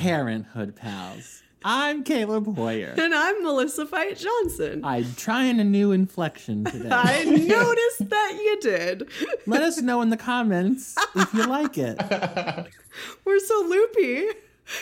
Parenthood Pals. I'm Caleb Hoyer. And I'm Melissa Fight Johnson. I'm trying a new inflection today. I noticed that you did. Let us know in the comments if you like it. We're so loopy.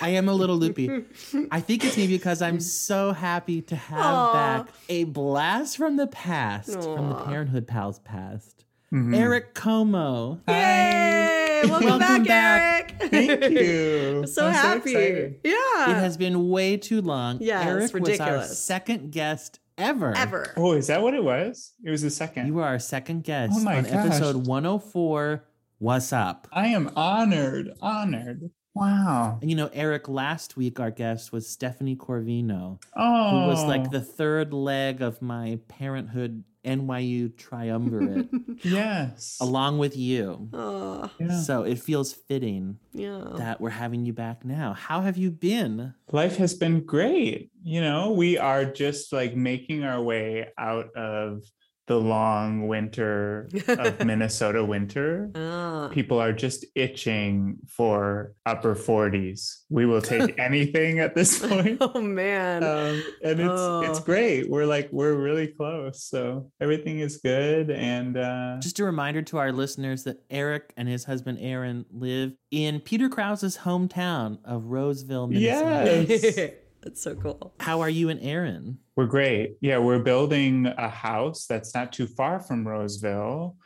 I am a little loopy. I think it's me because I'm so happy to have Aw. back a blast from the past, from the Parenthood Pals past. Mhm. Eric Como. Yay! Welcome, Welcome back, back. Eric. Thank you. so I'm happy. excited. yeah. It has been way too long. Yes, Eric was our second guest ever. Ever. Oh, is that what it was? It was the second. You were our second guest Oh my on gosh. episode 104. What's up? I am honored. Honored. Wow. And you know, Eric, last week our guest was Stephanie Corvino, Oh. who was oh. like the third leg of my parenthood NYU triumvirate, Yes. along with you. Yeah. So it feels fitting yeah. that we're having you back now. How have you been? Life has been great. You know, we are just like making our way out of the long winter of Minnesota winter. Ah. People are just itching for upper 40s. We will take anything at this point. Oh man. um, and it's it's Oh. great. We're like we're really close, so everything is good. And uh, Just a reminder to our listeners that Eric and his husband Aaron live in Peter Krause's hometown of Roseville, Minnesota. Yes. That's so cool. How are you and Aaron? we're great. Yeah, we're building a house that's not too far from Roseville,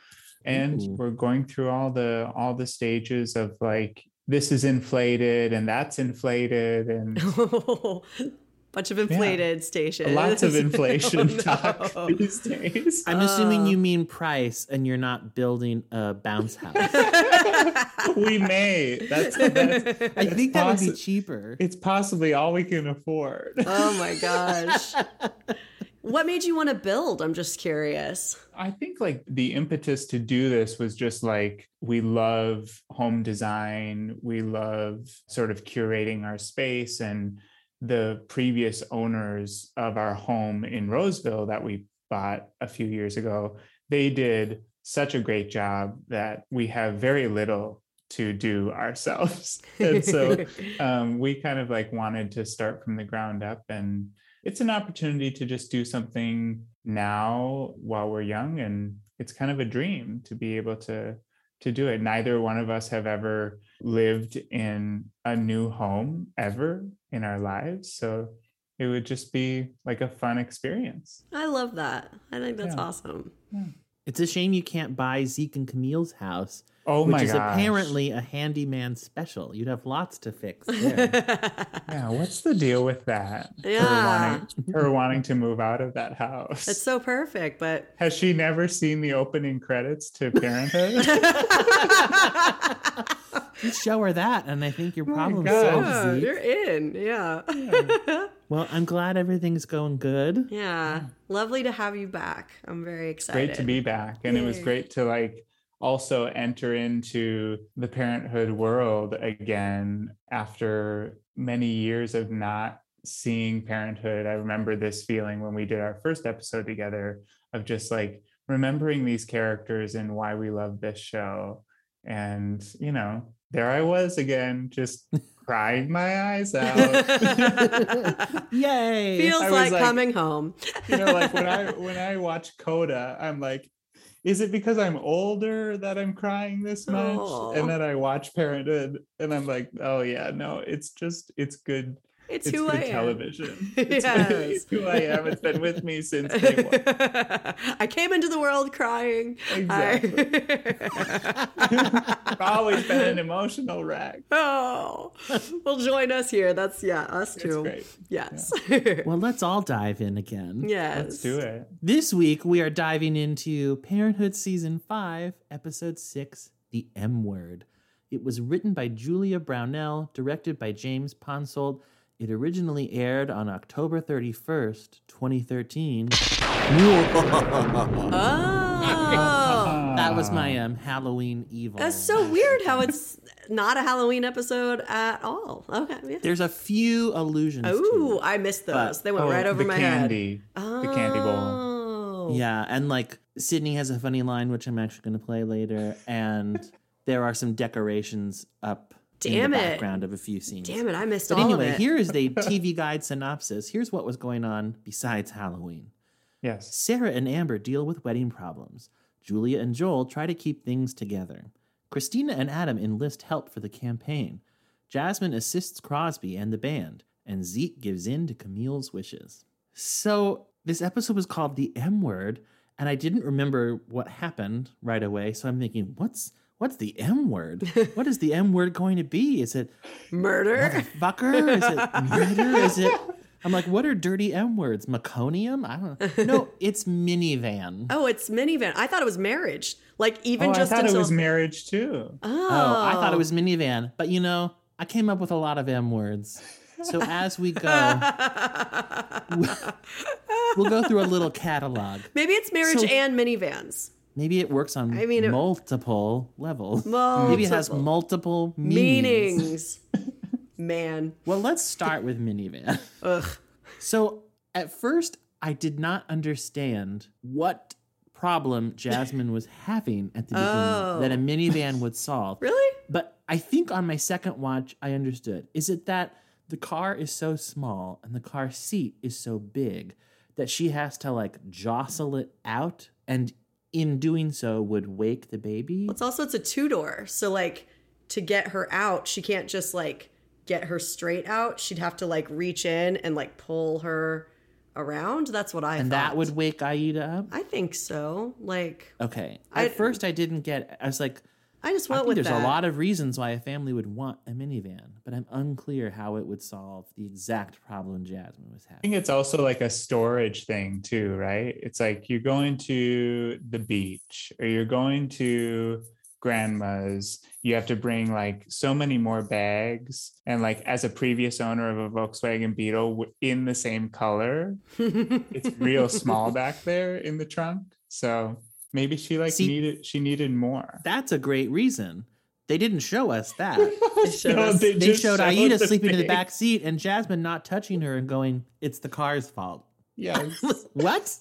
and Ooh. we're going through all the all the stages of like this is inflated and that's inflated and Bunch of inflated stations. lots of inflation Oh, no. talk these days. I'm assuming Uh. you mean price and you're not building a bounce house. we may. That's, that's I think that would be cheaper. it's possibly all we can afford. oh my gosh. What made you want to build? I'm just curious. I think like the impetus to do this was just like we love home design, we love sort of curating our space and the previous owners of our home in Roseville that we bought a few years ago, they did such a great job that we have very little to do ourselves. and so um, we kind of like wanted to start from the ground up and it's an opportunity to just do something now while we're young and it's kind of a dream to be able to to do it neither one of us have ever lived in a new home ever in our lives so it would just be like a fun experience I love that. I think that's Yeah. awesome. It's a shame you can't buy Zeke and Camille's house, oh which is gosh apparently a handyman special. You'd have lots to fix there. yeah what's the deal with that Yeah. her wanting, her wanting to move out of that house It's so perfect, but has she never seen the opening credits to parenthood Just show her that, and I think your oh my problem gosh. solved. yeah, Zeke. you're in. Yeah. Well, I'm glad everything's going good. yeah. Lovely to have you back. I'm very excited. great to be back and it was great to like also enter into the parenthood world again after many years of not seeing parenthood i remember this feeling when we did our first episode together of just like remembering these characters and why we love this show and you know there i was again just crying my eyes out Yay! Feels like, like- coming home. you know like when i when i watch coda i'm like is it because i'm older that i'm crying this much Aw. and then i watch parenthood and i'm like oh yeah no it's just it's good It's, it's who good I am. television it's, Yes. it's who i am it's been with me since day one I came into the world crying. Exactly. I- i've always been an emotional wreck oh, well, join us here. That's yeah, us it's too. great Yes. Well, let's all dive in again. yes. let's do it This week, we are diving into Parenthood Season 5, Episode 6 The M Word. It was written by Julia Brownell, directed by James Ponsold. It originally aired on October 31st, 2013. Oh. That was my um, Halloween evil. That's so weird how it's not a Halloween episode at all. Okay. Yeah. There's a few allusions to Ooh, it. I missed those. They went Oh, right over my head. the candy head. the candy bowl Oh. Yeah, and like Sydney has a funny line, which I'm actually going to play later, and there are some decorations up in Damn the it. background of a few scenes. Damn it, I missed But all anyway, of it. here is the TV guide synopsis. Here's what was going on besides Halloween. Yes. Sarah and Amber deal with wedding problems. Julia and Joel try to keep things together. Christina and Adam enlist help for the campaign. Jasmine assists Crosby and the band, and Zeke gives in to Camille's wishes. So, this episode was called The M Word, and I didn't remember what happened right away. So I'm thinking, what's what's the M word? what is the M word going to be? Is it Murder? fucker? Is it murder? Is it? I'm like, what are dirty M words? Meconium? I don't know. No, it's minivan. Oh, it's minivan. I thought it was marriage. Like even Oh, I just thought until it was marriage too. oh. Oh, I thought it was minivan. But you know, I came up with a lot of M words. So as we go, we'll go through a little catalog. Maybe it's marriage So- and minivans. Maybe it works on I mean, it- multiple levels. Maybe it has Multiple. multiple meanings. Meanings. Man. Well, let's start with minivan. Ugh. So at first, I did not understand what problem Jasmine was having at the beginning Oh. that a minivan would solve. Really? But I think on my second watch, I understood. Is it that the car is so small and the car seat is so big that she has to like jostle it out and in doing so would wake the baby? It's also it's a two door. So like to get her out, she can't just like get her straight out. She'd have to like reach in and like pull her around. That's what I and thought. that would wake Aida up? I think so. Like Okay. I- At first, I didn't get I was like, I just I went think with there's that. a lot of reasons why a family would want a minivan, but I'm unclear how it would solve the exact problem Jasmine was having. I think it's also like a storage thing too, right? It's like you're going to the beach or you're going to grandma's. You have to bring like so many more bags. And like as a previous owner of a Volkswagen Beetle in the same color, it's real small back there in the trunk. So maybe she like See- needed she needed more. That's a great reason. They didn't show us that. showed us- they just showed Aida the sleeping in the back seat and Jasmine not touching her and going, "It's the car's fault." Yeah. what?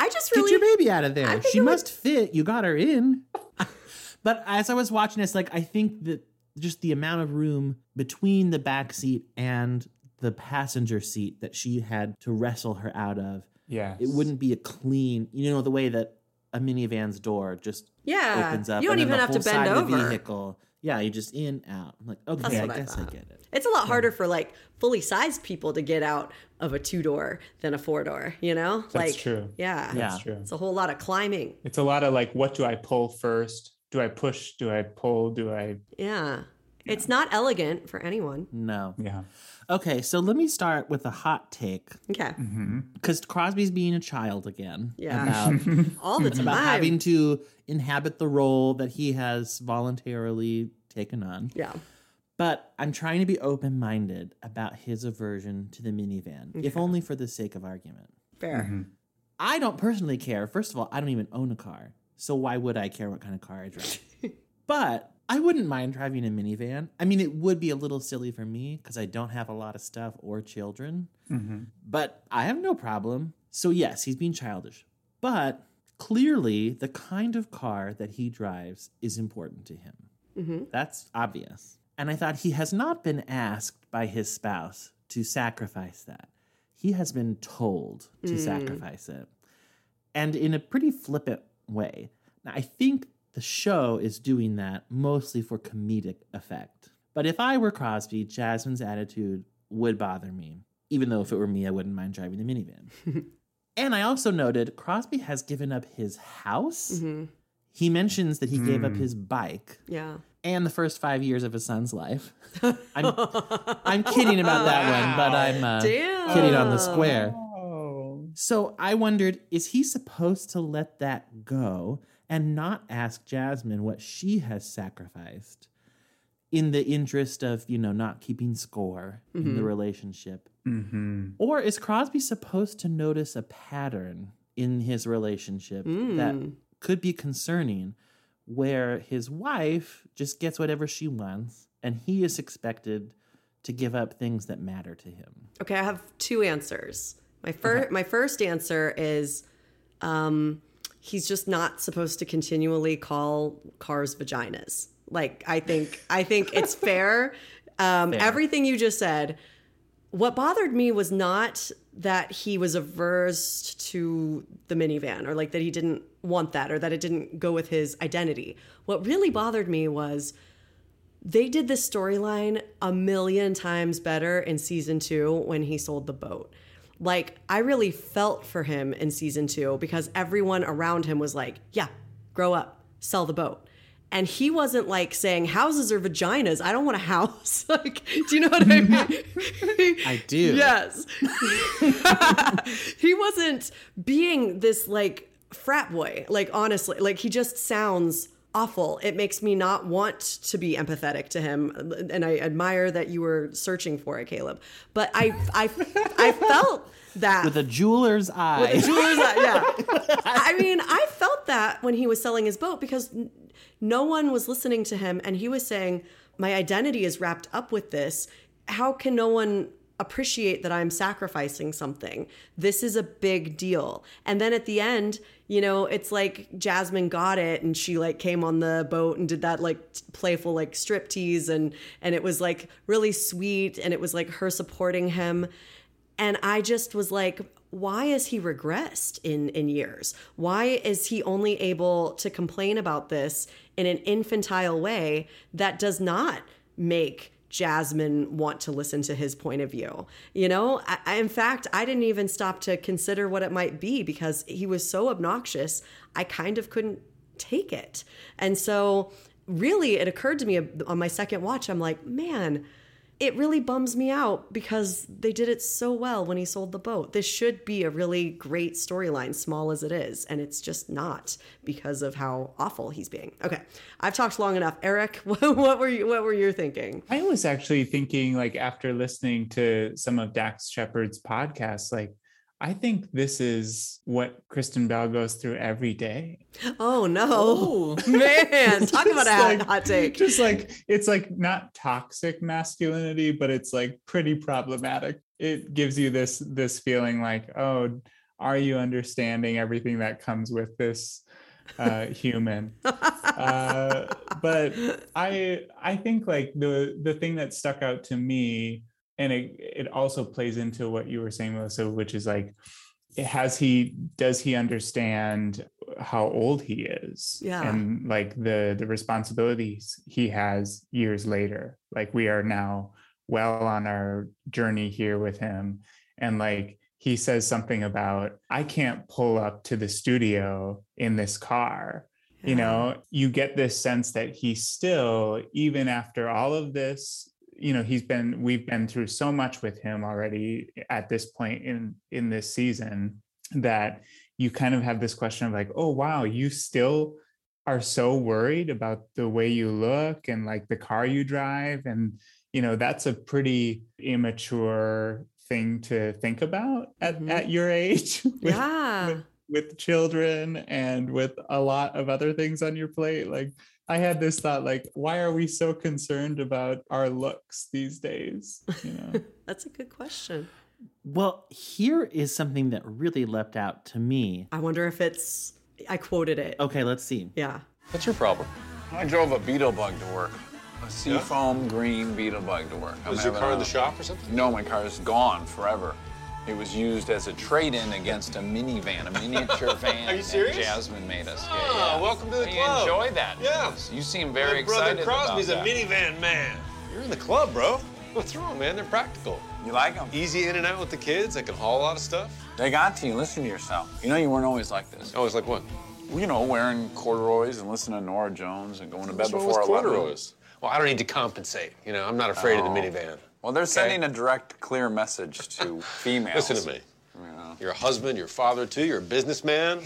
I just really, Get your baby out of there. She it would- must fit. You got her in. but as I was watching this, like I think that just the amount of room between the back seat and the passenger seat that she had to wrestle her out of, Yeah, it wouldn't be a clean. You know the way that a minivan's door just Yeah. opens up. You don't and even have to bend side of the over. vehicle. Yeah, you just in out. I'm like, okay, That's I what I guess I, get it. It's a lot harder for like fully sized people to get out of a two door than a four door, you know? That's like true. Yeah. Yeah. That's true. It's a whole lot of climbing. It's a lot of like, what do I pull first? Do I push? Do I pull? Do I? Yeah. It's not elegant for anyone. No. Yeah. Okay, so let me start with a hot take Okay. Mm-hmm. because Crosby's being a child again. Yeah. About All the time. about having to inhabit the role that he has voluntarily taken on. yeah. But I'm trying to be open minded about his aversion to the minivan, if only for the sake of argument. Fair. Mm-hmm. I don't personally care. First of all, I don't even own a car. So why would I care what kind of car I drive? but I wouldn't mind driving a minivan. I mean, it would be a little silly for me because I don't have a lot of stuff or children, Mm-hmm. but I have no problem. So, yes, he's being childish. But clearly, the kind of car that he drives is important to him. hmm That's obvious. And I thought he has not been asked by his spouse to sacrifice that. He has been told to Mm. sacrifice it. And in a pretty flippant way. Now, I think the show is doing that mostly for comedic effect. But if I were Crosby, Jasmine's attitude would bother me. Even though if it were me, I wouldn't mind driving the minivan. and I also noted Crosby has given up his house. hmm He mentions that he gave up Mm. his bike Yeah. and the first five years of his son's life. I'm, I'm kidding about that one, but I'm uh, kidding on the square. Oh. So I wondered is he supposed to let that go and not ask Jasmine what she has sacrificed in the interest of, you know, not keeping score in the Mhm. relationship? Mm-hmm. Or is Crosby supposed to notice a pattern in his relationship that Mm. could be concerning where his wife just gets whatever she wants and he is expected to give up things that matter to him. Okay, I have two answers. My first my first answer is um he's just not supposed to continually call cars vaginas. Like I think I think it's fair. Um, everything you just said. What bothered me was not that he was averse to the minivan or like that he didn't want that or that it didn't go with his identity. What really bothered me was they did this storyline a million times better in season two when he sold the boat. Like, I really felt for him in season two because everyone around him was like, yeah, grow up, sell the boat. And he wasn't like saying houses are vaginas. I don't want a house. like, do you know what I mean? I do. Yes. he wasn't being this like frat boy. Like honestly, like he just sounds awful. It makes me not want to be empathetic to him, and I admire that you were searching for it, Caleb. But I, I, I felt that With a jeweler's eye. with the jeweler's eye, yeah. I mean, I felt that when he was selling his boat because no one was listening to him, and he was saying, "My identity is wrapped up with this. How can no one?" appreciate that I'm sacrificing something. This is a big deal. And then at the end, you know, it's like Jasmine got it and she like came on the boat and did that like playful like strip tease and and it was like really sweet and it was like her supporting him. And I just was like, why is he regressed in in years? Why is he only able to complain about this in an infantile way that does not make Jasmine want to listen to his point of view. You know, I, in fact, I didn't even stop to consider what it might be because he was so obnoxious. I kind of couldn't take it. And so, really, it occurred to me uh, on my second watch, I'm like, man, it really bums me out because they did it so well when he sold the boat. This should be a really great storyline, small as it is, and it's just not because of how awful he's being. Okay, I've talked long enough. Eric, what were you? What were you thinking? I was actually thinking, like after listening to some of Dax Shepard's podcasts, like I think this is what Kristen Bell goes through every day. Oh no, man! Talk about a like, hot take. Just like it's like not toxic masculinity, but it's like pretty problematic. It gives you this this feeling like, oh, are you understanding everything that comes with this uh, human? uh, but I I think like the the thing that stuck out to me and it it also plays into what you were saying melissa which is like has he does he understand how old he is? Yeah. And like the the responsibilities he has years later. Like we are now well on our journey here with him. And like he says something about i can't pull up to the studio in this car. You know you get this sense that he still even after all of this you know he's been we've been through so much with him already at this point in in this season that you kind of have this question of like oh wow you still are so worried about the way you look and like the car you drive and you know that's a pretty immature thing to think about at, Mm-hmm. at your age with, yeah with, with children and with a lot of other things on your plate like I had this thought like, why are we so concerned about our looks these days? You know? that's a good question Well, here is something that really leapt out to me. i wonder if it's i quoted it Okay, let's see. yeah What's your problem? I drove a beetle bug to work. A seafoam green beetle bug to work. I'm Was your having car in the shop or something? No, my car is gone forever. It was used as a trade-in against a minivan, a miniature van. Are you serious? Jasmine made us. Ah, yeah, yeah. welcome to the You club. enjoy that? Yeah. You seem very brother excited Crosby's about a minivan man. You're in the club, bro. What's wrong, man? They're practical. You like them? Easy in and out with the kids. I can haul a lot of stuff. They got to you. Listen to yourself. You know you weren't always like this. Oh, it's like what? You know, wearing corduroys and listening to Norah Jones and going to bed What's wrong before with 11. corduroys? Well, I don't need to compensate. You know, I'm not afraid of Oh. the minivan. Well, they're sending a direct, clear message to females. Listen to me. You're a husband, you're a father too, you're a businessman.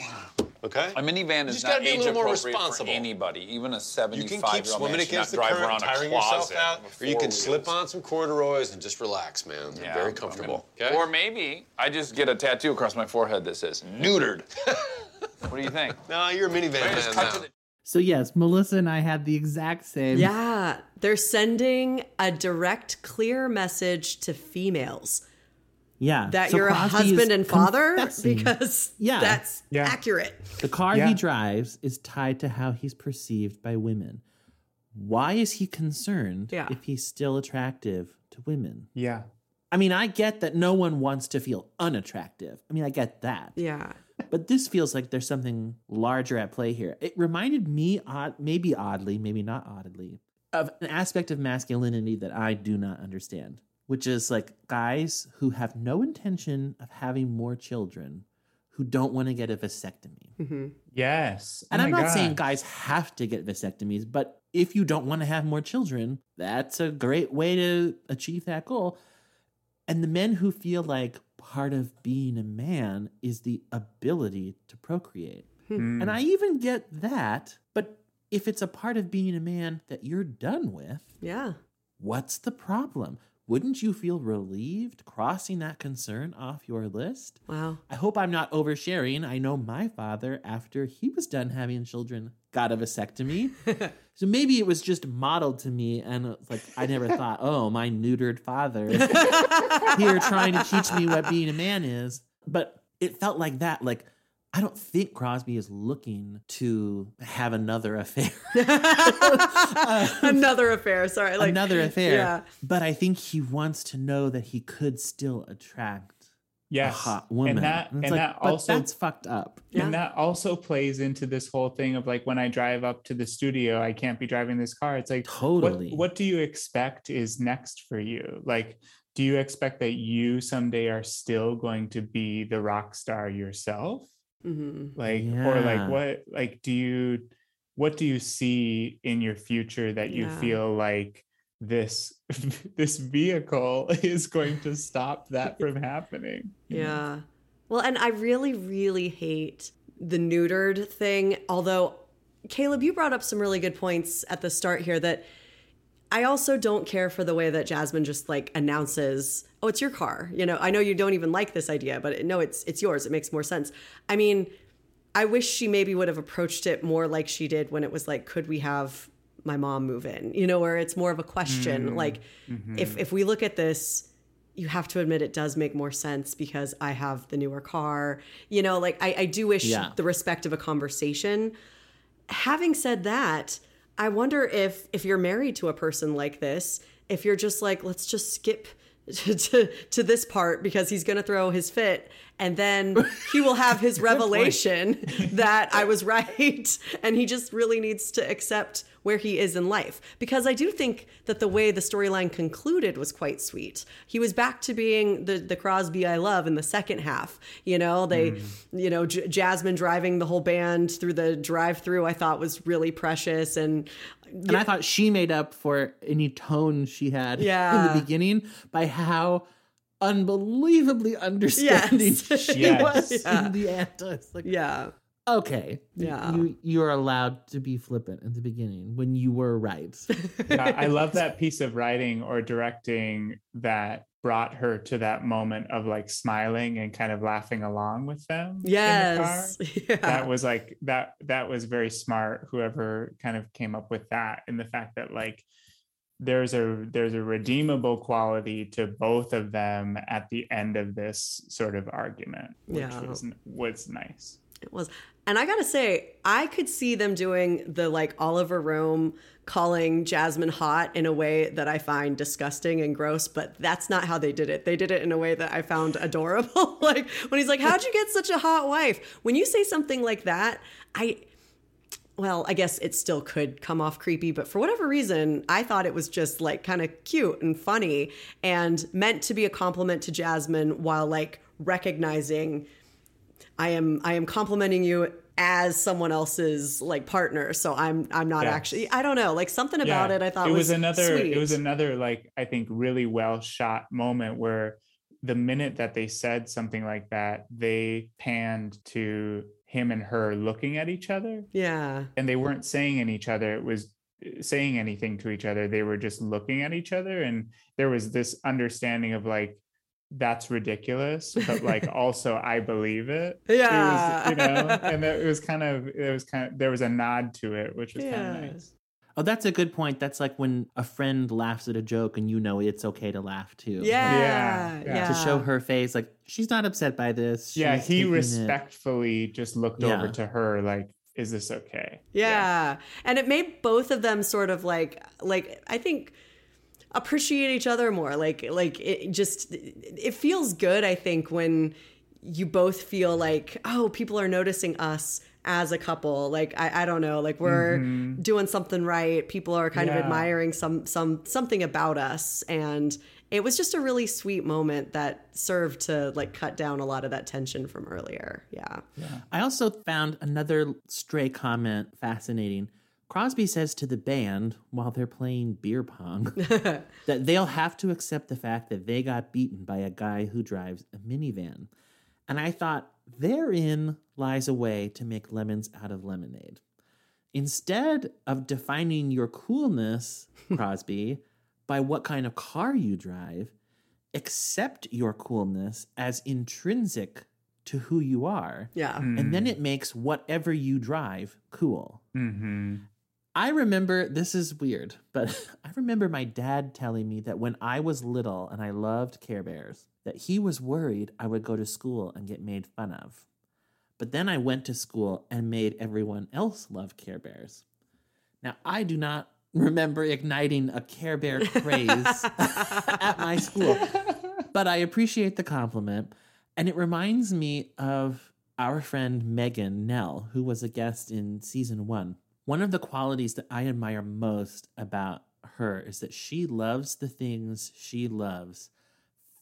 Okay? A minivan is just not gotta be a age little more appropriate for responsible. anybody, even a 75 You can keep year old swimming man should against the not drive current, around a tiring yourself closet out, with or you four can slip wheels. on some corduroys and just relax, man. They're Yeah, very I comfortable. mean, okay? Or maybe I just get a tattoo across my forehead that says neutered. what do you think? no, you're a minivan man just cut now. the So yes, Melissa and I had the exact same. Yeah, they're sending a direct, clear message to females Yeah. that So you're a Crosby is husband and father confessing. because Yeah. that's Yeah. accurate. the car Yeah. he drives is tied to how he's perceived by women. why is he concerned Yeah. if he's still attractive to women? Yeah. I mean, I get that no one wants to feel unattractive. I mean, I get that. Yeah. But this feels like there's something larger at play here. It reminded me, odd, maybe oddly, maybe not oddly, of an aspect of masculinity that I do not understand, which is like guys who have no intention of having more children who don't want to get a vasectomy. hmm Yes. And Oh I'm my not saying guys have to get vasectomies, but if you don't want to have more children, that's a great way to achieve that goal. And the men who feel like part of being a man is the ability to procreate. Mm. And I even get that, but if it's a part of being a man that you're done with, Yeah. what's the problem? Wouldn't you feel relieved crossing that concern off your list? Wow. I hope I'm not oversharing. I know my father, after he was done having children, got a vasectomy. so maybe it was just modeled to me, and uh, like I never thought, oh, my neutered father here trying to teach me what being a man is. But it felt like that. Like I don't think Crosby is looking to have another affair. Another affair. Sorry. Like another affair. Yeah. But I think he wants to know that he could still attract yes. a hot woman. And that, it's and like, that but also that's fucked up. Yeah. And that also plays into this whole thing of like when I drive up to the studio, I can't be driving this car. It's like Totally. what what do you expect is next for you? Like, do you expect that you someday are still going to be the rock star yourself? hmm Like, or like what like do you what do you see in your future that you Yeah. feel like this this vehicle is going to stop that from happening? Yeah. Well, and I really, really hate the neutered thing. Although, Caleb, you brought up some really good points at the start here that I also don't care for the way that Jasmine just like announces, "Oh, it's your car." You know, I know you don't even like this idea, but no, it's it's yours. It makes more sense. I mean, I wish she maybe would have approached it more like she did when it was like, "Could we have my mom move in?" You know, where it's more of a question. Mm. Like, mm-hmm. if if we look at this, you have to admit it does make more sense because I have the newer car. You know, like I, I do wish Yeah. the respect of a conversation. Having said that, I wonder if if you're married to a person like this, if you're just like, let's just skip to to, to this part because he's going to throw his fit and then he will have his revelation that I was right and he just really needs to accept where he is in life because I do think that the way the storyline concluded was quite sweet. He was back to being the the Crosby I love in the second half. You know, they hmm. you know J- Jasmine driving the whole band through the drive-through I thought was really precious and And I thought she made up for any tone she had yeah. in the beginning by how unbelievably understanding Yes. she Yes. was Yeah. in the end. I like, yeah. okay, Yeah. you you're allowed to be flippant at the beginning when you were right. Yeah, I love that piece of writing or directing that brought her to that moment of like smiling and kind of laughing along with them. in the Yes. car. Yeah. That was like that that was very smart whoever kind of came up with that and the fact that like there's a there's a redeemable quality to both of them at the end of this sort of argument which Yeah. was was nice. It was. And I gotta say, I could see them doing the like Oliver Rome calling Jasmine hot in a way that I find disgusting and gross, but that's not how they did it. They did it in a way that I found adorable. like when he's like, How'd you get such a hot wife? When you say something like that, I well, I guess it still could come off creepy, but for whatever reason, I thought it was just like kind of cute and funny and meant to be a compliment to Jasmine while like recognizing I am I am complimenting you as someone else's like partner. So I'm I'm not Yes. actually I don't know, like something about Yeah. it I thought it was, was, another sweet. it was another like i think really well shot moment where the minute that they said something like that they panned to him and her looking at each other yeah. and they weren't saying in each other it was saying anything to each other they were just looking at each other and there was this understanding of like that's ridiculous but like also i believe it It was, Yeah. you know and it was kind of it was kind of there was a nod to it which was kind of nice Oh, that's a good point. That's like when a friend laughs at a joke and you know it's okay to laugh too. Yeah. Yeah, Yeah. yeah. to show her face like she's not upset by this. yeah She's he taking it- respectfully just looked over to her like is this okay? Yeah. And it made both of them sort of like like I think appreciate each other more. Like like it just it feels good I think when you both feel like oh people are noticing us as a couple. Like i, I don't know like we're mm-hmm. doing something right. People are kind of admiring some some something about us. And it was just a really sweet moment that served to like cut down a lot of that tension from earlier. Yeah, yeah. I also found another stray comment fascinating. Crosby says to the band while they're playing beer pong that they'll have to accept the fact that they got beaten by a guy who drives a minivan. And I thought, therein lies a way to make lemons out of lemonade. Instead of defining your coolness, Crosby, by what kind of car you drive, accept your coolness as intrinsic to who you are. yeah And then it makes whatever you drive cool. Mm-hmm. I remember this is weird, but I remember my dad telling me that when I was little and I loved Care Bears, that he was worried I would go to school and get made fun of. But then I went to school and made everyone else love Care Bears. Now, I do not remember igniting a Care Bear craze at my school, but I appreciate the compliment. And it reminds me of our friend Megan Nell, who was a guest in season one. One of the qualities that I admire most about her is that she loves the things she loves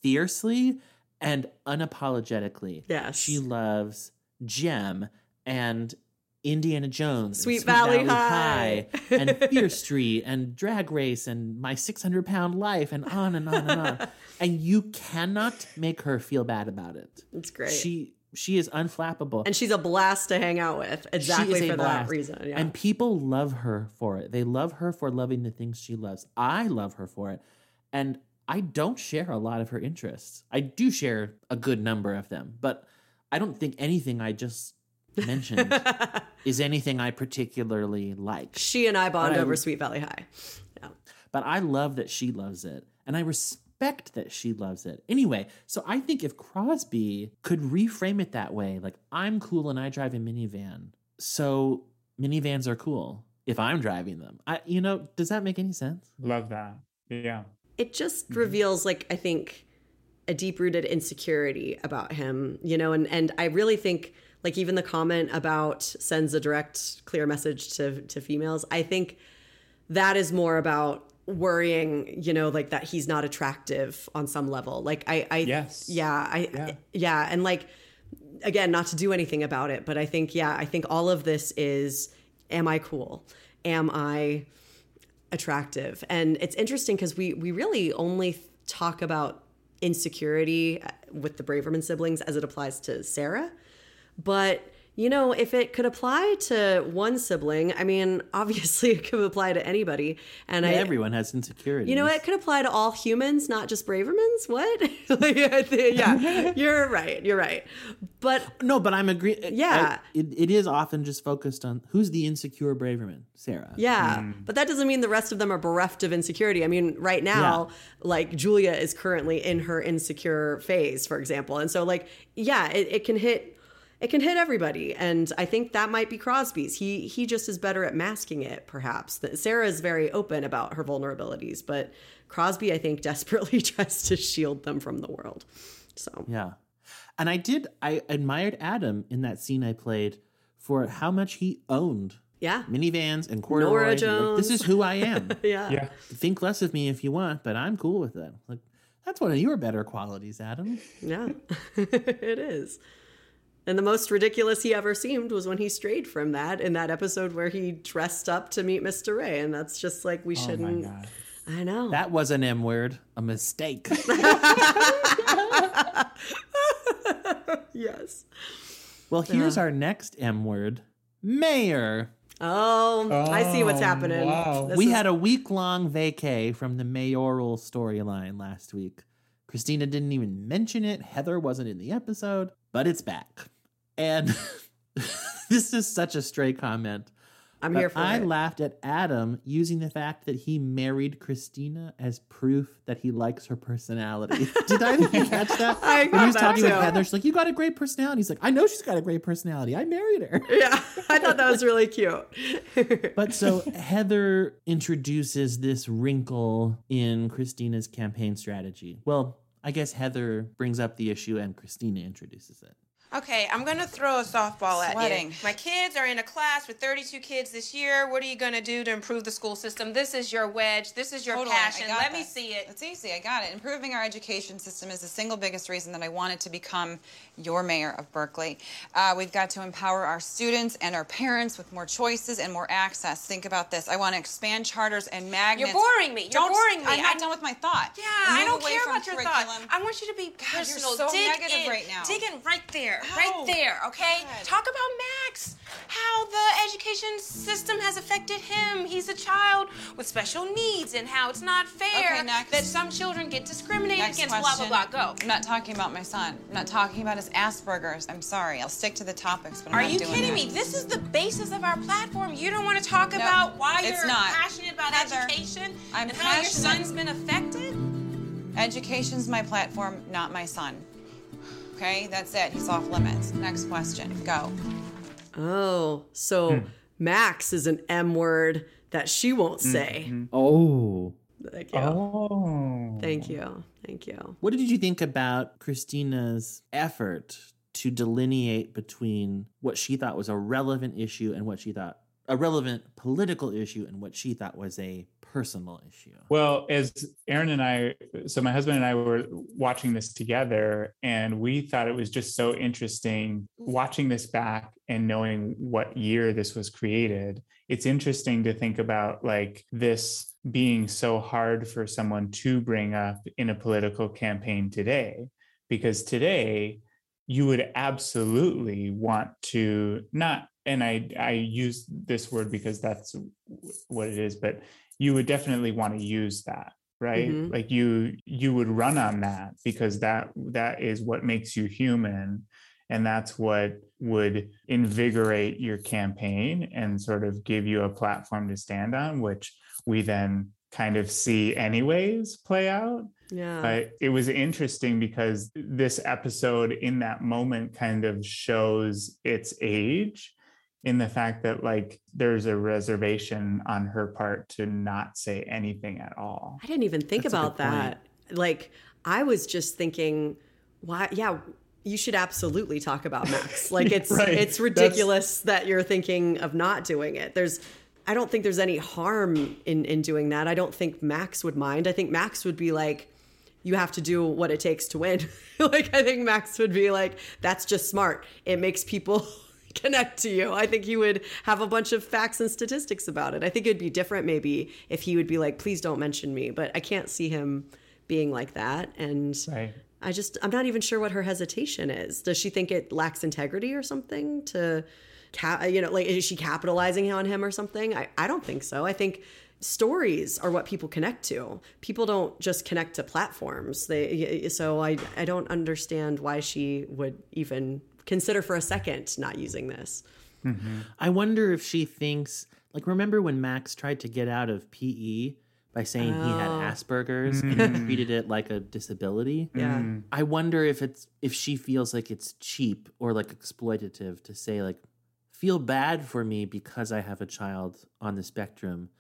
fiercely and unapologetically. Yes. She loves Jem and Indiana Jones, and Sweet Valley High. and Fear Street and Drag Race and My 600 Pound Life and on and on and on. and you cannot make her feel bad about it. it's great She she is unflappable. and she's a blast to hang out with exactly She is a for that blast. reason yeah And people love her for it. They love her for loving the things she loves. I love her for it. And I don't share a lot of her interests. I do share a good number of them, but I don't think anything I just mentioned is anything I particularly like. she and i bond But I- over sweet valley high yeah But I love that she loves it. And I respect that she loves it. Anyway, so I think if Crosby could reframe it that way, like I'm cool and I drive a minivan. So minivans are cool if I'm driving them. I you know, does that make any sense? Love that. Yeah. it just Mm-hmm. reveals like i think a deep-rooted insecurity about him you know and and i really think like even the comment about sends a direct clear message to to females i think that is more about worrying you know like that he's not attractive on some level like i i Yes. yeah i Yeah. yeah and like again not to do anything about it but i think yeah i think all of this is am i cool am i attractive and it's interesting because we we really only talk about insecurity uh, with the braverman siblings as it applies to sarah but you know if it could apply to one sibling i mean obviously it could apply to anybody and i Everyone has insecurities. you know, it could apply to all humans, not just Bravermans. What? Like, yeah, you're right. You're right. But No, but I'm agree. Yeah. I- it, it is often just focused on who's the insecure Braverman, Sarah. yeah, hmm. but that doesn't mean the rest of them are bereft of insecurity. I mean, right now, like Julia is currently in her insecure phase, for example, and so like, yeah, it, it can hit. It can hit everybody, and I think that might be Crosby's. He he just is better at masking it, perhaps. That Sarah is very open about her vulnerabilities, but Crosby, I think, desperately tries to shield them from the world. So Yeah. And I did, I admired Adam in that scene I played for how much he owned yeah, minivans and corduroys. Norah Like, Jones. this is who I am. yeah, Yeah. Think less of me if you want, but I'm cool with it. Like, that's one of your better qualities, Adam. Yeah, it is. And the most ridiculous he ever seemed was when he strayed from that in that episode where he dressed up to meet Mr. Ray. And that's just like, we Oh my shouldn't. God. I know. That was an M word, a mistake. yes. well, here's uh. our next M word mayor. Oh, I see what's Oh, happening. wow. We is- had a week long vacay from the mayoral storyline last week. Christina didn't even mention it. Heather wasn't in the episode, but it's back. And this is such a stray comment. I'm But here for I it. laughed at Adam using the fact that he married Christina as proof that he likes her personality. Did I catch that? I when he was talking with. Heather, she's like, "You got a great personality." He's like, "I know she's got a great personality. I married her." yeah, I thought that was really cute. But so Heather introduces this wrinkle in Christina's campaign strategy. Well, I guess Heather brings up the issue and Christina introduces it. Okay, I'm gonna throw a softball at Sweating. you. My kids are in a class with 32 kids this year. What are you gonna do to improve the school system? This is your wedge. This is your Totally, passion. got Let me see it. It's easy. I got it. Improving our education system is the single biggest reason that I wanted to become your mayor of Berkeley. Uh, we've got to empower our students and our parents with more choices and more access. Think about this. I want to expand charters and magnets. You're boring me. You're Don't- boring me. I'm not I- done with my thought. Yeah, And I don't care about your curriculum. thought. I want you to be you're so dig negative in. right now. Dig in right there. How? Right there. Okay. God. Talk about Max. How the education system has affected him. He's a child with special needs, and how it's not fair Okay, that some children get discriminated Next against. question. Blah blah blah. Go. I'm not talking about my son. I'm not talking about his Asperger's. I'm sorry. I'll stick to the topics, but I'm Are not you doing kidding that. me? This is the basis of our platform. You don't want to talk No, about why it's you're not. passionate about Heather, education I'm and how your son's been affected? Education's my platform, not my son. Okay, that's it. He's off limits. Next question. Go. Oh, so hmm. Max is an M word that she won't hmm. say. Hmm. Oh. Thank you. Oh. Thank you. Thank you. What did you think about Christina's effort to delineate between what she thought was a relevant issue and what she thought a relevant political issue and what she thought was a personal issue? Well, as Aaron and I, so my husband and I were watching this together, and we thought it was just so interesting watching this back and knowing what year this was created. It's interesting to think about like this being so hard for someone to bring up in a political campaign today, because today you would absolutely want to not and i i use this word because that's what it is but you would definitely want to use that right Mhm. like you you would run on that because that that is what makes you human and that's what would invigorate your campaign and sort of give you a platform to stand on which we then kind of see anyways play out Yeah. but it was interesting because this episode in that moment kind of shows its age in the fact that like there's a reservation on her part to not say anything at all I didn't even think That's about good point. that. Like, I was just thinking, why? Yeah, you should absolutely talk about Max. Like, it's Right. it's That's- ridiculous that you're thinking of not doing it. There's, I don't think there's any harm in in doing that. I don't think Max would mind. I think Max would be like, you have to do what it takes to win. like, I think Max would be like, that's just smart. It makes people. connect to you. I think he would have a bunch of facts and statistics about it. I think it'd be different maybe if he would be like, please don't mention me. But I can't see him being like that. And right I just, I'm not even sure what her hesitation is. Does she think it lacks integrity or something to, ca- you know, like, is she capitalizing on him or something? I, I don't think so. I think stories are what people connect to. People don't just connect to platforms. They, so I, I don't understand why she would even consider for a second not using this. Mm-hmm. I wonder if she thinks like remember when Max tried to get out of PE by saying he had Oh. Asperger's and mm. he treated it like a disability? Yeah. Mm. I wonder if it's if she feels like it's cheap or like exploitative to say like feel bad for me because I have a child on the spectrum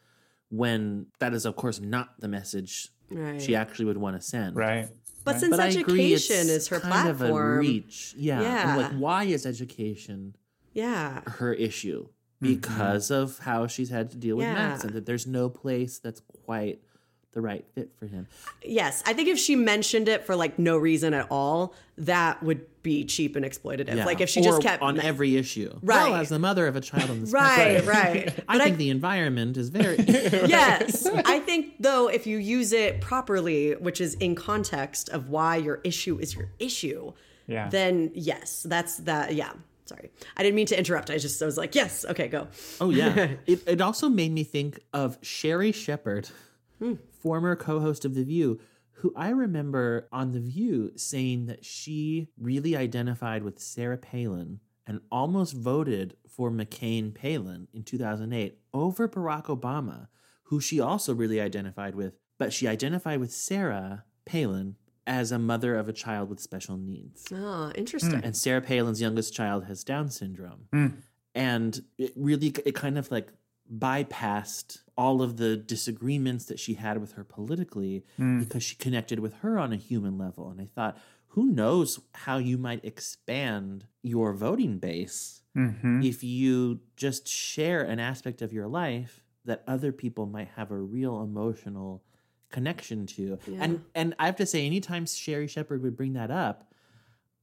when that is of course not the message Right. she actually would want to send. right But right. since But I agree, it's education is her kind of a platform, reach. Yeah. and, Yeah. Like why is education yeah, her issue? Mm-hmm. Because of how she's had to deal with Max and that there's no place that's quite the right fit for him. yes, I think if she mentioned it for like no reason at all, that would be cheap and exploitative. Yeah. Like if she Or just kept on every issue. Right. Well, as the mother of a child on the right, spectrum, right. I But think the environment is very yes. I think though, if you use it properly, which is in context of why your issue is your issue, Yeah. then yes, that's that. Yeah. Sorry, I didn't mean to interrupt. I just I was like, yes, okay, go. Oh yeah. it it also made me think of Sherri Shepherd, former co-host of The View, who I remember on The View saying that she really identified with Sarah Palin and almost voted for McCain Palin in 2008 over Barack Obama, who she also really identified with, but she identified with Sarah Palin as a mother of a child with special needs. Oh, interesting. And Sarah Palin's youngest child has Down syndrome. Mm. And it really, it kind of like bypassed all of the disagreements that she had with her politically Mm. because she connected with her on a human level. And I thought, who knows how you might expand your voting base Mhm. if you just share an aspect of your life that other people might have a real emotional connection to. And and I have to say, anytime Sherri Shepherd would bring that up,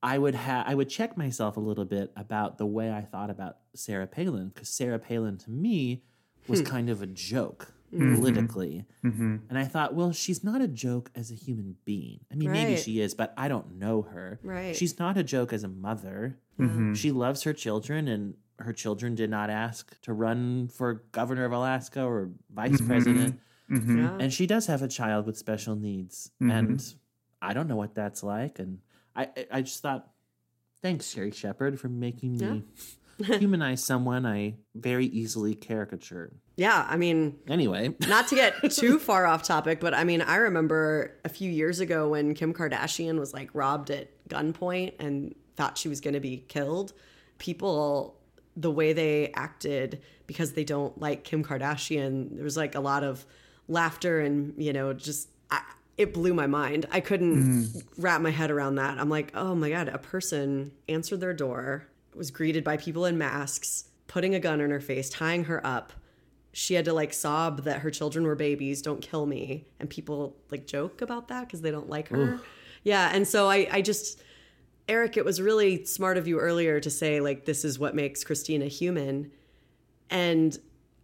I would have I would check myself a little bit about the way I thought about Sarah Palin because Sarah Palin to me was kind of a joke politically, Mhm. and I thought, well, she's not a joke as a human being. I mean, maybe she is, but I don't know her. Right. She's not a joke as a mother. Mhm. She loves her children, and her children did not ask to run for governor of Alaska or vice Mhm. president. Mhm. Yeah. And she does have a child with special needs, Mhm. and I don't know what that's like. And I, I- I just thought, thanks, Sherri Shepherd, for making me humanize someone I very easily caricatured. Yeah, I mean, Anyway, not to get too far off topic, but I mean, I remember a few years ago when Kim Kardashian was like robbed at gunpoint and thought she was going to be killed. People, the way they acted because they don't like Kim Kardashian, there was like a lot of laughter and, you know, just. I, it blew my mind. I couldn't mm. wrap my head around that. I'm like, oh my God, a person answered their door, was greeted by people in masks, putting a gun in her face, tying her up, she had to like sob that her children were babies don't kill me. And people like joke about that because they don't like her. Yeah and so I, I just eric it was really smart of you earlier to say like this is what makes christina human. And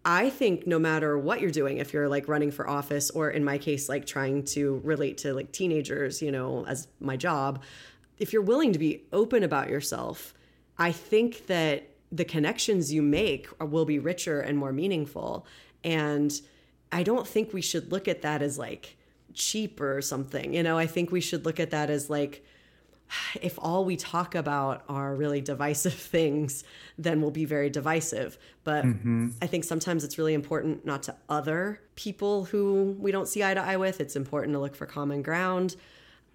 i think no matter what you're doing if you're like running for office or in my case like trying to relate to like teenagers you know as my job if you're willing to be open about yourself i think that the connections you make will be richer and more meaningful. And I don't think we should look at that as like cheap or something. You know, I think we should look at that as like, if all we talk about are really divisive things, then we'll be very divisive. But mm-hmm. I think sometimes it's really important not to other people who we don't see eye to eye with. It's important to look for common ground.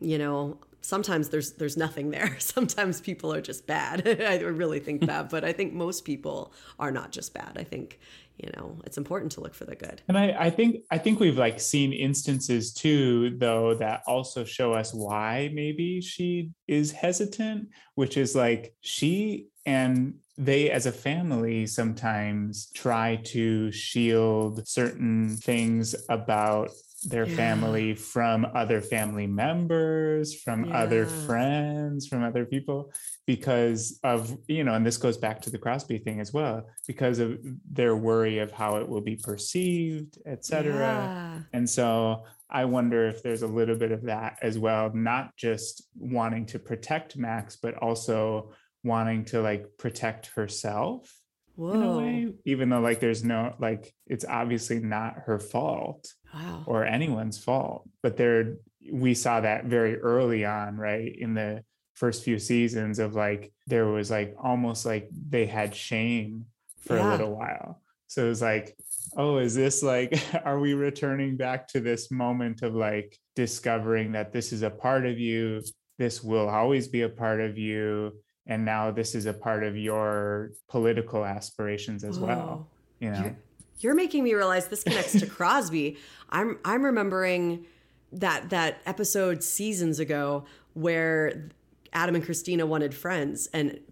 You know, sometimes there's there's nothing there. Sometimes people are just bad. I really think that, but I think most people are not just bad. I think you know it's important to look for the good. And I, I think I think we've like seen instances too, though, that also show us why maybe she is hesitant, which is like she and they as a family sometimes try to shield certain things about their Yeah. family from other family members, from other friends, from other people, because of, you know, and this goes back to the Crosby thing as well, because of their worry of how it will be perceived, et cetera. Yeah. And so I wonder if there's a little bit of that as well, not just wanting to protect Max, but also wanting to like protect herself in a way, even though like there's no like it's obviously not her fault Wow. or anyone's fault. But there we saw that very early on, right? In the first few seasons of like there was like almost like they had shame for Yeah. a little while. So it was like, oh, is this like are we returning back to this moment of like discovering that this is a part of you, this will always be a part of you, and now this is a part of your political aspirations as well. You know. You're, you're making me realize this connects to Crosby. I'm I'm remembering that that episode seasons ago where Adam and Christina wanted friends and Adam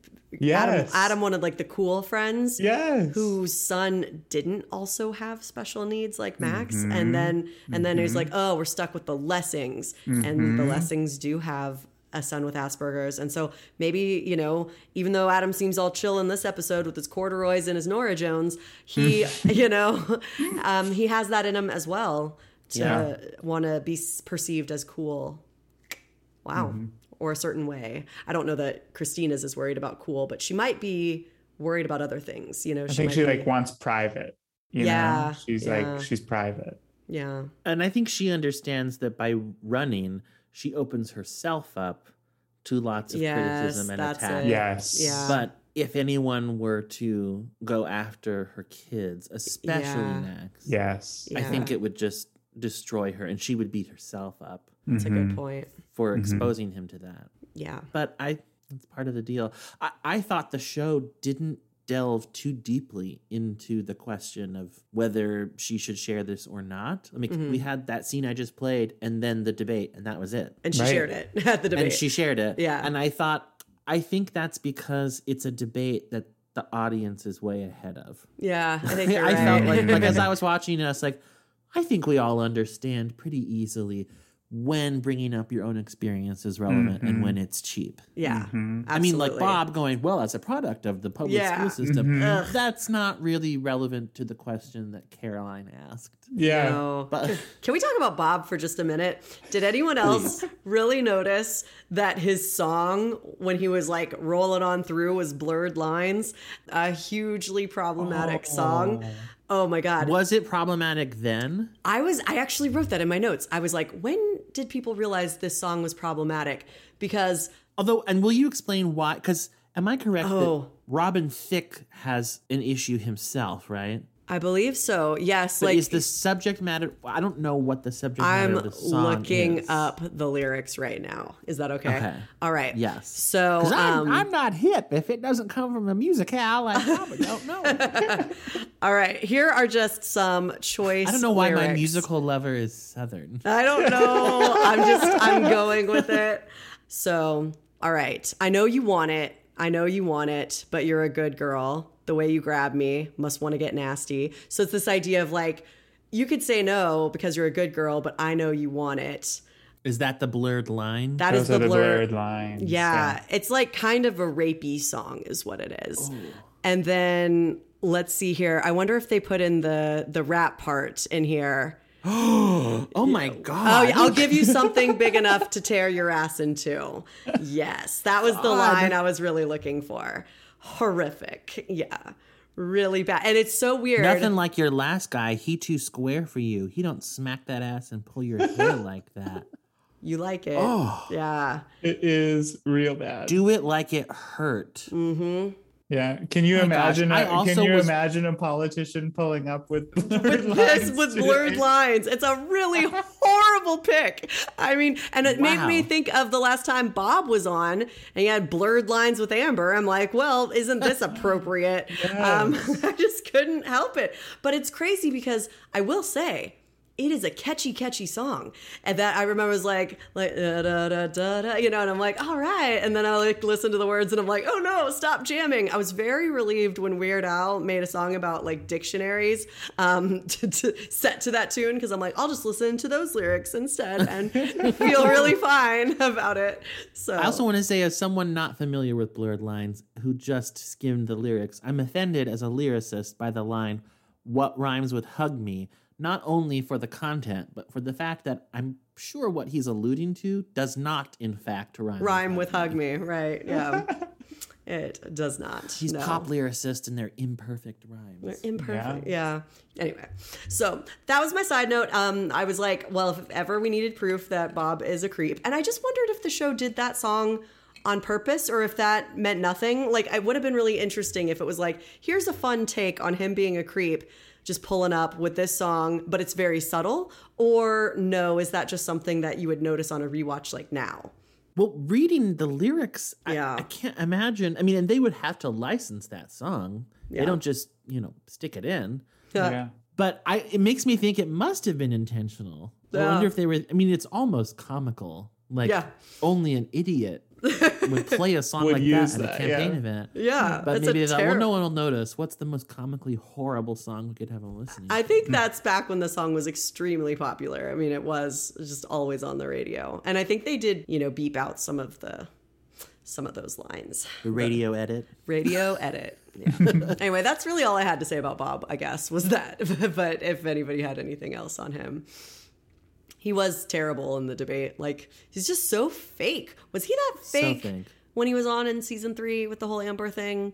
Yes. Adam wanted like the cool friends. Yes. Whose son didn't also have special needs like Max. Mm-hmm. And then and then he's like, oh, we're stuck with the Lessings. And Mm-hmm. the Lessings do have a son with Asperger's. And so maybe, you know, even though Adam seems all chill in this episode with his corduroys and his Norah Jones, he, you know, um, he has that in him as well to Yeah. want to be perceived as cool. Wow. Mm-hmm. Or a certain way. I don't know that Christina's is as worried about cool, but she might be worried about other things. You know, I think she be- like wants private. You Yeah, know, she's yeah. like she's private. yeah. and I think she understands that by running, she opens herself up to lots of Yes, criticism and that's attack. it. Yes. Yeah. But if anyone were to go after her kids, especially Yeah. next, Yes. I Yeah. think it would just destroy her and she would beat herself up mm-hmm. That's a good point. for mm-hmm. exposing him to that. Yeah. But I that's part of the deal. I, I thought the show didn't delve too deeply into the question of whether she should share this or not. I mean, Mm-hmm. we had that scene I just played and then the debate, and that was it. And she Right. shared it at the debate. And she shared it. Yeah. And I thought, I think that's because it's a debate that the audience is way ahead of. yeah, I think you're I right. felt like, like as I was watching it, I was like, I think we all understand pretty easily when bringing up your own experience is relevant and when mm-hmm. it's cheap. yeah. Mm-hmm. I mean, like. Bob going, well, as a product of the public Yeah. school system, mm-hmm. Ugh. that's not really relevant to the question that Caroline asked. Yeah. No. But Can we talk about Bob for just a minute? Did anyone else really notice that his song, when he was like rolling on through, was Blurred Lines? A hugely problematic song. Oh. Oh my God. was it problematic then? I was, I actually wrote that in my notes. I was like, when did people realize this song was problematic? Because Although, and will you explain why? Because am I correct Oh. that Robin Thicke has an issue himself, right? I believe so. Yes. But like, is the subject matter? I don't know what the subject matter I'm song looking is. up the lyrics right now. Is that okay? Okay. All right. Yes. So I'm, um, I'm not hip. If it doesn't come from a musicale, I probably don't know. all right. Here are just some choice. I don't know why my musical lover is Southern. I don't know. I'm just I'm going with it. So, all right. I know you want it. I know you want it, but you're a good girl. The way you grab me must want to get nasty. So it's this idea of like you could say no because you're a good girl, but I know you want it. Is that the blurred line? That is Those are the the blur. blurred line. Yeah, it's like kind of a rapey song, is what it is. Oh. And then let's see here. I wonder if they put in the the rap part in here. oh my Oh, god! yeah, I'll give you something big enough to tear your ass into. Yes, that was the line I was really looking for. Horrific. Yeah. Really bad. And it's so weird. Nothing like your last guy. He too square for you. He don't smack that ass and pull your hair like that. you like it. Oh. Yeah. It is real bad. Do it like it hurt. Mm-hmm. Yeah. Can you My imagine? gosh, I a, can you was- imagine a politician pulling up with blurred This lines with today? blurred lines. It's a really horrible pick. I mean, and it made me think of the last time Bob was on and he had blurred lines with Amber. I'm like, well, isn't this appropriate? um, I just couldn't help it. But it's crazy because I will say, it is a catchy, catchy song, and that I remember was like, like da da da da da, you know, and I'm like, all right, and then I like listen to the words, and I'm like, oh no, stop jamming. I was very relieved when Weird Al made a song about like dictionaries, um, to, to set to that tune because I'm like, I'll just listen to those lyrics instead and feel really fine about it. So I also want to say, as someone not familiar with blurred lines who just skimmed the lyrics, I'm offended as a lyricist by the line, What rhymes with hug me? Not only for the content, but for the fact that I'm sure what he's alluding to does not, in fact, rhyme. rhyme with hug me, right? Yeah, it does not. He's no. pop lyricist and they're imperfect rhymes. They're imperfect yeah. anyway so that was my side note um i was like well if ever we needed proof that bob is a creep and i just wondered if the show did that song on purpose or if that meant nothing like it would have been really interesting if it was like here's a fun take on him being a creep just pulling up with this song but it's very subtle or no is that just something that you would notice on a rewatch like now Well, reading the lyrics, I- Yeah. I, can't imagine. I mean, and they would have to license that song. Yeah. They don't just, you know, stick it in. Yeah. But I, it makes me think it must have been intentional. I wonder if they were. I mean, it's almost comical. Like Yeah. only an idiot would play a song like use that at a campaign yeah. event. yeah But maybe a they thought, well, no one will notice. What's the most comically horrible song we could have them listening? I think hmm. that's back when the song was extremely popular. I mean, it was just always on the radio. And I think they did, you know, beep out some of the some of those lines. the radio edit. Radio edit. Yeah. anyway, that's really all I had to say about Bob, I guess, was that. but if anybody had anything else on him. He was terrible in the debate. Like, he's just so fake. Was he that So fake, fake. when he was on in season three with the whole Amber thing?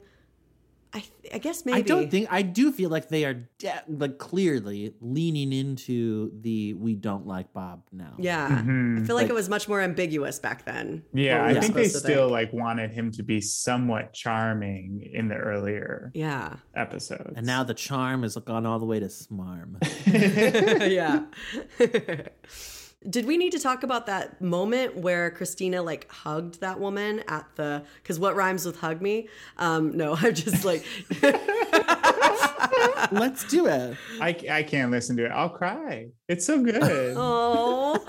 I, I guess maybe. I don't think I do feel like they are de- like clearly leaning into the we don't like Bob now. Yeah. Mhm. I feel like, Like- it was much more ambiguous back then. Yeah, I think they still think. like wanted him to be somewhat charming in the earlier Yeah. episodes. And now the charm has gone all the way to smarm. yeah. Did we need to talk about that moment where Christina like hugged that woman at the because what rhymes with hug me? Um, no, I'm just like Let's do it. I, I can't listen to it. I'll cry. It's so good. oh.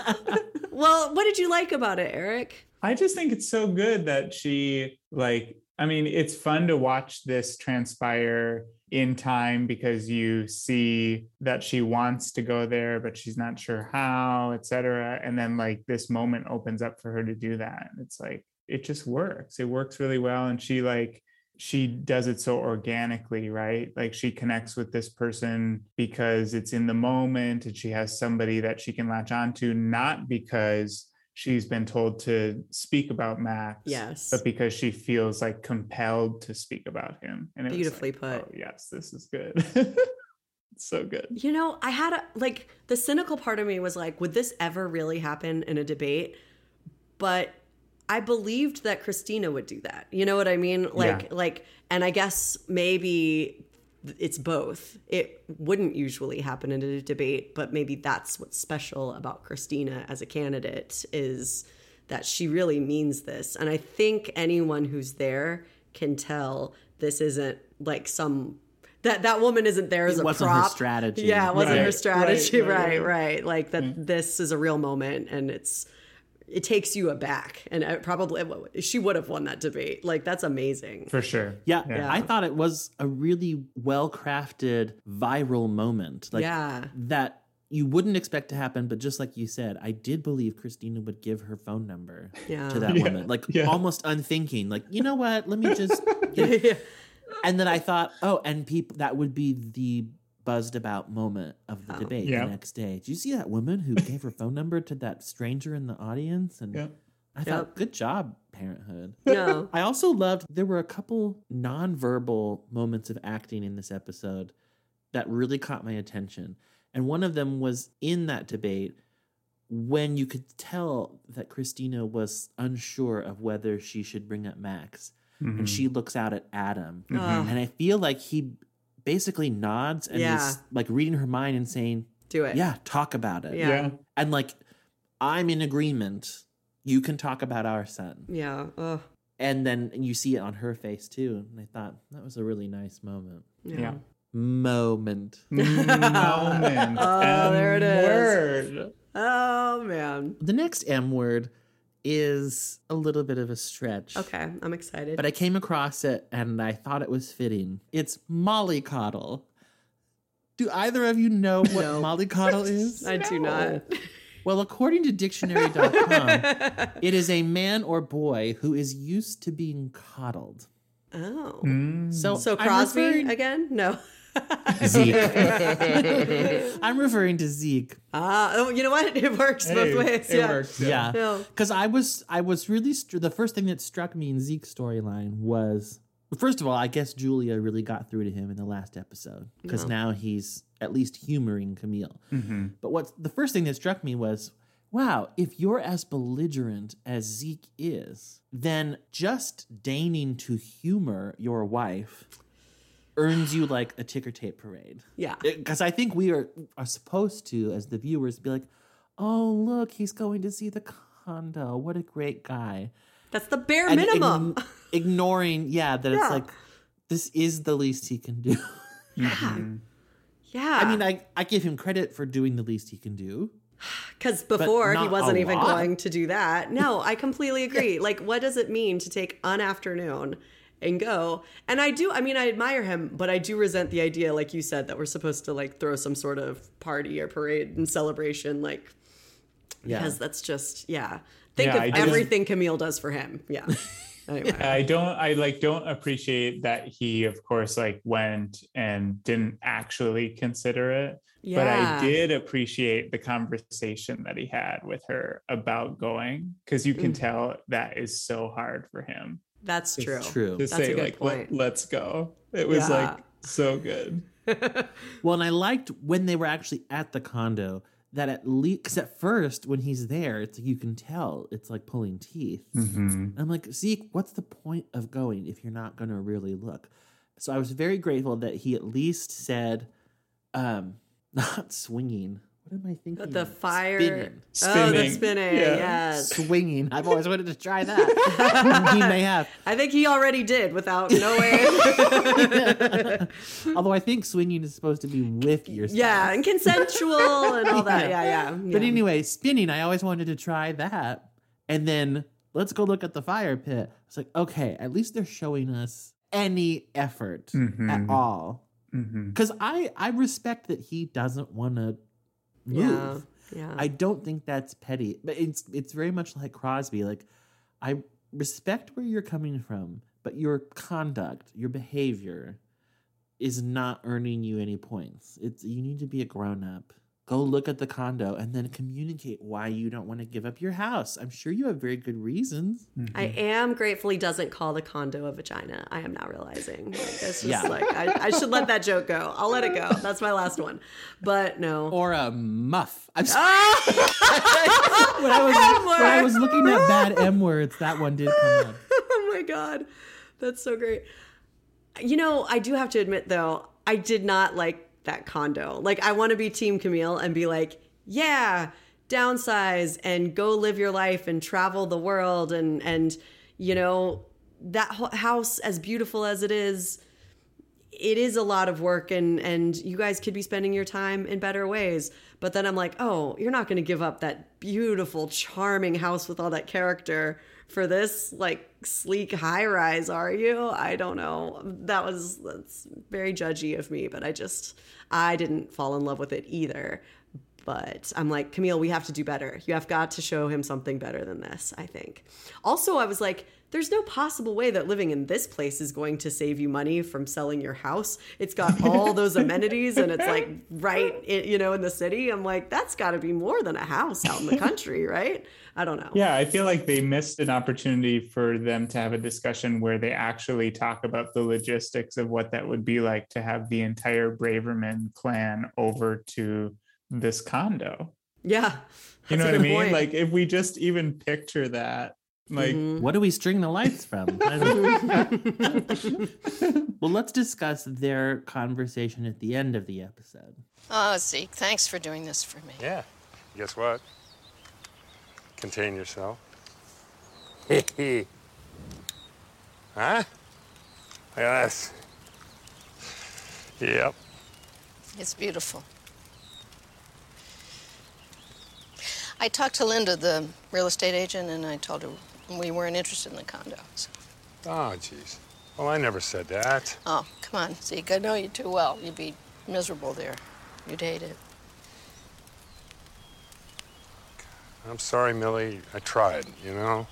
well, what did you like about it, Eric? I just think it's so good that she like I mean it's fun to watch this transpire in time because you see that she wants to go there but she's not sure how etc and then like this moment opens up for her to do that. It's like it just works. It works really well. And she like she does it so organically right? Like she connects with this person because it's in the moment and she has somebody that she can latch onto not because she's been told to speak about Max. Yes. But because she feels like compelled to speak about him. And Beautifully like, oh, put. Oh, yes, this is good. so good. You know, I had a like the cynical part of me was like, would this ever really happen in a debate? But I believed that Christina would do that. You know what I mean? Like Yeah. like and I guess maybe it's both. It wouldn't usually happen in a debate, but maybe that's what's special about Christina as a candidate is that she really means this. And I think anyone who's there can tell this isn't like some that that woman isn't there as It a wasn't her prop. strategy. Yeah, it wasn't her strategy. right, Right, right, right, right. Like that mm-hmm. this is a real moment and it's it takes you aback and it probably she would have won that debate. Like that's amazing. For sure. Yeah, Yeah. I thought it was a really well crafted viral moment. Like Yeah. that you wouldn't expect to happen, but just like you said, I did believe Christina would give her phone number Yeah. to that Yeah, woman. Like yeah. almost unthinking. Like, you know what? Let me just yeah. and then I thought, oh, and people that would be the buzzed about moment of the Oh. debate Yeah. the next day. Did you see that woman who gave her phone number to that stranger in the audience? And Yeah. I thought, Yep. good job, Parenthood. No. I also loved there were a couple nonverbal moments of acting in this episode that really caught my attention. And one of them was in that debate when you could tell that Christina was unsure of whether she should bring up Max. Mhm. And she looks out at Adam. Ugh. And I feel like he basically nods and Yeah. is like reading her mind and saying, Do it. Yeah, talk about it. Yeah. yeah. And like, I'm in agreement. You can talk about our son Yeah. Ugh. and then you see it on her face too and i thought that was a really nice moment Yeah. Yeah. moment Moment. Oh, there it is. Word. Oh man. the next m word is a little bit of a stretch Okay, I'm excited. but i came across it and i thought it was fitting it's mollycoddle do either of you know what No. mollycoddle is I do not. well according to dictionary.com it is a man or boy who is used to being coddled Oh. Mm. so So Crosby referring- again? No. Zeke. I'm referring to Zeke. Ah, oh, you know what? It works Hey, both ways. it yeah. works. Yeah, Yeah. because I was I was really str- the first thing that struck me in Zeke's storyline was first of all, I guess Julia really got through to him in the last episode because Yeah. now he's at least humoring Camille. Mhm. But what the first thing that struck me was, wow, if you're as belligerent as Zeke is, then just deigning to humor your wife earns you like a ticker tape parade. Yeah. Because I think we are are supposed to, as the viewers, be like, "Oh, look, he's going to see the condo. What a great guy!" That's the bare And minimum. ign- ignoring, yeah, that Yeah. it's like this is the least he can do. Mhm. yeah. I mean, I I give him credit for doing the least he can do. Because before he wasn't even lot. going to do that. No, I completely agree. Like, what does it mean to take an afternoon and go? And I do, I mean, I admire him, but I do resent the idea, like you said, that we're supposed to like throw some sort of party or parade and celebration. Like, Yeah. because that's just, yeah. Think Yeah, I of just- everything Camille does for him. Yeah. Anyway. I don't I like don't appreciate that he of course like went and didn't actually consider it. Yeah. But I did appreciate the conversation that he had with her about going because you can Mm. tell that is so hard for him. That's true. true. to That's a say good like point. Let, let's go. It was Yeah. like so good. Well, and I liked when they were actually at the condo that at least because at first when he's there, it's like you can tell it's like pulling teeth. Mm-hmm. I'm like, Zeke, what's the point of going if you're not going to really look? So I was very grateful that he at least said, um, not swinging. What am I thinking? The of? fire. Spinning. Oh, the Spinning. spinning. Yeah. Yes. Swinging. I've always wanted to try that. he may have. I think he already did without knowing. Although I think swinging is supposed to be with your spouse. yeah, and consensual and all that. Yeah. Yeah, yeah. But yeah. anyway, spinning, I always wanted to try that. And then let's go look at the fire pit. It's like, okay, at least they're showing us any effort Mhm. at all. Mm-hmm. Because I, I respect that he doesn't want to Yeah. Move. Yeah. I don't think that's petty, but it's it's very much like Crosby. Like I respect where you're coming from, but your conduct, your behavior is not earning you any points. It's you need to be a grown up. Go look at the condo and then communicate why you don't want to give up your house. I'm sure you have very good reasons. I am grateful he doesn't call the condo a vagina. I am now realizing. Like, it's just Yeah. like I, I should let that joke go. I'll let it go. That's my last one. But no. Or a muff. I'm sorry. Ah! when, I was, when I M-word. was looking at bad M words, that one did come up. oh my god that's so great you know i do have to admit though i did not like that condo. Like i want to be team camille and be like yeah downsize and go live your life and travel the world and and you know that ho- house as beautiful as it is it is a lot of work and and you guys could be spending your time in better ways. But then i'm like oh you're not going to give up that beautiful charming house with all that character for this like sleek high rise are you i don't know that was that's very judgy of me but i just i didn't fall in love with it either but I'm like, Camille, we have to do better. You have got to show him something better than this, I think. Also, I was like, there's no possible way that living in this place is going to save you money from selling your house. It's got all those amenities and it's like right, in, you know, in the city. I'm like, that's got to be more than a house out in the country, right? I don't know. Yeah, I feel like they missed an opportunity for them to have a discussion where they actually talk about the logistics of what that would be like to have the entire Braverman clan over to this condo. Yeah. You know what I mean? point. Like if we just even picture that, like Mhm. What do we string the lights from? Well, let's discuss their conversation at the end of the episode. Oh, Zeke, thanks for doing this for me. Yeah. Guess what? Contain yourself. Hee hee. Huh? Look at this. Yep. It's beautiful. I talked to Linda, the real estate agent, and I told her we weren't interested in the condo. So- Oh, jeez. Well, I never said that. Oh, come on, Zeke. I know you too well. You'd be miserable there. You'd hate it. I'm sorry, Millie. I tried, you know?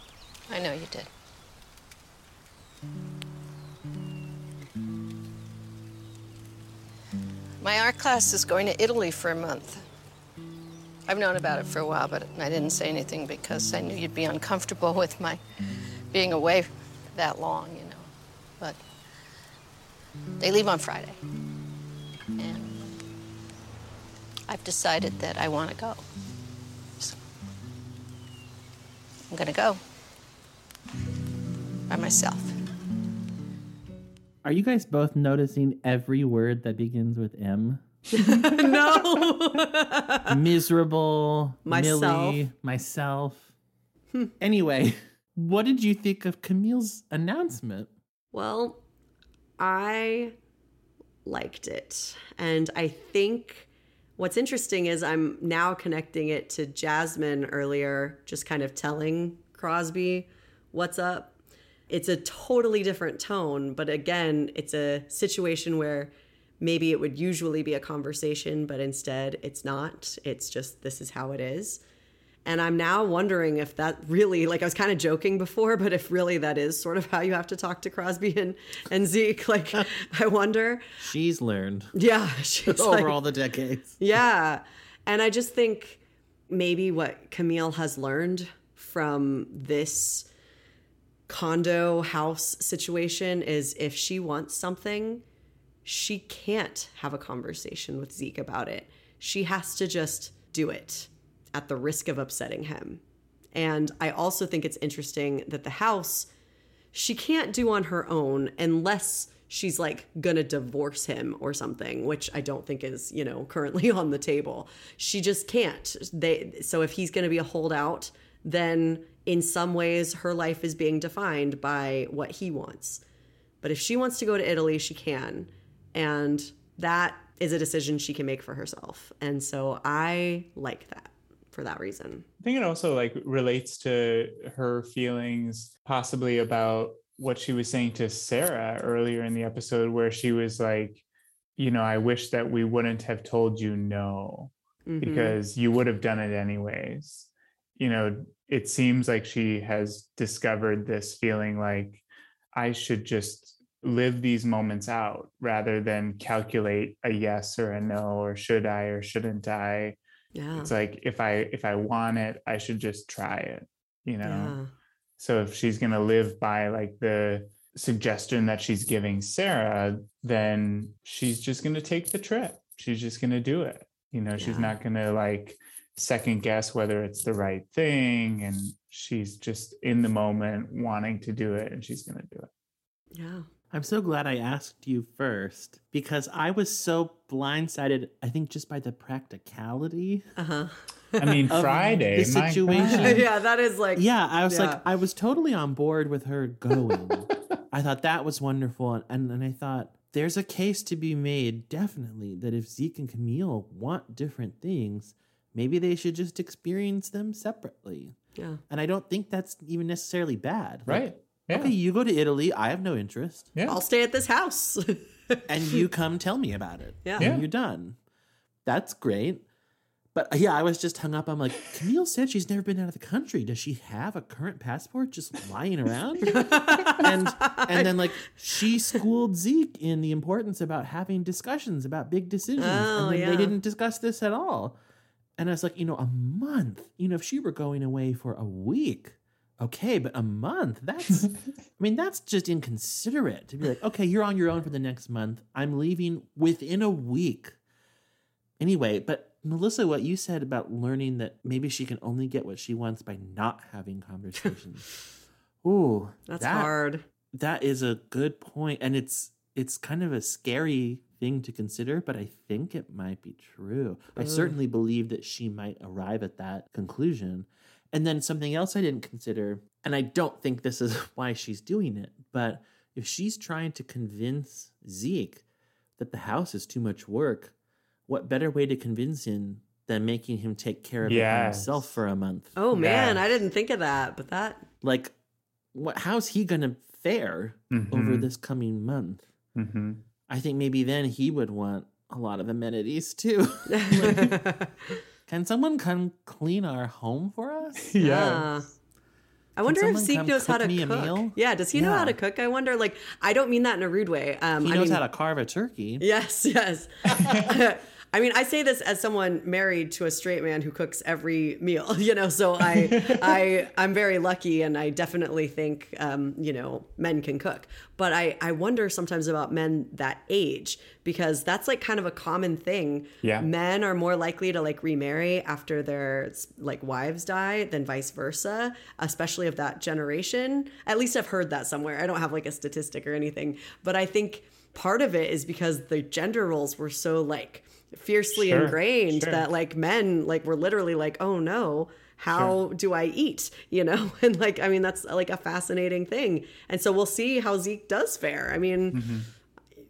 I know you did. My art class is going to Italy for a month. I've known about it for a while, but I didn't say anything because I knew you'd be uncomfortable with my being away that long, you know. But they leave on Friday. And I've decided that I want to go. I'm going to go by myself. Are you guys both noticing every word that begins with M? no. Miserable, Myself. Millie, myself. anyway, what did you think of Camille's announcement? Well, I liked it. And I think what's interesting is I'm now connecting it to Jasmine earlier, just kind of telling Crosby what's up. It's a totally different tone, but again, it's a situation where maybe it would usually be a conversation, but instead it's not. It's just this is how it is. And I'm now wondering if that really, like I was kind of joking before, but if really that is sort of how you have to talk to Crosby and, and Zeke. Like, I wonder. She's learned Yeah. She's over like, all the decades. yeah. And I just think maybe what Camille has learned from this condo house situation is if she wants something, she can't have a conversation with Zeke about it. She has to just do it at the risk of upsetting him. And I also think it's interesting that the house she can't do on her own unless she's like gonna divorce him or something which i don't think is you know currently on the table. She just can't. They so if he's gonna be a holdout then in some ways her life is being defined by what he wants. But if she wants to go to italy she can. And that is a decision she can make for herself. And so i like that for that reason I think it also like relates to her feelings possibly about what she was saying to Sarah earlier in the episode where she was like, you know, I wish that we wouldn't have told you no Mhm. because you would have done it anyways. You know, it seems like she has discovered this feeling like I should just live these moments out rather than calculate a yes or a no or should I or shouldn't I yeah. It's like if i if i want it i should just try it you know? Yeah. So if she's going to live by like the suggestion that she's giving sarah then she's just going to take the trip. She's just going to do it you know? She's not going to like second guess whether it's the right thing and she's just in the moment wanting to do it and she's going to do it. Yeah I'm so glad I asked you first because I was so blindsided, I think, just by the practicality. uh-huh i mean friday the situation. God. yeah that is like Yeah, I was Yeah. like, I was totally on board with her going. I thought that was wonderful. And, and, and I thought, there's a case to be made, definitely, that if Zeke and Camille want different things, maybe they should just experience them separately. yeah And I don't think that's even necessarily bad. Like, right yeah Okay, you go to Italy. I have no interest. yeah i'll stay at this house and you come tell me about it. Yeah. And Yeah. you're done. That's great. But yeah, I was just hung up. I'm like, Camille said she's never been out of the country. Does she have a current passport just lying around? and and then like she schooled Zeke in the importance about having discussions about big decisions. Oh, and then yeah. they didn't discuss this at all. And I was like, you know, a month. You know, if she were going away for a week, okay, but a month, that's I mean, that's just inconsiderate to be like, okay, you're on your own for the next month. I'm leaving within a week. Anyway, but Melissa, what you said about learning that maybe she can only get what she wants by not having conversations. Ooh, that's that- hard That is a good point, and it's it's kind of a scary thing to consider, but I think it might be true. I certainly believe that she might arrive at that conclusion. And then something else I didn't consider, and I don't think this is why she's doing it, but if she's trying to convince Zeke that the house is too much work, what better way to convince him than making him take care of it himself for a month? oh man Yeah. i didn't think of that but that Like, what? How's he gonna fare over Mhm. this coming month? Mhm. I think maybe then he would want a lot of amenities too. Can someone come clean our home for us? Yeah. I wonder if someone Zeke knows how to me a cook. meal? Yeah, does he know how to cook? I wonder. Like, I don't mean that in a rude way. Um, He I knows mean, how to carve a turkey. Yes, yes. I mean, I say this as someone married to a straight man who cooks every meal, you know. So I, I, I'm very lucky, and I definitely think, um, you know, men can cook. But I, I wonder sometimes about men that age because that's like kind of a common thing. Yeah. men are more likely to like remarry after their like wives die than vice versa, especially of that generation. At least I've heard that somewhere. I don't have like a statistic or anything, but I think part of it is because the gender roles were so like fiercely Sure, ingrained sure. that like men like were literally like, "Oh no, how do I eat?" You know? And like I mean that's like a fascinating thing. And so we'll see how Zeke does fare. I mean, Mm-hmm.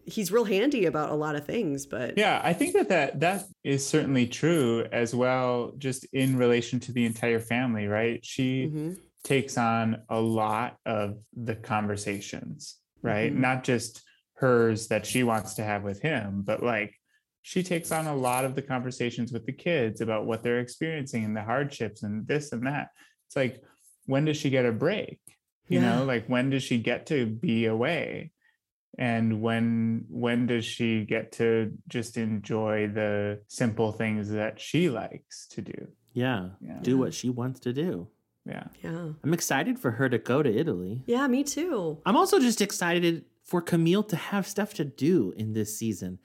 he's real handy about a lot of things, but Yeah, I think that, that that is certainly true as well, just in relation to the entire family, right? She Mhm. takes on a lot of the conversations, right? Mhm. Not just hers that she wants to have with him, but like she takes on a lot of the conversations with the kids about what they're experiencing and the hardships and this and that. It's like, when does she get a break? You Yeah. know, like when does she get to be away? and when when does she get to just enjoy the simple things that she likes to do Yeah. Yeah. Do what she wants to do. Yeah. Yeah. I'm excited for her to go to Italy. Yeah, me too. I'm also just excited for Camille to have stuff to do in this season.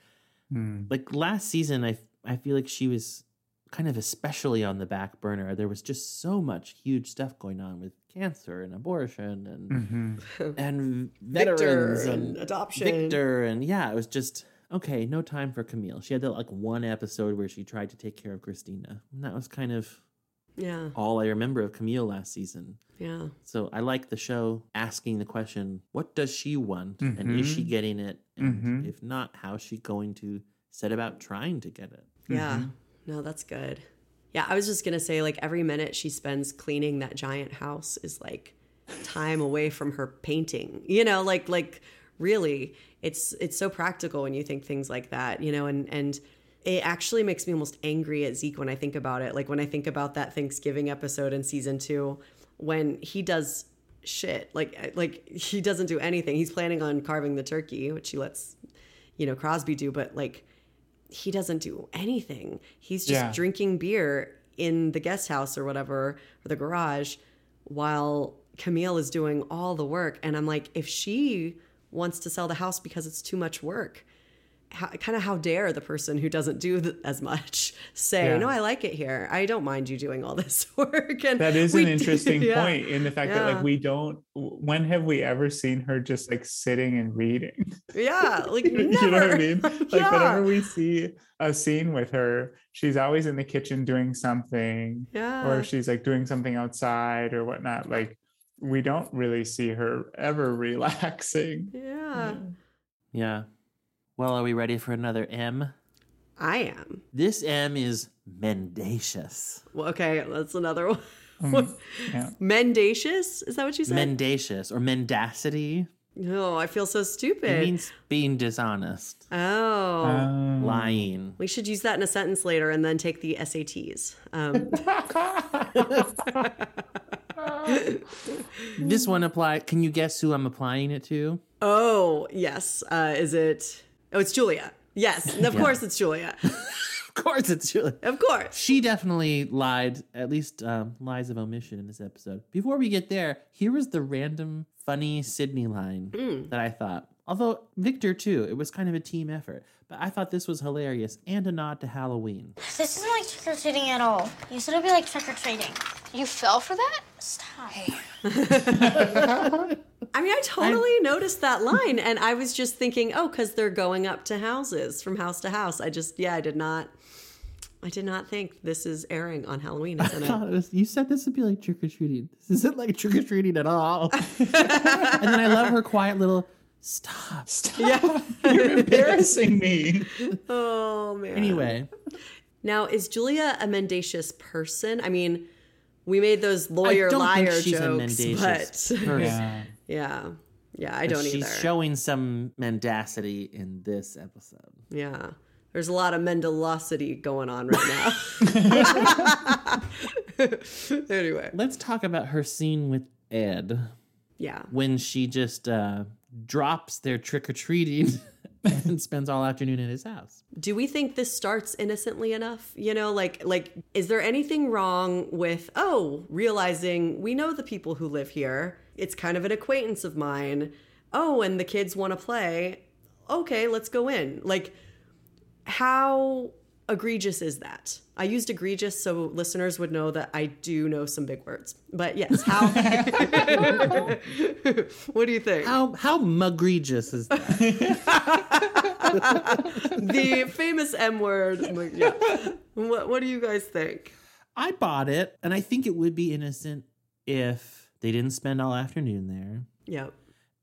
Hmm. Like last season, I I feel like she was kind of especially on the back burner. There was just so much huge stuff going on with cancer and abortion and Mhm. and Victor veterans and adoption. Victor and yeah, it was just okay. No time for Camille. She had that like one episode where she tried to take care of Christina, and that was kind of Yeah. all I remember of Camille last season. Yeah. So I like the show asking the question, what does she want? And is she Mhm. getting it? And Mhm. if not, how is she going to set about trying to get it? Yeah. Mm-hmm. No, that's good. Yeah, I was just going to say like every minute she spends cleaning that giant house is like time away from her painting. You know, like like really it's it's so practical when you think things like that, you know, and and it actually makes me almost angry at Zeke when I think about it. Like when I think about that Thanksgiving episode in season 2 when he does shit. Like like he doesn't do anything. He's planning on carving the turkey, which he lets you know Crosby do, but like he doesn't do anything. He's just Yeah. drinking beer in the guest house or whatever, or the garage, while Camille is doing all the work. And I'm like, if she wants to sell the house because it's too much work, how, kind of how dare the person who doesn't do th- as much say, Yeah. no, I like it here. I don't mind you doing all this work. And That is we an do- interesting yeah. point in the fact that like we don't when have we ever seen her just like sitting and reading? Yeah, like you know what I mean? Like Yeah. whenever we see a scene with her, she's always in the kitchen doing something, Yeah. or she's like doing something outside or whatnot. Like we don't really see her ever relaxing. yeah. Yeah. Well, are we ready for another M? I am. This M is mendacious. Well, okay, that's another one. Um, yeah. Mendacious? Is that what you said? Mendacious or mendacity. no, I feel so stupid. It means being dishonest, oh. Um, lying. we should use that in a sentence later and then take the SATs. Um, This one apply. Can you guess who I'm applying it to? oh, yes. Uh, is it? Oh, it's Julia. Yes, of course it's Julia. Of course, it's Julia. Of course. She definitely lied, at least um, lies of omission in this episode. Before we get there, here was the random funny Sydney line Hmm. that I thought. Although Victor too, it was kind of a team effort. But I thought this was hilarious and a nod to Halloween. This isn't like trick or treating at all. You said it'd be like trick or treating. You fell for that? Stop. I mean, I totally noticed that line and I was just thinking, oh, because they're going up to houses from house to house. I just, yeah, I did not. I did not think this is airing on Halloween, isn't I thought it? it was- you said this would be like trick or treating. This isn't like trick or treating at all. and then I love her quiet little stop. stop. Yeah. You're embarrassing me. Oh man. Anyway, Now, is Julia a mendacious person? I mean, we made those I lawyer don't liar think she's a jokes, mendacious but person. Yeah. yeah, yeah, I But don't she's either. She's showing some mendacity in this episode. yeah, there's a lot of mendalosity going on right now. anyway, Let's talk about her scene with Ed yeah, when she just uh, drops their trick or treating and spends all afternoon at his house. do we think this starts innocently enough? You know, like like is there anything wrong with oh realizing we know the people who live here? It's kind of an acquaintance of mine. Oh, and the kids want to play. Okay, let's go in. Like how egregious is that? I used egregious so listeners would know that I do know some big words. But yes, how What do you think? How how egregious is that? the famous M word. Yeah. What what do you guys think? I bought it, and I think it would be innocent if they didn't spend all afternoon there, Yep.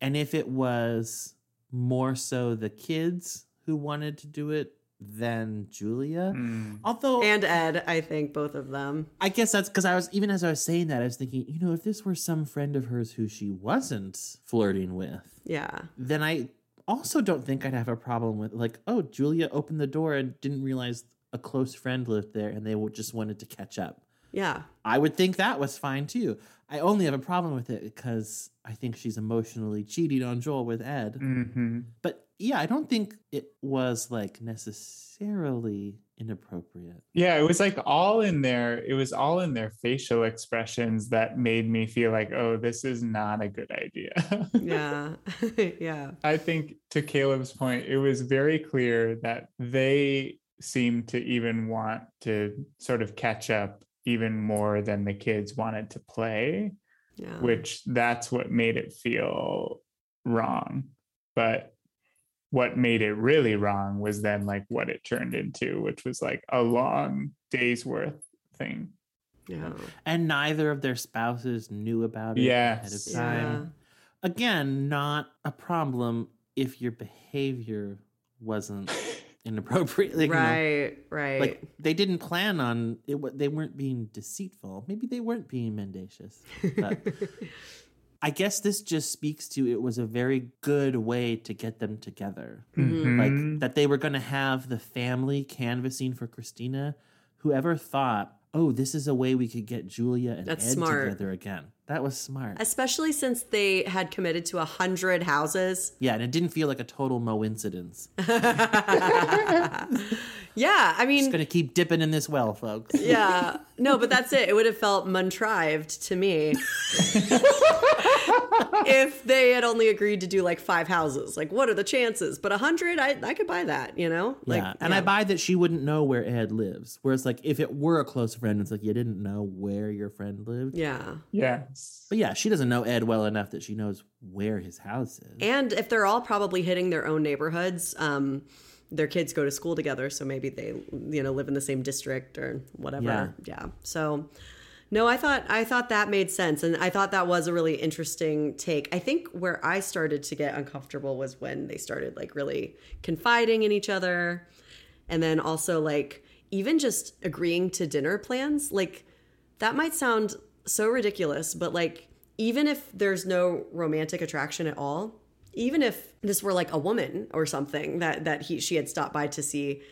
and if it was more so the kids who wanted to do it than Julia. Mm. Although And Ed, I think both of them. I guess that's because I was even as I was saying that I was thinking, you know, if this were some friend of hers who she wasn't flirting with, Yeah. then I also don't think I'd have a problem with like, oh, Julia opened the door and didn't realize a close friend lived there, and they just wanted to catch up. Yeah. I would think that was fine too. I only have a problem with it because I think she's emotionally cheating on Joel with Ed. hmm But yeah, I don't think it was like necessarily inappropriate. Yeah, it was like all in their it was all in their facial expressions that made me feel like, oh, this is not a good idea. Yeah. yeah. I think to Caleb's point, it was very clear that they seemed to even want to sort of catch up even more than the kids wanted to play, Yeah. which that's what made it feel wrong. But what made it really wrong was then like what it turned into, which was like a long day's worth thing. Yeah. And neither of their spouses knew about it ahead of time. Again, not a problem if your behavior wasn't inappropriate. like, you know, right. Right. like they didn't plan on it. wa- They weren't being deceitful. Maybe they weren't being mendacious. But I guess this just speaks to it was a very good way to get them together. Mhm. Like that they were going to have the family canvassing for Christina. Whoever thought, oh, this is a way we could get Julia and That's Ed smart. together again. That was smart. Especially since they had committed to a hundred houses. yeah, and it didn't feel like a total mo incidence. Yeah, I mean, Just gonna keep dipping in this well, folks. yeah, no, but that's it. It would have felt contrived to me if they had only agreed to do like five houses. Like, what are the chances? But a hundred, I I could buy that. You know, like, yeah, and I buy that she wouldn't know where Ed lives. Whereas, like, if it were a close friend, it's like you didn't know where your friend lived. Yeah. Yes. But yeah, she doesn't know Ed well enough that she knows where his house is. And if they're all probably hitting their own neighborhoods, um, their kids go to school together, so maybe they, you know, live in the same district or whatever. Yeah. So, no, I thought I thought that made sense, and I thought that was a really interesting take. I think where I started to get uncomfortable was when they started like really confiding in each other, and then also like even just agreeing to dinner plans. Like that might sound so ridiculous, but like even if there's no romantic attraction at all, even if this were like a woman or something that that he she had stopped by to see,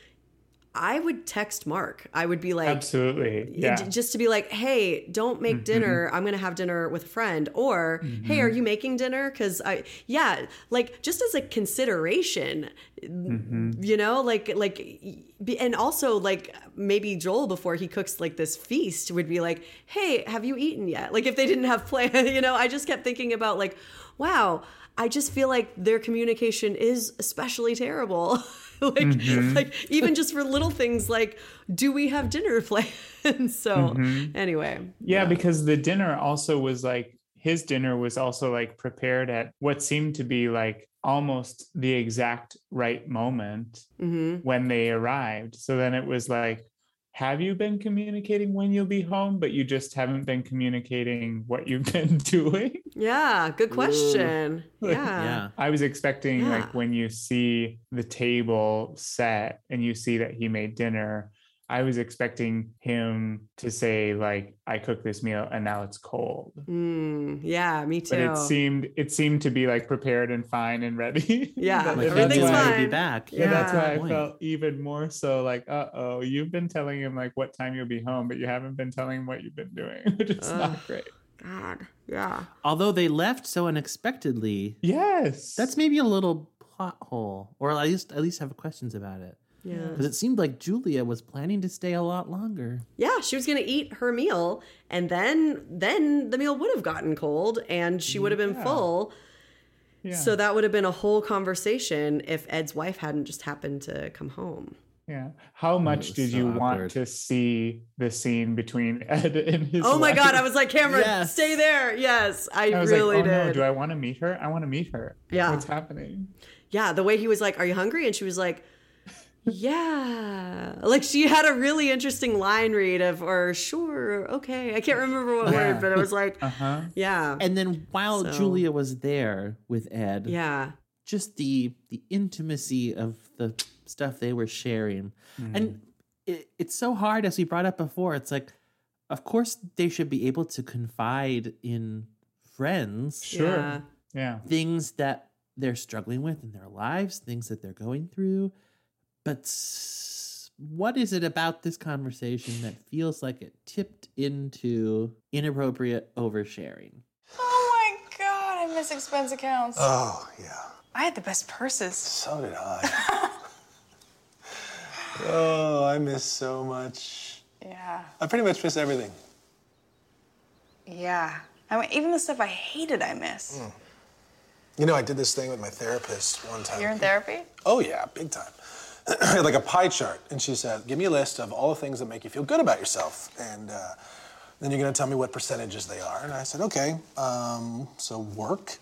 I would text Mark. I would be like Absolutely. Yeah. j- just to be like, "Hey, don't make Mhm. dinner. I'm going to have dinner with a friend." Or, "Hey, are you making dinner?" cuz I yeah, like just as a consideration, Mhm. you know, like like and also like maybe Joel before he cooks like this feast would be like, "Hey, have you eaten yet?" Like if they didn't have plan, you know, I just kept thinking about like, "Wow, I just feel like their communication is especially terrible." like Mhm. like even just for little things like do we have dinner plans? so Mhm. anyway, yeah, because the dinner also was like his dinner was also like prepared at what seemed to be like almost the exact right moment hmm when they arrived. So then it was like, have you been communicating when you'll be home, but you just haven't been communicating what you've been doing? yeah, good question. Yeah. I was expecting Yeah. like when you see the table set and you see that he made dinner, I was expecting him to say like, "I cooked this meal and now it's cold." Mm, yeah, me too. But it seemed it seemed to be like prepared and fine and ready. Yeah, That- Like, everything's why- I'd be fine. back. Yeah, that's why I Point. felt even more so like, uh oh, you've been telling him like what time you'll be home, but you haven't been telling him what you've been doing, which is Ugh. not great. God, yeah. Although they left so unexpectedly, Yes. that's maybe a little plot hole, or at least at least have questions about it. Yeah. Because it seemed like Julia was planning to stay a lot longer. Yeah, she was going to eat her meal and then then the meal would have gotten cold and she would have been Yeah. full. yeah. So that would have been a whole conversation if Ed's wife hadn't just happened to come home. yeah. How much did so you awkward. want to see the scene between Ed and his oh my wife? god, I was like, Cameron, Yes. stay there. Yes, I, I was really like, oh did. no, do I want to meet her? I want to meet her. Yeah. What's happening? yeah, the way he was like, "Are you hungry?" and she was like, "Yeah." Like she had a really interesting line read of or sure, okay. I can't remember what Yeah. word, but it was like, Uh-huh. yeah. And then while So- Julia was there with Ed, Yeah. just the the intimacy of the stuff they were sharing, Mm-hmm. and it, it's so hard as we brought up before. It's like, of course, they should be able to confide in friends Sure. Yeah. Yeah. things that they're struggling with in their lives, things that they're going through. But what is it about this conversation that feels like it tipped into inappropriate oversharing? Oh my god, I miss expense accounts. Oh, yeah. I had the best purses. So did I. oh, I miss so much. Yeah. I pretty much miss everything. Yeah. I mean, even the stuff I hated, I miss. Mm. You know, I did this thing with my therapist one time. You're in therapy? Oh, yeah, big time. Like a pie chart, and she said, Give me a list of all the things that make you feel good about yourself. And uh, then you're gonna tell me what percentages they are. And I said, Okay, um, so work.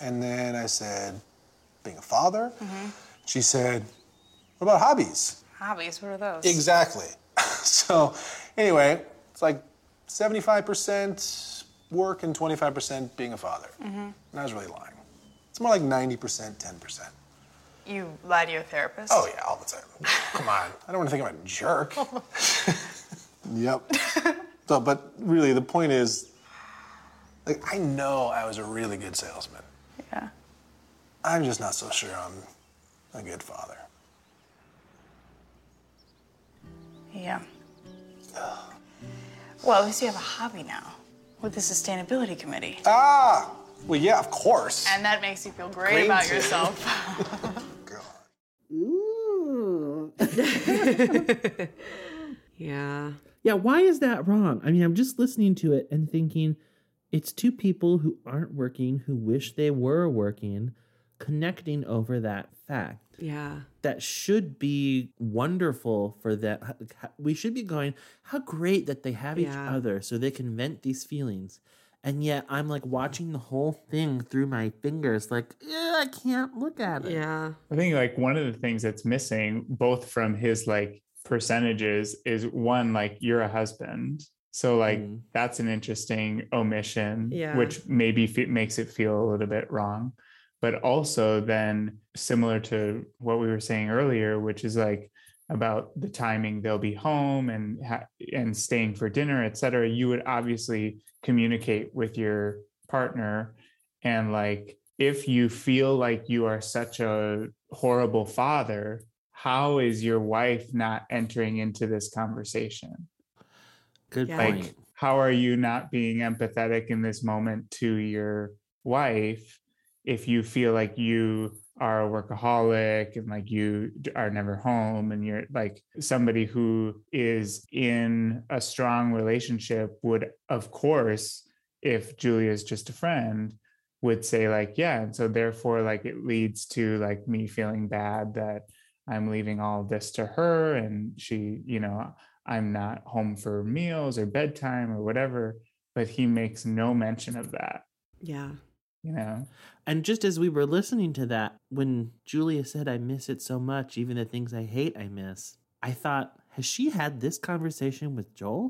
And then I said, Being a father. Mm-hmm. She said, What about hobbies? Hobbies, what are those? Exactly. so, anyway, it's like 75% work and 25% being a father. Mm-hmm. And I was really lying. It's more like 90%, 10%. You lie to your therapist? Oh, yeah, all the time. Come on. I don't want to think I'm a jerk. yep. so, but really, the point is like, I know I was a really good salesman. Yeah. I'm just not so sure I'm a good father. Yeah. Well, at least you have a hobby now with the sustainability committee. Ah! Well, yeah, of course. And that makes you feel great Green about tea. yourself. Yeah. Yeah, why is that wrong? I mean, I'm just listening to it and thinking it's two people who aren't working, who wish they were working, connecting over that fact. Yeah. That should be wonderful for that. We should be going, how great that they have each Yeah. other so they can vent these feelings. And yet I'm like watching the whole thing through my fingers, like, I can't look at it. Yeah. I think like one of the things that's missing, both from his like percentages, is one like you're a husband, so like mm-hmm. that's an interesting omission, Yeah. which maybe fe- makes it feel a little bit wrong. But also then similar to what we were saying earlier, which is like about the timing they'll be home and ha- and staying for dinner, et cetera. You would obviously communicate with your partner and like if you feel like you are such a horrible father, how is your wife not entering into this conversation? Good Yeah. Like, point. how are you not being empathetic in this moment to your wife if you feel like you are a workaholic and like you are never home and you're like somebody who is in a strong relationship would of course if julia's just a friend would say like yeah and so therefore like it leads to like me feeling bad that i'm leaving all this to her and she you know i'm not home for meals or bedtime or whatever but he makes no mention of that Yeah. You know And just as we were listening to that, when Julia said, I miss it so much, even the things I hate, I miss, I thought, has she had this conversation with Joel?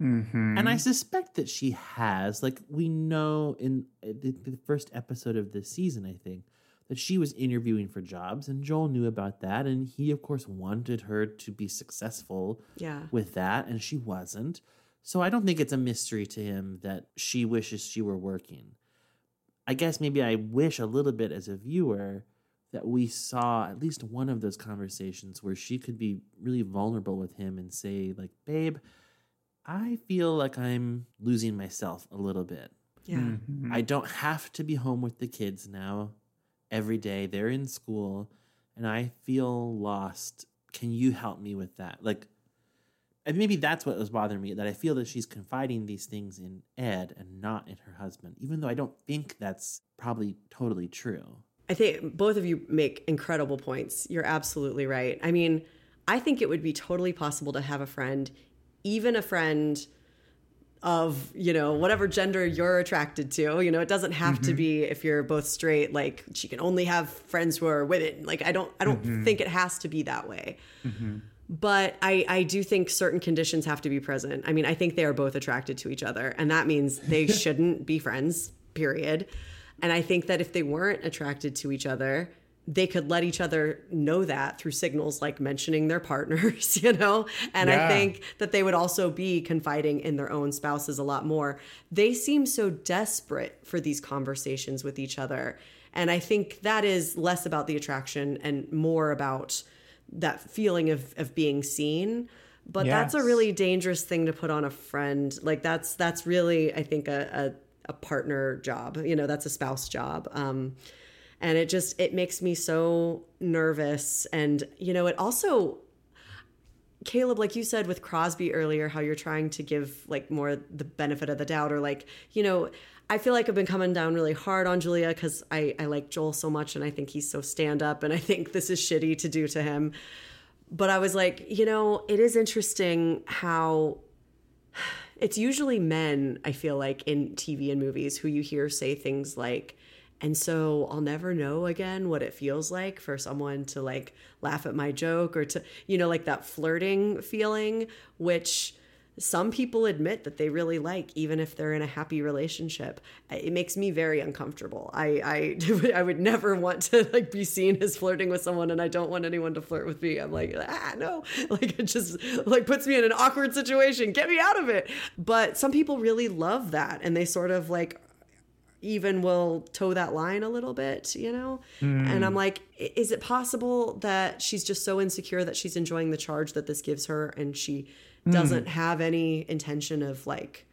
Mhm. And I suspect that she has. Like, we know in uh, the, the first episode of this season, I think, that she was interviewing for jobs, and Joel knew about that. And he, of course, wanted her to be successful Yeah. with that, and she wasn't. So I don't think it's a mystery to him that she wishes she were working. I guess maybe I wish a little bit as a viewer that we saw at least one of those conversations where she could be really vulnerable with him and say, like, babe, I feel like I'm losing myself a little bit. Yeah. Mhm. I don't have to be home with the kids now every day. They're in school and I feel lost. Can you help me with that? Like, and maybe that's what was bothering me that I feel that she's confiding these things in Ed and not in her husband, even though I don't think that's probably totally true. I think both of you make incredible points. You're absolutely right. I mean, I think it would be totally possible to have a friend, even a friend of, you know, whatever gender you're attracted to. You know, it doesn't have to Mhm. be if you're both straight, like she can only have friends who are women. Like I don't I don't Mhm. think it has to be that way. But I, I do think certain conditions have to be present. I mean, I think they are both attracted to each other, and that means they shouldn't be friends, period. And I think that if they weren't attracted to each other, they could let each other know that through signals like mentioning their partners, you know? And I think that they would also be confiding in their own spouses a lot more. They seem so desperate for these conversations with each other. And I think that is less about the attraction and more about that feeling of, of being seen. But that's a really dangerous thing to put on a friend. Like that's that's really, I think, a, a, a partner job. You know, that's a spouse job. Um, and it just it makes me so nervous and you know it also Caleb, like you said with Crosby earlier, how you're trying to give like more the benefit of the doubt, or like, you know, I feel like I've been coming down really hard on Julia because I, I like Joel so much and I think he's so stand up and I think this is shitty to do to him. But I was like, you know, it is interesting how it's usually men, I feel like, in TV and movies who you hear say things like, and so I'll never know again what it feels like for someone to like laugh at my joke or to, you know, like that flirting feeling, which some people admit that they really like, even if they're in a happy relationship. It makes me very uncomfortable. I, I, I would never want to like be seen as flirting with someone and I don't want anyone to flirt with me. I'm like, ah, no, like it just like puts me in an awkward situation. Get me out of it. But some people really love that and they sort of like even will toe that line a little bit, you know? Mm. And I'm like, is it possible that she's just so insecure that she's enjoying the charge that this gives her and she doesn't mm. have any intention of like,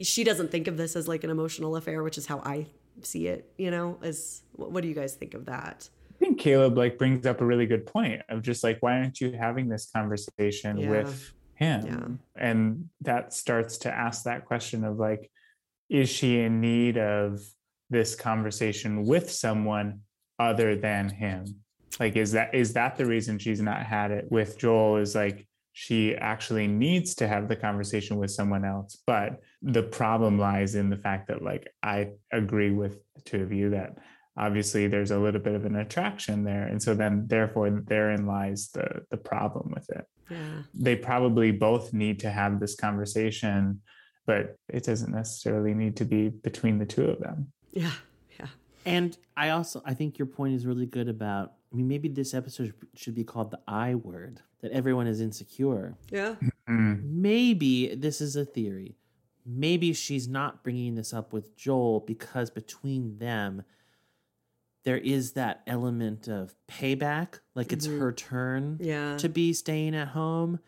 she doesn't think of this as like an emotional affair, which is how I see it, you know? As what do you guys think of that? I think Caleb like brings up a really good point of just like, why aren't you having this conversation yeah. with him? Yeah. And that starts to ask that question of like, is she in need of this conversation with someone other than him like is that is that the reason she's not had it with joel is like she actually needs to have the conversation with someone else but the problem lies in the fact that like i agree with the two of you that obviously there's a little bit of an attraction there and so then therefore therein lies the the problem with it yeah. they probably both need to have this conversation but it doesn't necessarily need to be between the two of them. Yeah. Yeah. And I also I think your point is really good about I mean maybe this episode should be called the I word that everyone is insecure. Yeah. Mm-hmm. Maybe this is a theory. Maybe she's not bringing this up with Joel because between them there is that element of payback like it's mm-hmm. her turn yeah. to be staying at home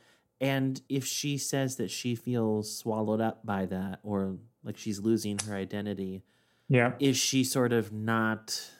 and if she says that she feels swallowed up by that or like she's losing her identity, yeah. Is she sort of not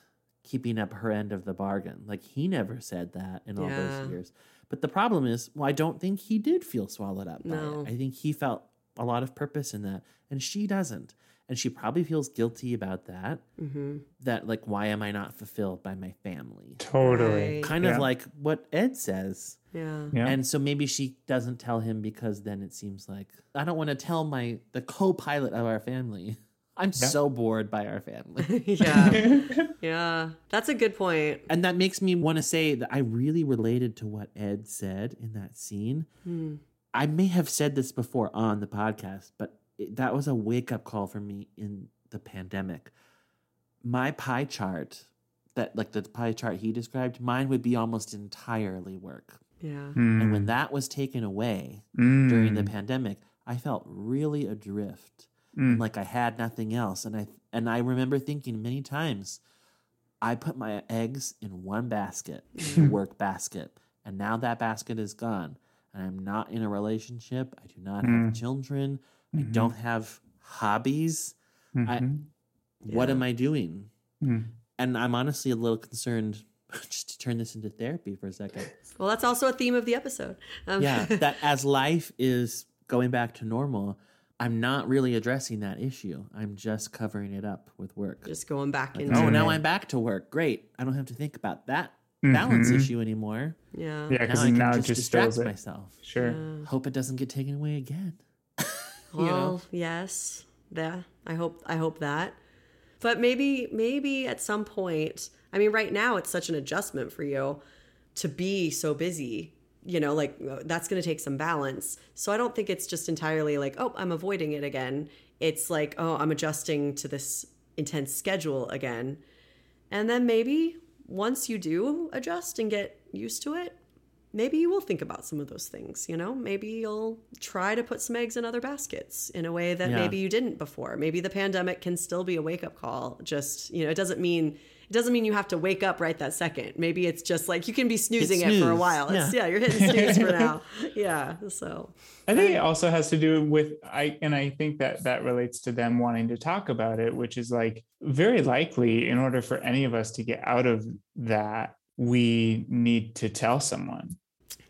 keeping up her end of the bargain? Like he never said that in all yeah. those years. But the problem is, well, I don't think he did feel swallowed up by it. I think he felt a lot of purpose in that, and she doesn't. And she probably feels guilty about that. Mm-hmm. That, like, why am I not fulfilled by my family? Totally. Right. Kind yeah. of like what Ed says. Yeah. yeah. And so maybe she doesn't tell him because then it seems like I don't want to tell my the co-pilot of our family. I'm yeah. so bored by our family. yeah. yeah. That's a good point. And that makes me want to say that I really related to what Ed said in that scene. Hmm. I may have said this before on the podcast, but it, that was a wake up call for me in the pandemic. My pie chart, that like the pie chart he described, mine would be almost entirely work. Yeah. Mm. And when that was taken away mm. during the pandemic, I felt really adrift, mm. like I had nothing else. And I and I remember thinking many times, I put my eggs in one basket, work basket, and now that basket is gone. And I'm not in a relationship. I do not have Mm. children. I Mhm. don't have hobbies. I, Mhm. what Yeah. am I doing? Mm. And I'm honestly a little concerned just to turn this into therapy for a second. Well, that's also a theme of the episode. Um, yeah, that as life is going back to normal, I'm not really addressing that issue. I'm just covering it up with work. just going back Like, into oh, now. I'm back to work. Great. I don't have to think about that balance Mhm. issue anymore. yeah. Yeah, Now because I can now, just it just distract it. myself. Sure. Yeah. Hope it doesn't get taken away again. Well, know? yes, yeah. I hope I hope that. But maybe maybe at some point, I mean, right now it's such an adjustment for you to be so busy. You know, like uh, that's going to take some balance. So I don't think it's just entirely like, oh, I'm avoiding it again. It's like, oh, I'm adjusting to this intense schedule again. And then maybe once you do adjust and get used to it, maybe you will think about some of those things, you know? Maybe you'll try to put some eggs in other baskets in a way that Yeah. maybe you didn't before. Maybe the pandemic can still be a wake up call. Just, you know, it doesn't mean doesn't mean you have to wake up right that second. Maybe it's just like you can be snoozing Hit it for a while. It's, Yeah. yeah, you're hitting snooze for now. Yeah. So I think it um, also has to do with I and I think that that relates to them wanting to talk about it, which is like very likely in order for any of us to get out of that, we need to tell someone.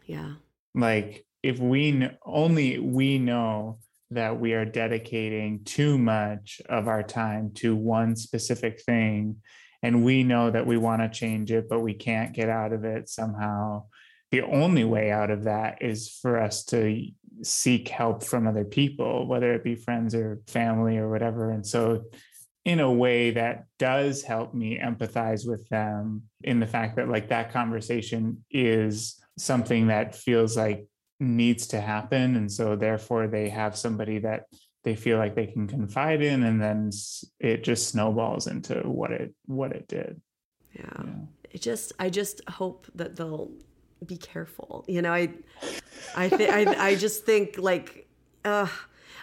yeah. Like if we kn- only we know that we are dedicating too much of our time to one specific thing and we know that we want to change it but we can't get out of it somehow. The only way out of that is for us to seek help from other people whether it be friends or family or whatever. And so in a way that does help me empathize with them in the fact that like that conversation is something that feels like needs to happen. And so therefore they have somebody that they feel like they can confide in and then it just snowballs into what it what it did Yeah. It just I just hope that they'll be careful. You know, I I think I I just think like uh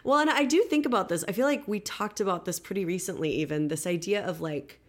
well and I do think about this. I feel like we talked about this pretty recently even this idea of like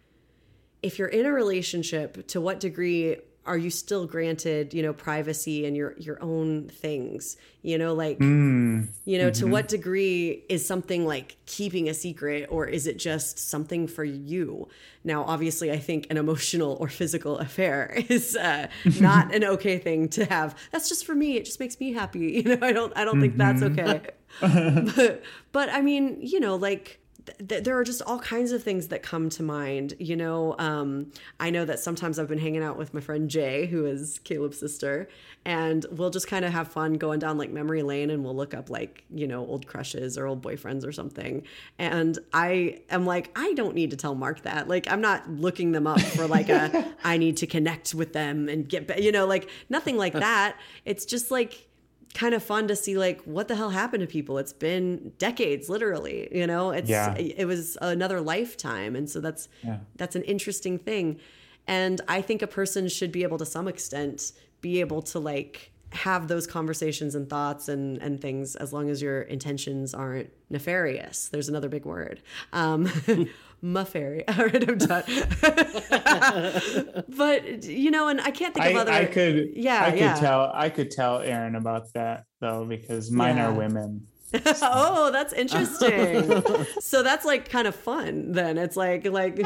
if you're in a relationship to what degree are you still granted, you know, privacy and your your own things? You know, like Mm, you know, to mhm. what degree is something like keeping a secret or is it just something for you? Now, obviously, I think an emotional or physical affair is uh, not an okay thing to have. That's just for me. It just makes me happy. You know, I don't I don't think that's Mhm. okay. but but I mean, you know, like th- th- there are just all kinds of things that come to mind. You know, um, I know that sometimes I've been hanging out with my friend Jay, who is Caleb's sister, and we'll just kind of have fun going down like memory lane and we'll look up like, you know, old crushes or old boyfriends or something. And I am like, I don't need to tell Mark that. Like, I'm not looking them up for like a, I need to connect with them and get, you know, like nothing like that. It's just like, kind of fun to see like what the hell happened to people. It's been decades literally you know? It's Yeah. it was another lifetime and so that's Yeah. that's an interesting thing. And i think a person should be able to some extent be able to like have those conversations and thoughts and and things as long as your intentions aren't nefarious. There's another big word. Um muffary all right i'm done but you know and i can't think of I, other I could yeah I could yeah tell I could tell Aaron about that though because mine Yeah. are women. oh, that's interesting. so that's like kind of fun then. It's like like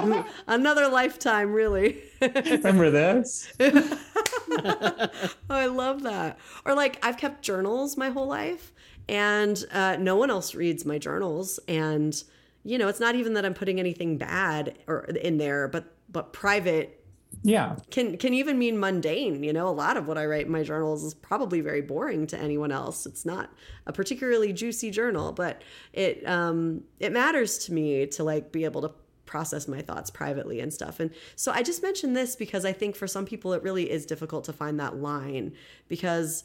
another lifetime really. Remember this? oh, I love that. Or like I've kept journals my whole life and uh, no one else reads my journals and you know, it's not even that I'm putting anything bad or in there, but but private Yeah. can can even mean mundane you know? A lot of what i write in my journals is probably very boring to anyone else. It's not a particularly juicy journal but it um it matters to me to like be able to process my thoughts privately and stuff. And so i just mentioned this because i think for some people it really is difficult to find that line because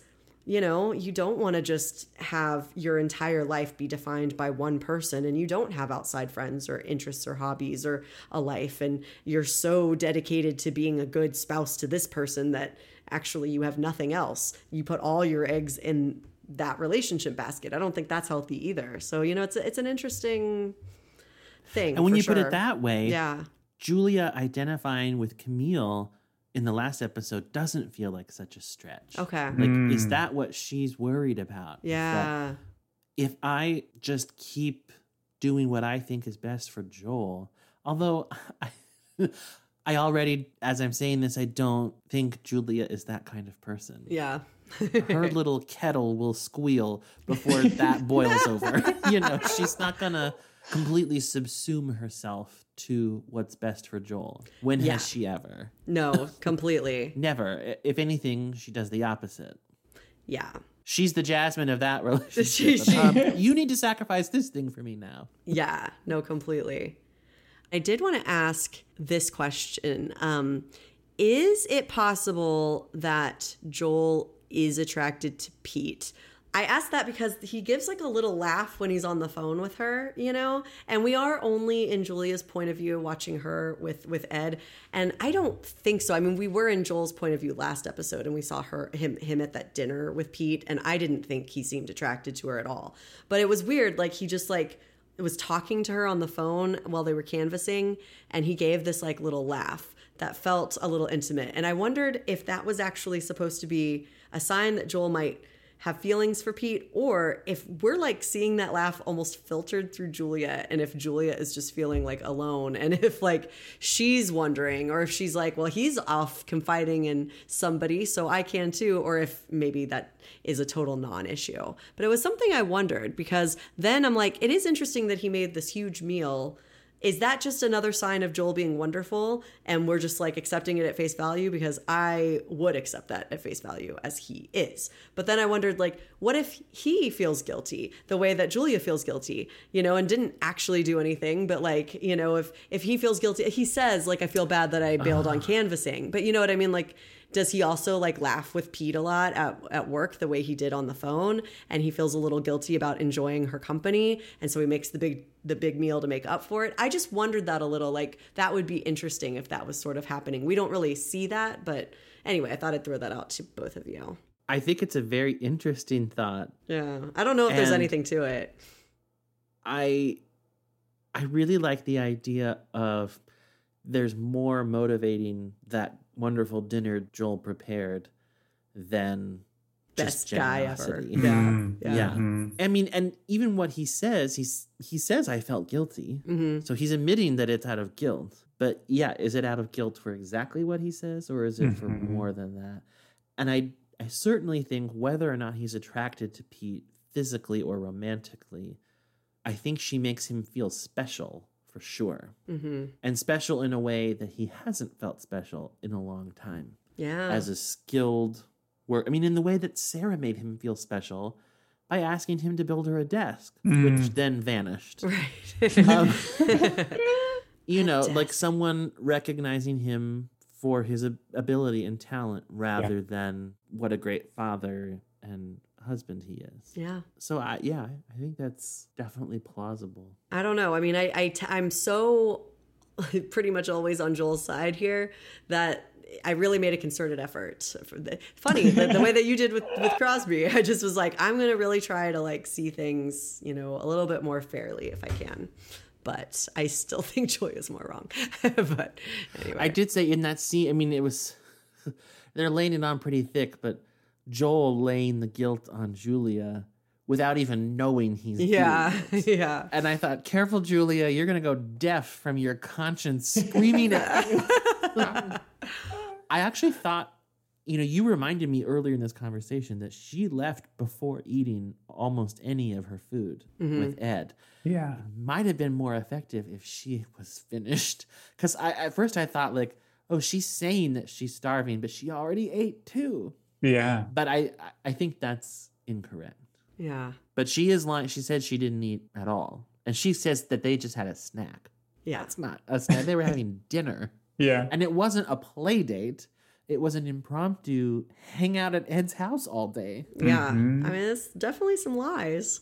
you know, you don't want to just have your entire life be defined by one person and you don't have outside friends or interests or hobbies or a life and you're so dedicated to being a good spouse to this person that actually you have nothing else. You put all your eggs in that relationship basket. I don't think that's healthy either. So, you know, it's it's an interesting thing. And when you put it that way, Yeah. Julia identifying with Camille in the last episode doesn't feel like such a stretch. Okay. Like, is Mm. that what she's worried about? Yeah. If I just keep doing what I think is best for Joel, although I, I already, as I'm saying this, I don't think Julia is that kind of person. Yeah. Her little kettle will squeal before that boils over. you know, she's not gonna completely subsume herself to what's best for Joel. When Yeah. has she ever? No, completely. Never. If anything, she does the opposite. Yeah. She's the Jasmine of that relationship. She- she- Um, you need to sacrifice this thing for me now. Yeah, no, completely. I did want to ask this question. Um, is it possible that Joel is attracted to Pete? I asked that because he gives like a little laugh when he's on the phone with her, you know? And we are only in Julia's point of view watching her with with Ed, and I don't think so. I mean, we were in Joel's point of view last episode and we saw her him him at that dinner with Pete and I didn't think he seemed attracted to her at all. But it was weird like he just like was talking to her on the phone while they were canvassing and he gave this like little laugh that felt a little intimate. And I wondered if that was actually supposed to be a sign that Joel might have feelings for Pete, or if we're like seeing that laugh almost filtered through Julia, and if Julia is just feeling like alone, and if like she's wondering, or if she's like, well, he's off confiding in somebody, so I can too, or if maybe that is a total non issue. But it was something I wondered because then I'm like, it is interesting that he made this huge meal is that just another sign of Joel being wonderful and we're just like accepting it at face value because I would accept that at face value as he is. But then I wondered like what if he feels guilty the way that Julia feels guilty, you know, and didn't actually do anything, but like, you know, if if he feels guilty, he says like I feel bad that I bailed on canvassing. But you know what I mean like does he also like laugh with Pete a lot at, at work the way he did on the phone and he feels a little guilty about enjoying her company and so he makes the big the big meal to make up for it. I just wondered that a little like that would be interesting if that was sort of happening. We don't really see that, but anyway, I thought I'd throw that out to both of you. I think it's a very interesting thought. Yeah. I don't know if there's anything to it. I I really like the idea of there's more motivating that wonderful dinner Joel prepared than just Best guy ever. generosity. Yeah. Mm, Yeah. Yeah. mhm. I mean, and even what he says, he's he says I felt guilty. Mhm. So he's admitting that it's out of guilt. But yeah, is it out of guilt for exactly what he says, or is it for Mhm. more than that? And I I certainly think whether or not he's attracted to Pete physically or romantically, I think she makes him feel special for sure. Mhm. And special in a way that he hasn't felt special in a long time. Yeah. As a skilled work. I mean, in the way that Sarah made him feel special by asking him to build her a desk, which Mm. then vanished. Right. Um, you know, like someone recognizing him for his ability and talent rather than what a great father and husband he is. Yeah. So I yeah, I think that's definitely plausible. I don't know. I mean, I, I t- I'm so pretty much always on Joel's side here that I really made a concerted effort. For the, funny the, the way that you did with with Crosby. I just was like, I'm gonna really try to like see things, you know, a little bit more fairly if I can. But I still think Joy is more wrong. but anyway, I did say in that scene, I mean it was they're laying it on pretty thick, but Joel laying the guilt on Julia without even knowing he's yeah, doing it. yeah. And I thought, careful, Julia, you're gonna go deaf from your conscience screaming at you. I actually thought, you know, you reminded me earlier in this conversation that she left before eating almost any of her food Mhm. with Ed. Yeah. Might have been more effective if she was finished. Because I at first I thought like, oh, she's saying that she's starving, but she already ate too. Yeah. But I I think that's incorrect. Yeah. But she is lying. She said she didn't eat at all. And she says that they just had a snack. Yeah. That's not a snack. They were having dinner. Yeah. And it wasn't a play date. It was an impromptu hang out at Ed's house all day. Yeah. Mhm. I mean, it's definitely some lies.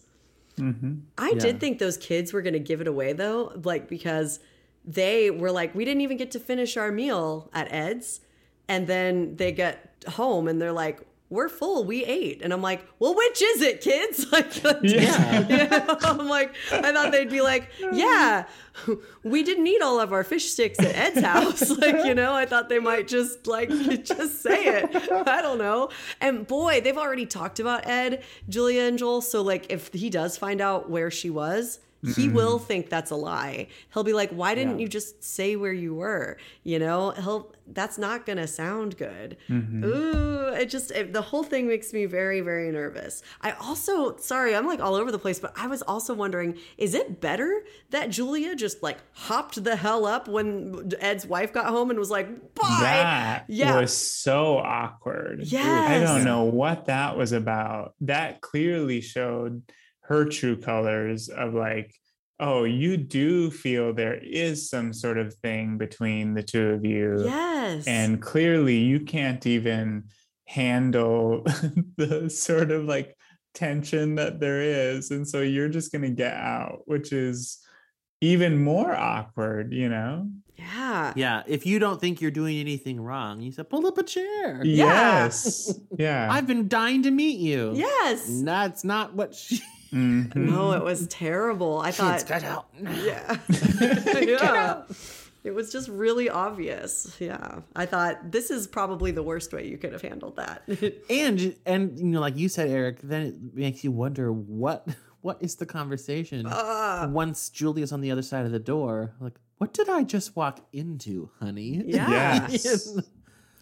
Mm-hmm. I Yeah. did think those kids were going to give it away though, like because they were like, we didn't even get to finish our meal at Ed's. And then they get home and they're like, we're full, we ate. And I'm like, well, which is it, kids? Like, Yeah. you know, I'm like, I thought they'd be like, yeah, we didn't eat all of our fish sticks at Ed's house. Like, you know, I thought they might just like just say it. I don't know. And boy, they've already talked about Ed, Julia, and Joel. So like, if he does find out where she was. He Mhm. will think that's a lie. He'll be like, "Why didn't Yeah. you just say where you were?" You know, he'll. That's not gonna sound good. Mhm. Ooh, it just it, the whole thing makes me very very nervous. I also sorry, I'm like all over the place, but I was also wondering, is it better that Julia just like hopped the hell up when Ed's wife got home and was like, "Bye." That yeah. was so awkward. I don't know what that was about. That clearly showed her true colors of like, oh, you do feel there is some sort of thing between the two of you. Yes. And clearly you can't even handle the sort of like tension that there is. And so you're just going to get out, which is even more awkward, you know? yeah. Yeah. If you don't think you're doing anything wrong, you said, pull up a chair. Yes. Yeah. I've been dying to meet you. Yes. And that's not what she. Mhm. No, it was terrible. I Kids, thought get out. Yeah. yeah. It was just really obvious. Yeah. I thought this is probably the worst way you could have handled that. and and you know, like you said, Eric, then it makes you wonder what what is the conversation Ah. once Julia's on the other side of the door. Like, what did I just walk into, honey? Yeah. Yes.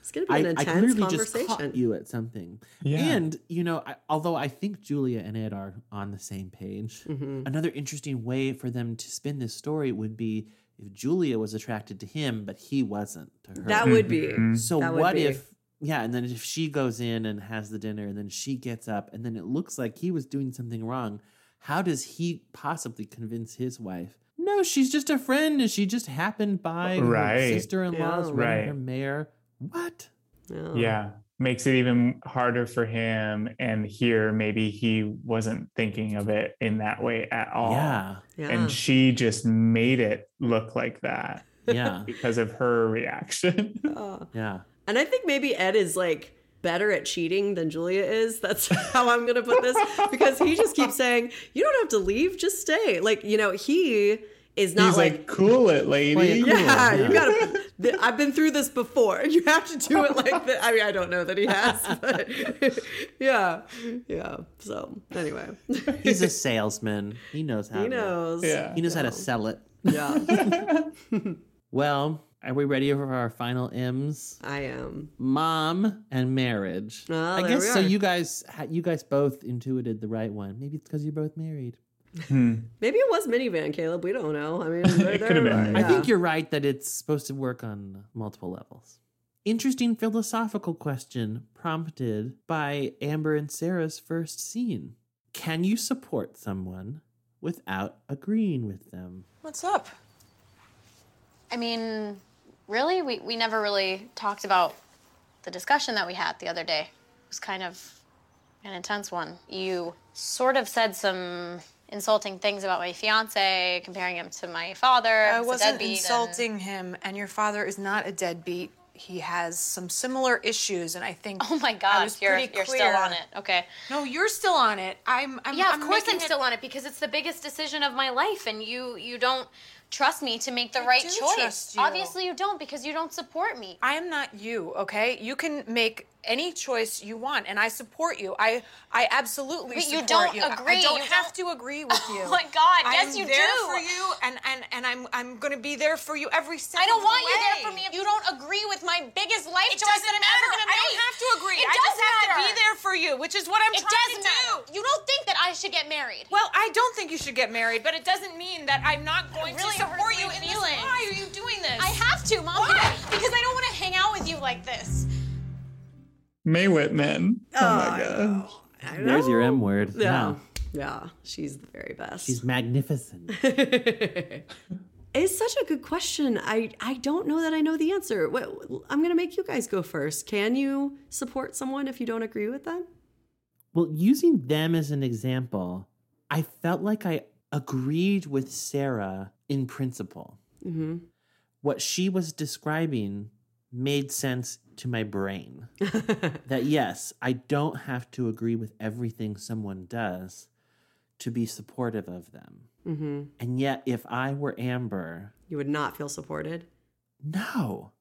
It's going to be an I, I intense clearly just conversation. caught you at something. Yeah. And, you know, I, although I think Julia and Ed are on the same page, Mm-hmm. another interesting way for them to spin this story would be if Julia was attracted to him, but he wasn't to her. That would be. Mm-hmm. So would what be. if yeah, and then if she goes in and has the dinner and then she gets up and then it looks like he was doing something wrong, how does he possibly convince his wife? No, she's just a friend and she just happened by Right. her sister-in-law's Yeah. Right. her mare. What? Yeah. Yeah. Makes it even harder for him. And here, maybe he wasn't thinking of it in that way at all. Yeah. Yeah. And she just made it look like that Yeah. because of her reaction. Uh, Yeah. and I think maybe Ed is like better at cheating than Julia is. That's how I'm going to put this because he just keeps saying, "You don't have to leave, just stay." Like, you know, he is not He's like, like, cool it, lady. Yeah, cool. yeah, Yeah. you gotta. th- I've been through this before. You have to do it like that. I mean, I don't know that he has, but yeah, yeah. So anyway, He's a salesman. He knows how he to knows. Yeah. he knows how to sell it. Yeah, Well, are we ready for our final M's? I am. Mom and marriage. Oh, I there guess we so. You guys, you guys both intuited the right one. Maybe it's because you're both married. Hmm. Maybe it was minivan, Caleb. We don't know. I mean, It could have been. they're- I think you're right that it's supposed to work on multiple levels. Interesting philosophical question prompted by Amber and Sarah's first scene. Can you support someone without agreeing with them? What's up? I mean, really? We, we never really talked about the discussion that we had the other day. It was kind of an intense one. You sort of said some insulting things about my fiance, comparing him to my father. I wasn't deadbeat, and- insulting him, and your father is not a deadbeat. He has some similar issues, and I think. Oh my gosh, you're, you're still on it. Okay. No, you're still on it. I'm. I'm yeah, I'm of course I'm it- still on it because it's the biggest decision of my life, and you you don't trust me to make the I right choice. trust you. Obviously, you don't because you don't support me. I am not you, okay? You can make any choice you want, and I support you. I I absolutely But you don't you. I- I agree. don't You have to agree with you. Oh my God, yes, I'm you there do. for you, and and and I'm I'm gonna be there for you every step. I don't want you there for me if you don't agree with my biggest life It choice that I'm matter. ever gonna I make. don't have to agree. It I does just have to be there for you, which is what I'm It trying to matter. do. You don't think that I should get married? Well, I don't think you should get married, but it doesn't mean that I'm not going really to support you in this. feelings. Why are you doing this? I have to, mom. Why? Because I don't want to hang out with you like this. May Whitman. Oh, my god. I There's your. M word. Yeah, Wow. yeah. She's the very best. She's magnificent. It's such a good question. I I don't know that I know the answer. What, I'm going to make you guys go first. Can you support someone if you don't agree with them? Well, using them as an example, I felt like I agreed with Sarah in principle. Mm-hmm. What she was describing made sense to my brain. that yes, I don't have to agree with everything someone does to be supportive of them. Mm-hmm. And yet, if I were Amber, You would not feel supported. no.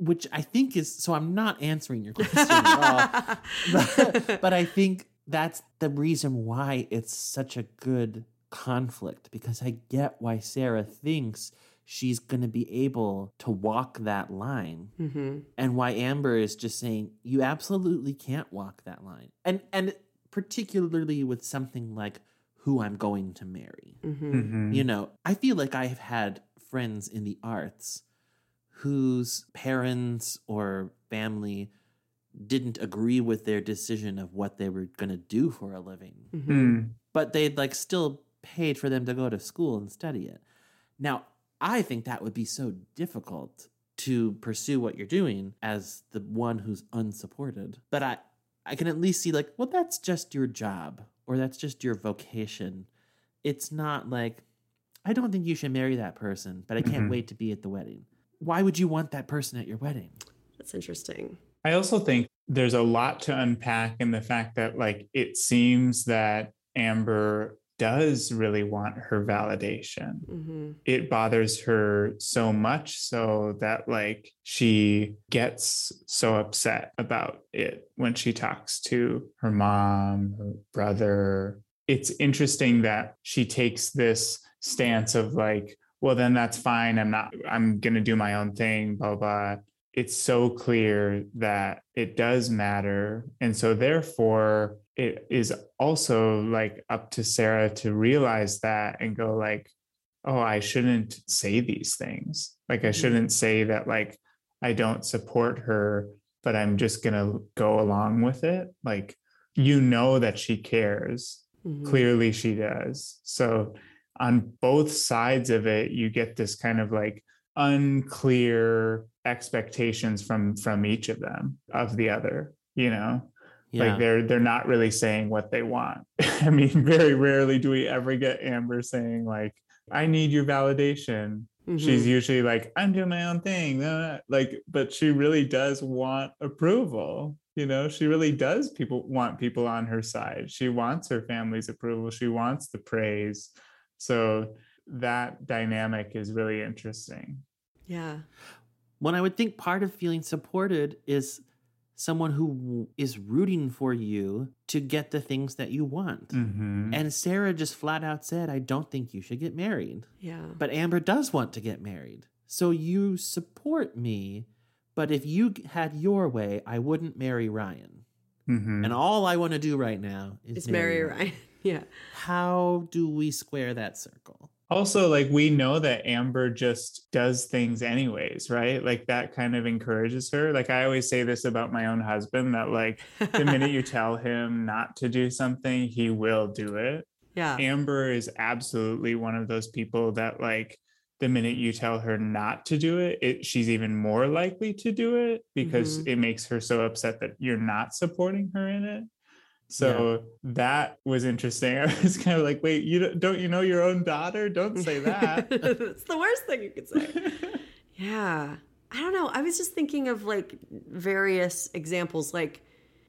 Which I think is so I'm not answering your question at all. But, but I think that's the reason why it's such a good conflict because I get why Sarah thinks she's going to be able to walk that line Mm-hmm. and why Amber is just saying you absolutely can't walk that line. And and particularly with something like who I'm going to marry. Mm-hmm. Mhm. You know, I feel like I have had friends in the arts whose parents or family didn't agree with their decision of what they were going to do for a living. Mm-hmm. Mm. But they'd like still paid for them to go to school and study it. Now, I think that would be so difficult to pursue what you're doing as the one who's unsupported. But I I can at least see like, well that's just your job or that's just your vocation. It's not like I don't think you should marry that person, but I can't Mhm. wait to be at the wedding. Why would you want that person at your wedding? That's interesting. I also think there's a lot to unpack in the fact that like it seems that Amber does really want her validation. Mm-hmm. It bothers her so much so that like she gets so upset about it when she talks to her mom, her brother. It's interesting that she takes this stance of like, well, then that's fine. I'm not, I'm going to do my own thing, blah, blah. It's so clear that it does matter. And so, therefore, it is also like up to Sarah to realize that and go, like, oh, I shouldn't say these things. Like, I shouldn't say that, like, I don't support her, but I'm just going to go along with it. Like, you know that she cares. Mhm. Clearly, she does. So, on both sides of it you get this kind of like unclear expectations from from each of them of the other you know Yeah. like they're they're not really saying what they want. I mean very rarely do we ever get amber saying like i need your validation. She's Mhm. usually like i'm doing my own thing. Like but she really does want approval you know? She really does people want people on her side. She wants her family's approval. She wants the praise. So that dynamic is really interesting. Yeah. When I would think part of feeling supported is someone who is rooting for you to get the things that you want. Mhm. And Sarah just flat out said, I don't think you should get married. Yeah. But Amber does want to get married. So you support me. But if you had your way, I wouldn't marry Ryan. Mhm. And all I want to do right now is It's marry Ryan. Yeah. How do we square that circle? Also like we know that amber just does things anyways right like that kind of encourages her like i always say this about my own husband that like the minute you tell him not to do something he will do it Yeah. amber is absolutely one of those people that like the minute you tell her not to do it, it she's even more likely to do it because Mhm. it makes her so upset that you're not supporting her in it so that was interesting i was kind of like wait you don't, don't you know your own daughter don't say that it's the worst thing you could say. yeah. I don't know. I was just thinking of like various examples. Like,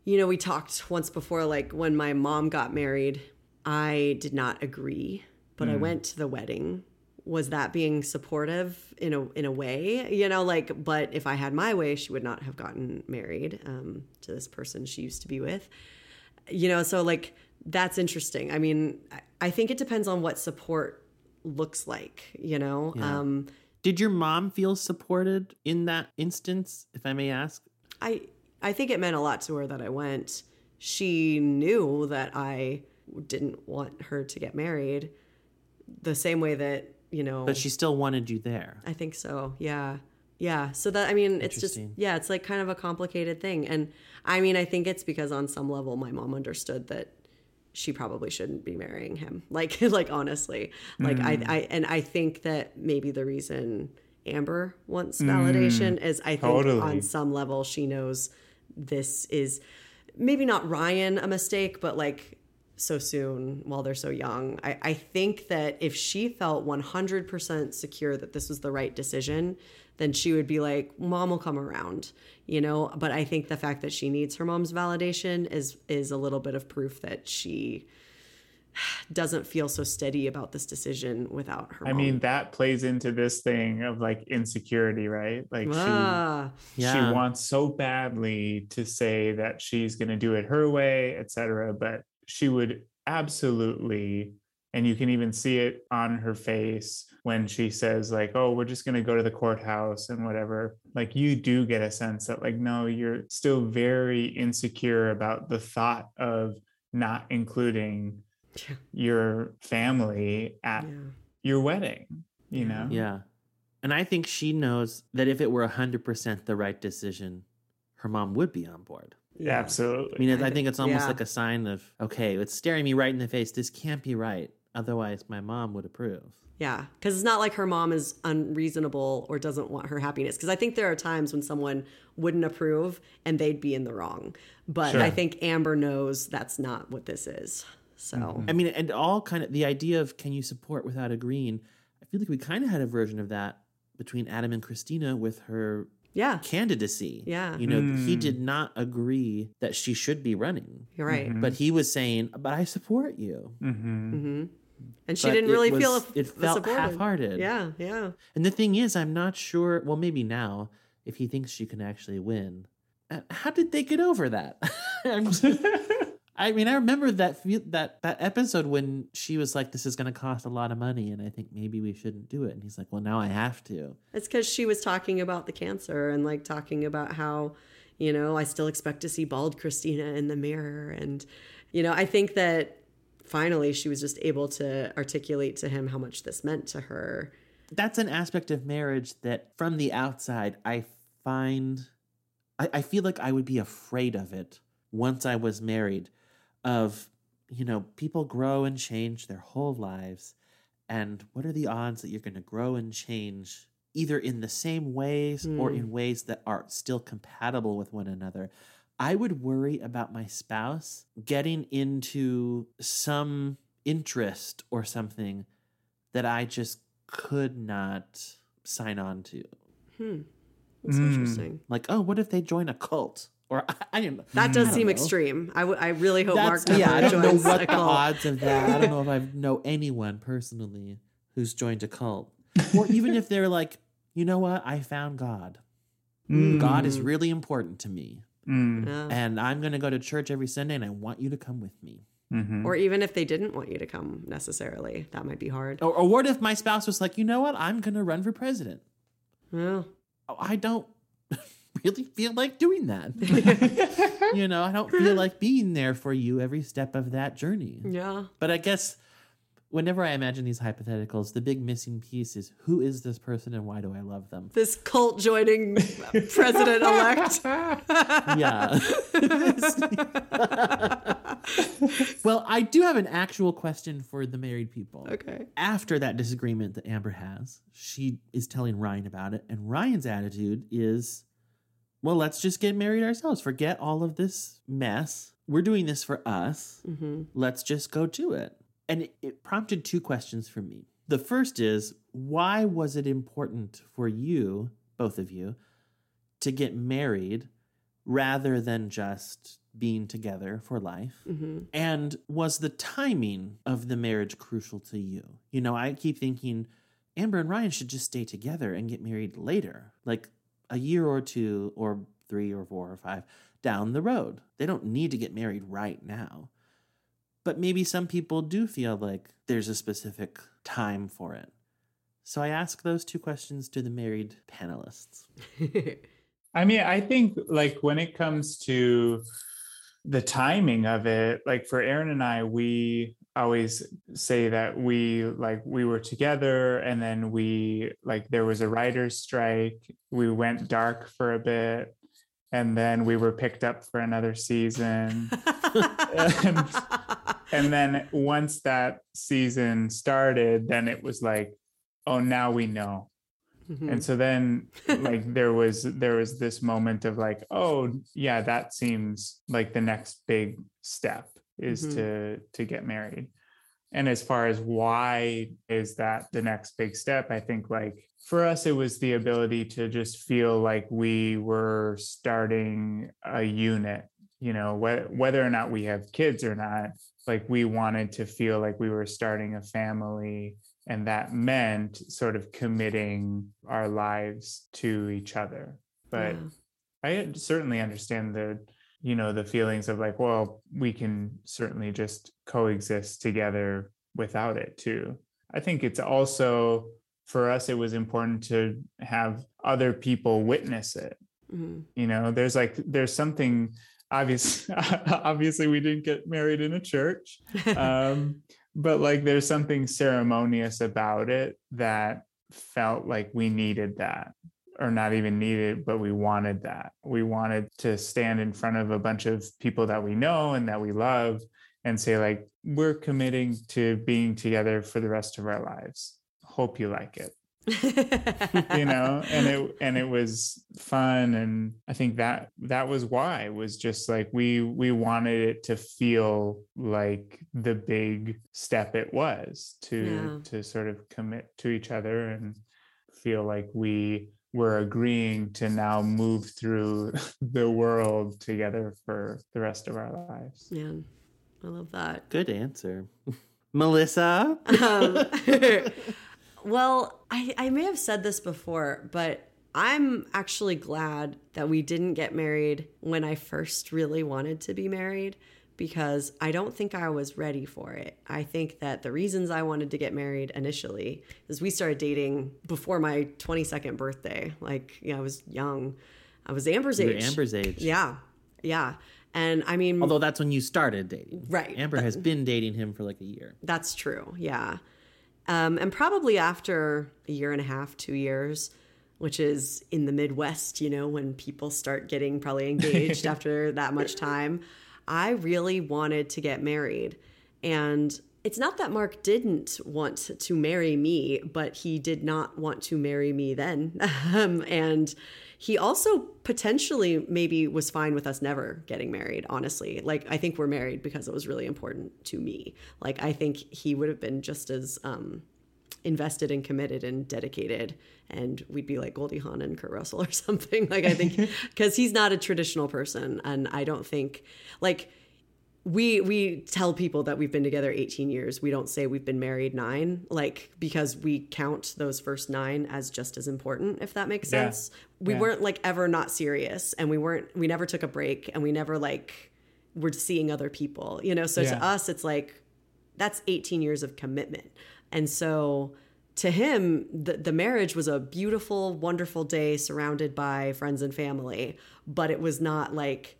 you know, we talked once before, like when my mom got married, I did not agree, but I Mm. went to the wedding. Was that being supportive in a in a way? You know, like, but if I had my way, she would not have gotten married um, to this person she used to be with you know so like that's interesting i mean I- think it depends on what support looks like you know Yeah. um Did your mom feel supported in that instance, if I may ask? i i think it meant a lot to her that i went she knew that i didn't want her to get married the same way that you know But she still wanted you there. I think so. Yeah. Yeah. So that I mean it's just yeah, it's like kind of a complicated thing. And I mean I think it's because on some level my mom understood that she probably shouldn't be marrying him. Like like honestly. Like Mm. I I and I think that maybe the reason Amber wants Mm, validation is I think totally. on some level she knows this is maybe not Ryan a mistake, but like so soon while they're so young. I, I think that if she felt 100% secure that this was the right decision, then she would be like, Mom will come around, you know? But I think the fact that she needs her mom's validation is is a little bit of proof that she doesn't feel so steady about this decision without her I mom. mean, that plays into this thing of like insecurity, right? Like Ah, she yeah. she wants so badly to say that she's going to do it her way, etc. But she would absolutely, and you can even see it on her face when she says like, "Oh, we're just going to go to the courthouse and whatever." Like you do get a sense that like, no, you're still very insecure about the thought of not including your family at your wedding you know Yeah. And I think she knows that if it were 100% the right decision, her mom would be on board. Yeah. Absolutely. I mean, I think it's almost yeah. like a sign of, okay, it's staring me right in the face. This can't be right. Otherwise, my mom would approve. Yeah, because it's not like her mom is unreasonable or doesn't want her happiness. Because I think there are times when someone wouldn't approve and they'd be in the wrong. But Sure. I think Amber knows that's not what this is. So I mean, and all kind of the idea of can you support without agreeing? I feel like we kind of had a version of that between Adam and Christina with her yeah candidacy. Yeah. You know, he Hmm. did not agree that she should be running. You're right. Mm-hmm. Mhm. But he was saying, but I support you. Mhm. hmm And she But didn't really was- feel it felt supported. half-hearted. Yeah, yeah. And the thing is, I'm not sure. Well, maybe now, if he thinks she can actually win, Uh, how did they get over that? Just- I mean, I remember that that that episode when she was like, "This is going to cost a lot of money," and I think maybe we shouldn't do it. And he's like, "Well, now I have to." It's because she was talking about the cancer and like talking about how, you know, I still expect to see bald Christina in the mirror. And, you know, I think that finally she was just able to articulate to him how much this meant to her. That's an aspect of marriage that, from the outside, I find. I, I feel like I would be afraid of it once I was married. Of, you know, people grow and change their whole lives. And what are the odds that you're going to grow and change either in the same ways or Mm. in ways that are still compatible with one another? I would worry about my spouse getting into some interest or something that I just could not sign on to. Hmm. That's Mm. interesting. Like, oh, what if they join a cult? Or I, I didn't. That does don't seem know. extreme. I, w- I really hope That's- Mark never yeah, I don't know what a the cult. odds of that. I don't know if I know anyone personally who's joined a cult, or even if they're like, you know what, I found God. Mm. God is really important to me, Mm. Yeah. and I'm going to go to church every Sunday, and I want you to come with me. Mhm. Or even if they didn't want you to come necessarily, that might be hard. Or, or what if my spouse was like, you know what, I'm going to run for president. Well, Oh, I don't really feel like doing that. you know, I don't feel like being there for you every step of that journey. yeah. But I guess whenever I imagine these hypotheticals, the big missing piece is who is this person and why do I love them? This cult joining president elect. Yeah. well, I do have an actual question for the married people. Okay. After that disagreement that Amber has, she is telling Ryan about it, and Ryan's attitude is, well, let's just get married ourselves. Forget all of this mess. We're doing this for us. hmm let's just go to it. And it, it prompted two questions for me. The first is why was it important for you, both of you, to get married rather than just being together for life? hmm And was the timing of the marriage crucial to you? You know, I keep thinking Amber and Ryan should just stay together and get married later, like a year or two, or three or four or five down the road. They don't need to get married right now. But maybe some people do feel like there's a specific time for it. So I ask those two questions to the married panelists. I mean, I think like when it comes to the timing of it, like for Aaron and I, we always say that we like we were together and then we like there was a writer's strike. We went dark for a bit and then we were picked up for another season. and, and then once that season started, then it was like, oh, now we know Mhm. and so then like there was there was this moment of like oh yeah that seems like the next big step is Mhm. to to get married and as far as why is that the next big step i think like for us it was the ability to just feel like we were starting a unit you know wh- whether or not we have kids or not like we wanted to feel like we were starting a family and that meant sort of committing our lives to each other but Yeah. i certainly understand the you know the feelings of like well we can certainly just coexist together without it too i think it's also for us it was important to have other people witness it. Mhm. you know there's like there's something obvious obviously we didn't get married in a church um but like there's something ceremonious about it that felt like we needed that or not even needed but we wanted that. We wanted to stand in front of a bunch of people that we know and that we love and say like we're committing to being together for the rest of our lives hope you like it you know and it and it was fun and i think that that was why it was just like we we wanted it to feel like the big step it was to Yeah. to sort of commit to each other and feel like we were agreeing to now move through the world together for the rest of our lives Yeah, I love that. Good answer. Melissa? Um, well, I, I may have said this before, but I'm actually glad that we didn't get married when I first really wanted to be married because I don't think I was ready for it. I think that the reasons I wanted to get married initially is we started dating before my 22nd birthday. Like, yeah, I was young. I was Amber's You age. Amber's age. Yeah. Yeah. And I mean, Although that's when you started dating. Right. Amber has been dating him for like a year. That's true. Yeah. Um, and probably after a year and a half, two years, which is in the Midwest, you know, when people start getting probably engaged after that much time, I really wanted to get married. And it's not that Mark didn't want to marry me, but he did not want to marry me then. um, and he also potentially maybe was fine with us never getting married, honestly. Like, I think we're married because it was really important to me. Like, I think he would have been just as um, invested and committed and dedicated and we'd be like Goldie Hawn and Kurt Russell or something like I think because he's not a traditional person and I don't think like we we tell people that we've been together 18 years we don't say we've been married 9 like because we count those first 9 as just as important if that makes Yeah. sense we Yeah. weren't like ever not serious and we weren't we never took a break and we never like were seeing other people you know so Yeah. to us it's like that's 18 years of commitment. And so to him, the, the marriage was a beautiful, wonderful day surrounded by friends and family. But it was not like,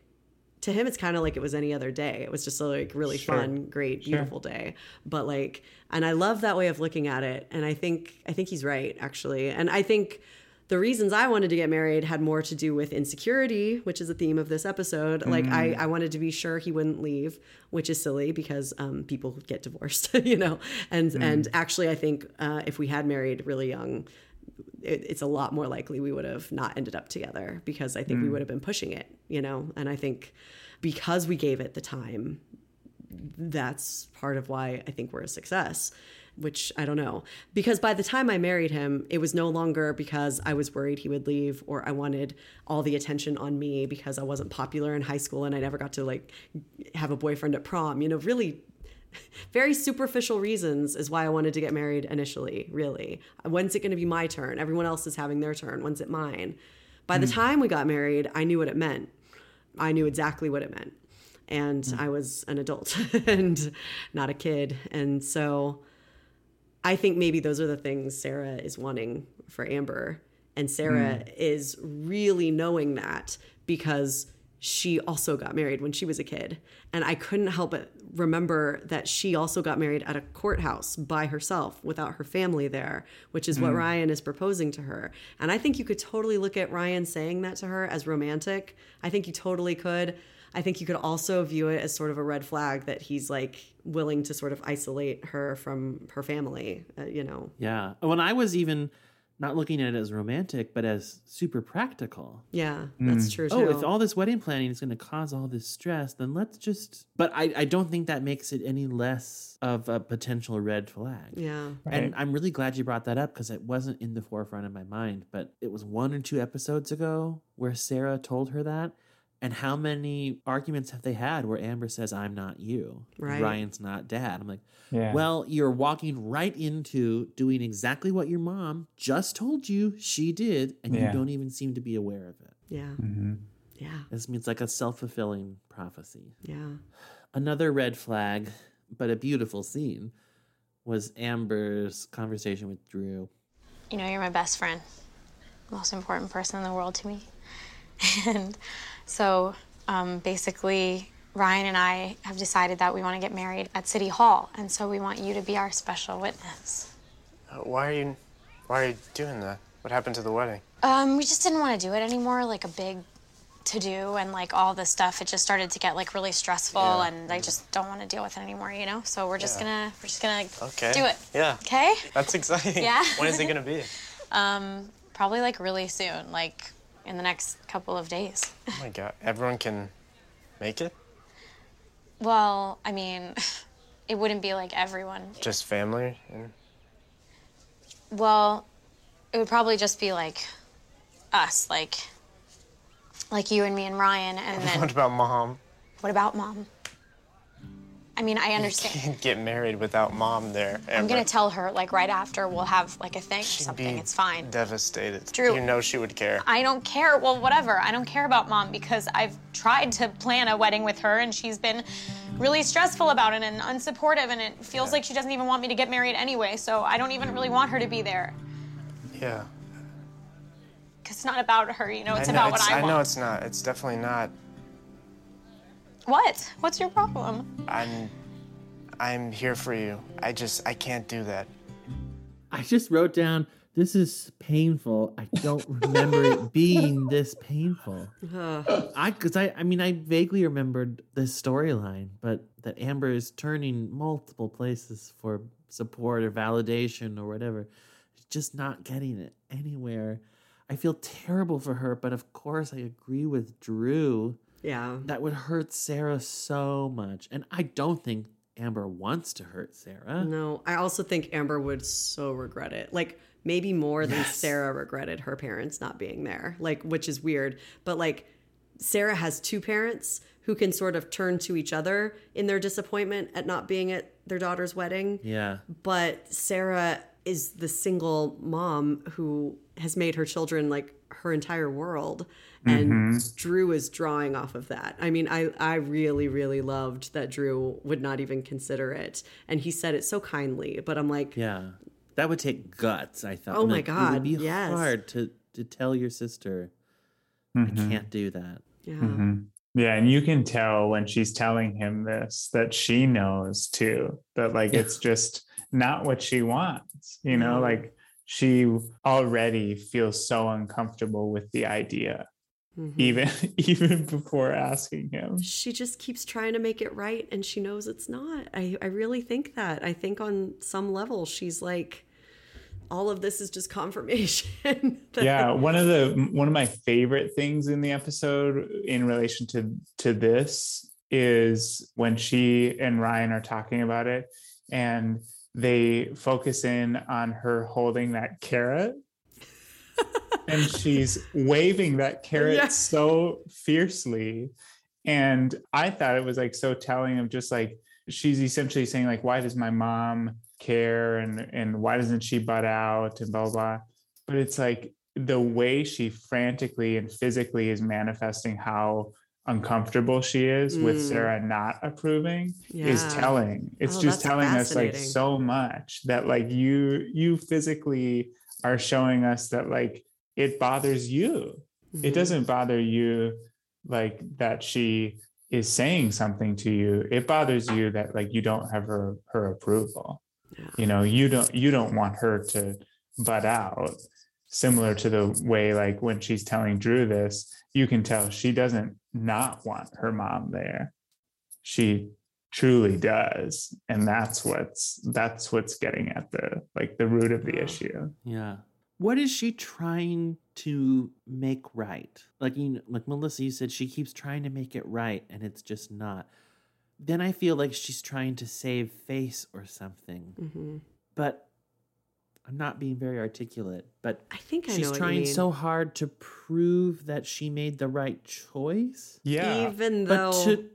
to him, it's kind of like it was any other day. It was just a like really Sure. fun, great, Sure. beautiful day. But like, and I love that way of looking at it. And I think, I think he's right, actually. And I think the reasons I wanted to get married had more to do with insecurity, which is a theme of this episode. Like I, Mm. I wanted to be sure he wouldn't leave, which is silly because um, people get divorced, you know. And Mm. and actually, I think uh, if we had married really young, it, it's a lot more likely we would have not ended up together because I think we Mm. would have been pushing it, you know. And I think because we gave it the time, that's part of why I think we're a success, which I don't know. Because by the time I married him, it was no longer because I was worried he would leave or I wanted all the attention on me because I wasn't popular in high school and I never got to like have a boyfriend at prom. You know, really very superficial reasons is why I wanted to get married initially, really. When's it going to be my turn? Everyone else is having their turn. When's it mine? By the Mm. time we got married, I knew what it meant. I knew exactly what it meant. And I was an adult and not a kid. And so I think maybe those are the things Sarah is wanting for Amber. And Sarah is really knowing that because she also got married when she was a kid. And I couldn't help but remember that she also got married at a courthouse by herself without her family there, which is what Mm. Ryan is proposing to her. And I think you could totally look at Ryan saying that to her as romantic. I think you totally could. I think you could also view it as sort of a red flag that he's like willing to sort of isolate her from her family, uh, you know. Yeah. When I was even not looking at it as romantic, but as super practical. Yeah, hmm. that's true oh, Too. Oh, too. if all this wedding planning is going to cause all this stress, then let's just. But I, I don't think that makes it any less of a potential red flag. Yeah. And I'm really glad you brought that up because it wasn't in the forefront of my mind. But it was one or two episodes ago where Sarah told her that. And how many arguments have they had where Amber says, I'm not you? Right. Ryan's not dad. I'm like, Yeah. well, you're walking right into doing exactly what your mom just told you she did, and Yeah. you don't even seem to be aware of it. Yeah. Mm-hmm. Yeah. This means like a self fulfilling prophecy. Yeah. Another red flag, but a beautiful scene, was Amber's conversation with Drew. You know, you're my best friend, most important person in the world to me. And so um, basically, Ryan and I have decided that we want to get married at City Hall. And so we want you to be our special witness. Uh, Why are you, why are you doing that? What happened to the wedding? Um, we just didn't want to do it anymore, like a big to do and like all this stuff. It just started to get like really stressful, Yeah. and I just don't want to deal with it anymore, you know? So we're just Yeah. gonna, we're just gonna Okay. do it. Yeah. Okay? That's exciting. Yeah. when is it gonna be? Um, probably like really soon, like in the next couple of days. Oh my god, everyone can make it? Well, I mean, it wouldn't be like everyone. Just family? And Well, it would probably just be like us, like like you and me and Ryan, and then what about mom? what about mom? I mean, I understand. Can't get married without mom there. I'm gonna tell her like right after we'll have like a thing or She'd something. It's fine. Devastated. Drew- You know she would care. I don't care. Well, whatever. I don't care about mom because I've tried to plan a wedding with her and she's been really stressful about it and unsupportive and it feels like she doesn't even want me to get married anyway. So I don't even really want her to be there. Yeah. Cause it's not about her, you know. It's know, about what it's- I, I know it's not. It's definitely not. What? What's your problem? I'm. I'm here for you. I just. I can't do that. I just wrote down this is painful. I don't remember it being this painful. I because I I mean I vaguely remembered this storyline, but that Amber is turning multiple places for support or validation or whatever, just not getting it anywhere. I feel terrible for her, but of course I agree with Drew. Yeah. That would hurt Sarah so much. And I don't think Amber wants to hurt Sarah. No, I also think Amber would so regret it. Like maybe more than Yes. Sarah regretted her parents not being there. Like which is weird, but like Sarah has two parents who can sort of turn to each other in their disappointment at not being at their daughter's wedding. Yeah. But Sarah is the single mom who has made her children like her entire world. And Mhm. Drew is drawing off of that. I mean, I, I really, really loved that Drew would not even consider it. And he said it so kindly, but I'm like, Yeah. That would take guts, I thought. Oh my Like, It God, would be yes. hard to, to tell your sister, Mhm. I can't do that. yeah. Mhm. Yeah, and you can tell when she's telling him this that she knows too that like Yeah. it's just not what she wants. You know, No. like she already feels so uncomfortable with the idea, Mhm. even even before asking him. She just keeps trying to make it right and she knows it's not. I, I really think that. I think on some level she's like, all of this is just confirmation. that- yeah one of the one of my favorite things in the episode in relation to to this is when she and ryan are talking about it and they focus in on her holding that carrot and she's waving that carrot Yeah. so fiercely and i thought it was like so telling of just like she's essentially saying like why does my mom care and and why doesn't she butt out and blah blah blah but it's like the way she frantically and physically is manifesting how uncomfortable she is with Mm. Sarah not approving is telling. It's Oh, just telling us like so much that like you you physically are showing us that like it bothers you. It Mhm. doesn't bother you like that she is saying something to you. It bothers you that like you don't have her her approval you know you don't you don't want her to butt out similar to the way like when she's telling drew this you can tell she doesn't not want her mom there she truly does and that's what's that's what's getting at the like the root of the issue Yeah. What is she trying to make right? Like you know, like Melissa, you said she keeps trying to make it right and it's just not. Then I feel like she's trying to save face or something. Mhm. But I'm not being very articulate. But I think I know she's what you trying mean. so hard to prove that she made the right choice. yeah Even But though to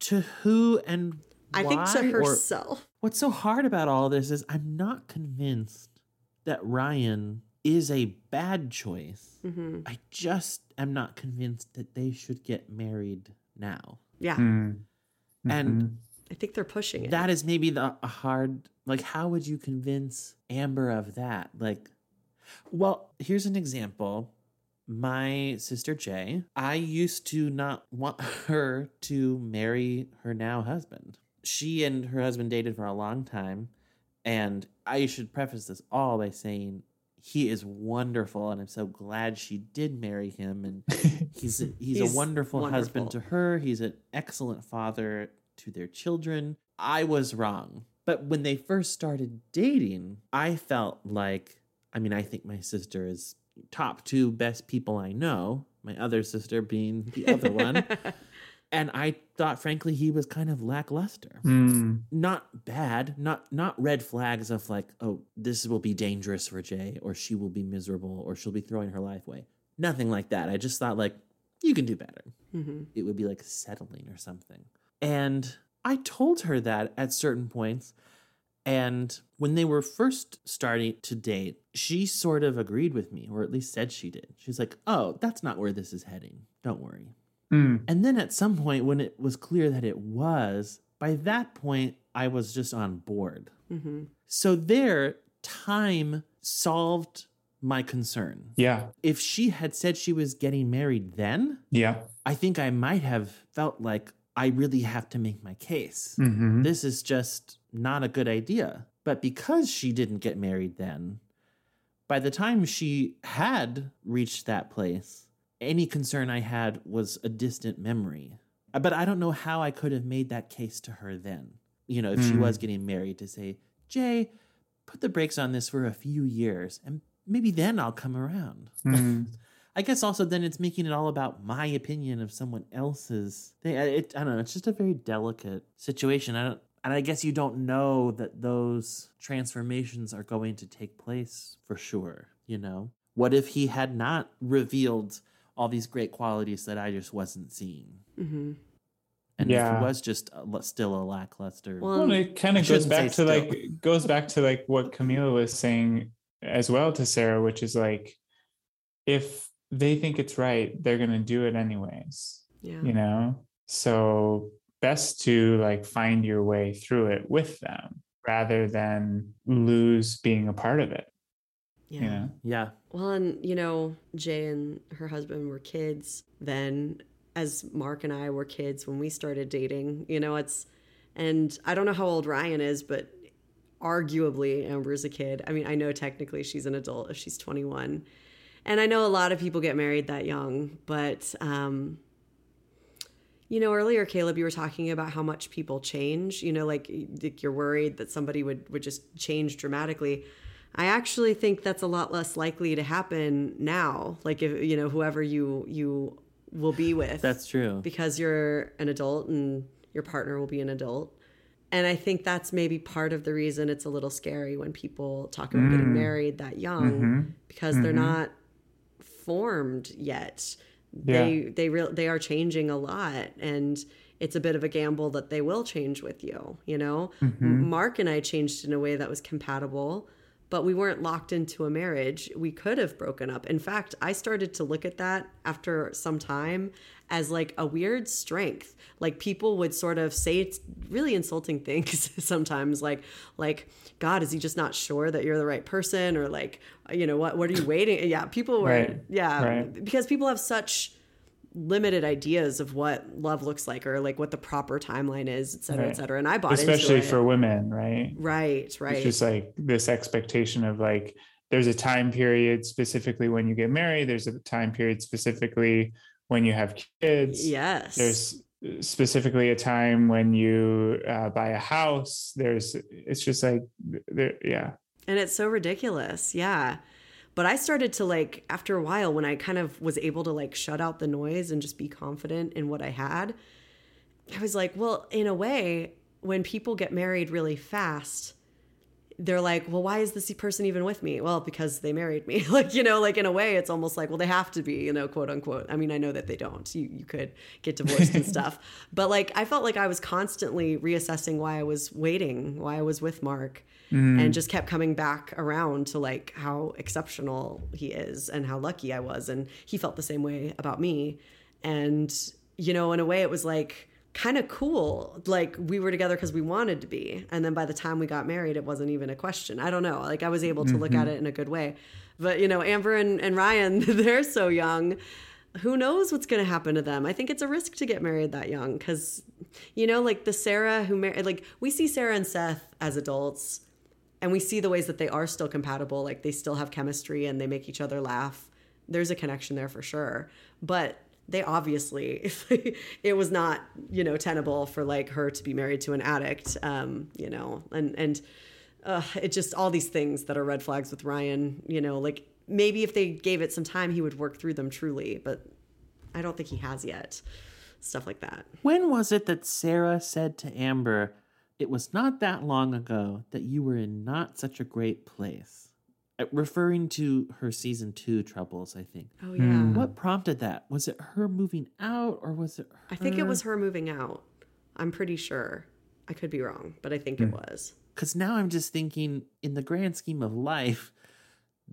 to who and I think to why, or- herself. What's so hard about all this is I'm not convinced that Ryan is a bad choice. Mhm. I just am not convinced that they should get married now. Yeah. Mm. And Mhm. I think they're pushing it. that is maybe the a hard like how would you convince Amber of that? Like well, here's an example. My sister Jay, I used to not want her to marry her now husband. She and her husband dated for a long time, and I should preface this all by saying he is wonderful and I'm so glad she did marry him and he's a, he's, He's a wonderful, husband to her. He's an excellent father to their children. I was wrong. But when they first started dating, I felt like I mean, I think my sister is top two best people I know, my other sister being the other one. And I thought frankly he was kind of lackluster. Mm. Not bad, not not red flags of like, oh, this will be dangerous for Jay or she will be miserable or she'll be throwing her life away. Nothing like that. I just thought like you can do better Mhm. it would be like settling or something. And I told her that at certain points. And when they were first starting to date, she sort of agreed with me, or at least said she did. She's like, oh, that's not where this is heading. Don't worry. Mm. And then at some point, when it was clear that it was, by that point, I was just on board. Mm-hmm. So there, time solved my concern. Yeah. If she had said she was getting married then, Yeah. I think I might have felt like I really have to make my case. Mhm. This is just not a good idea. But because she didn't get married then, by the time she had reached that place, any concern I had was a distant memory. Uh, But I don't know how I could have made that case to her then. You know, if she Mm. was getting married, to say, Jay, put the brakes on this for a few years and maybe then I'll come around. Mm. I guess also then it's making it all about my opinion of someone else's thing. I- It, I don't know. It's just a very delicate situation. I don't, and I guess you don't know that those transformations are going to take place for sure. You know, what if he had not revealed all these great qualities that I just wasn't seeing? Mm-hmm. And if Yeah. he was just a, still a lackluster. Well, it kind of goes back to say like goes back to like what Camille was saying as well to Sarah, which is like if they think it's right, they're gonna do it anyways. Yeah. You know? So best to like find your way through it with them rather than lose being a part of it. Yeah. You know? Yeah. Well, and you know, Jay and her husband were kids then, as Mark and I were kids when we started dating. You know, it's, and I don't know how old Ryan is, but arguably Amber's a kid. I mean, I know technically she's an adult if she's 21. And I know a lot of people get married that young, but, um, you know, earlier, Caleb, you were talking about how much people change. You know, like, like you're worried that somebody would would just change dramatically. I actually think that's a lot less likely to happen now. Like, if you know, whoever you you will be with, That's true. because you're an adult and your partner will be an adult. And I think that's maybe part of the reason it's a little scary when people talk about getting Mm. married that young Mhm. because they're Mhm. not formed yet. Yeah. They they real they are changing a lot and it's a bit of a gamble that they will change with you, you know? Mhm. Mark and I changed in a way that was compatible, but we weren't locked into a marriage. We could have broken up. In fact, I started to look at that after some time as like a weird strength. Like people would sort of say it's really insulting things sometimes like like god is he just not sure that you're the right person or like you know what what are you waiting yeah people were Right. yeah Right. because people have such limited ideas of what love looks like or like what the proper timeline is et cetera Right. et cetera and i bought Especially for women, right? right right It's just like this expectation of like there's a time period specifically when you get married, there's a time period specifically when you have kids. yes There's specifically a time when you uh, buy a house. There's it's just like there yeah. And it's so ridiculous. Yeah. But I started to like, after a while, when I kind of was able to like shut out the noise and just be confident in what I had, I was like, well, in a way, when people get married really fast, they're like, well, why is this person even with me? Well, because they married me. like, you know, like in a way, it's almost like, well, they have to be, you know, quote unquote. I mean, I know that they don't. You, you could get divorced and stuff. But like, I felt like I was constantly reassessing why I was waiting, why I was with Mark, Mm. and just kept coming back around to like how exceptional he is and how lucky I was. And he felt the same way about me. And, you know, in a way, it was like, kind of cool. Like we were together because we wanted to be. And then by the time we got married, it wasn't even a question. I don't know. Like I was able to look Mhm. at it in a good way. But, you know, Amber and, and Ryan, they're so young. Who knows what's going to happen to them? I think it's a risk to get married that young because, you know, like the Sarah who married, like we see Sarah and Seth as adults and we see the ways that they are still compatible. Like they still have chemistry and they make each other laugh. There's a connection there for sure. But they obviously it was not you know tenable for like her to be married to an addict um you know and and uh, it just all these things that are red flags with ryan you know like maybe if they gave it some time he would work through them truly but i don't think he has yet stuff like that When was it that Sarah said to Amber, it was not that long ago that you were in not such a great place? Uh, Referring to her season two troubles, I think. oh yeah What prompted that? Was it her moving out or was it her? i think it was her moving out i'm pretty sure I could be wrong, but I think it was. Because now I'm just thinking, in the grand scheme of life,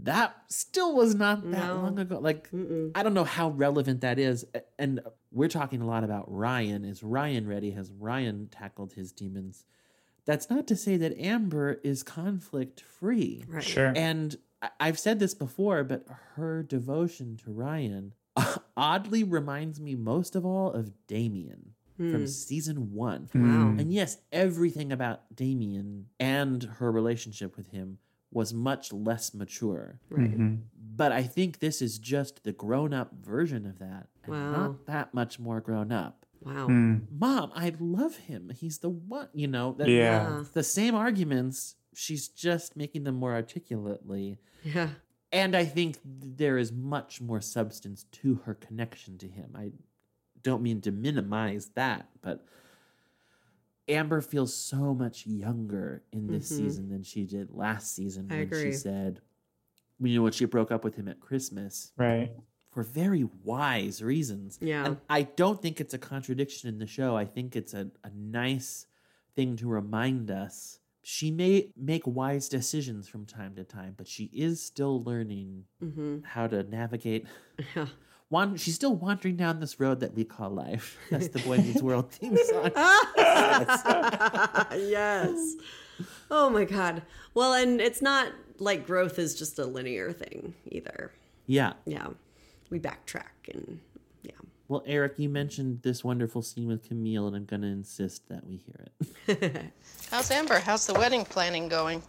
that still was not that No. long ago. Like, I don't know how relevant that is. And we're talking a lot about Ryan. Is Ryan ready? Has Ryan tackled his demons? That's not to say that Amber is conflict free. Right. Sure. And I- I've said this before, but her devotion to Ryan oddly reminds me most of all of Damien Hmm. from season one. Wow. And yes, everything about Damien and her relationship with him was much less mature. Right. Mhm. But I think this is just the grown up version of that. And Wow. Not that much more grown up. Wow. Hmm. Mom, I love him. He's the one, you know. That, Yeah. The same arguments. She's just making them more articulately. Yeah. And I think there is much more substance to her connection to him. I don't mean to minimize that, but Amber feels so much younger in this Mhm. season than she did last season I when agree. she said, you know, when she broke up with him at Christmas Right. For very wise reasons. Yeah. And I don't think it's a contradiction in the show. I think it's a, a nice thing to remind us. She may make wise decisions from time to time, but she is still learning Mm-hmm. how to navigate. Yeah. Wan- she's still wandering down this road that we call life. That's the Boy Meets World theme song. yes. Oh my god. Well, and it's not like growth is just a linear thing either. Yeah. Yeah. We backtrack and yeah. Well, Eric, you mentioned this wonderful scene with Camille, and I'm going to insist that we hear it. How's Amber? How's the wedding planning going?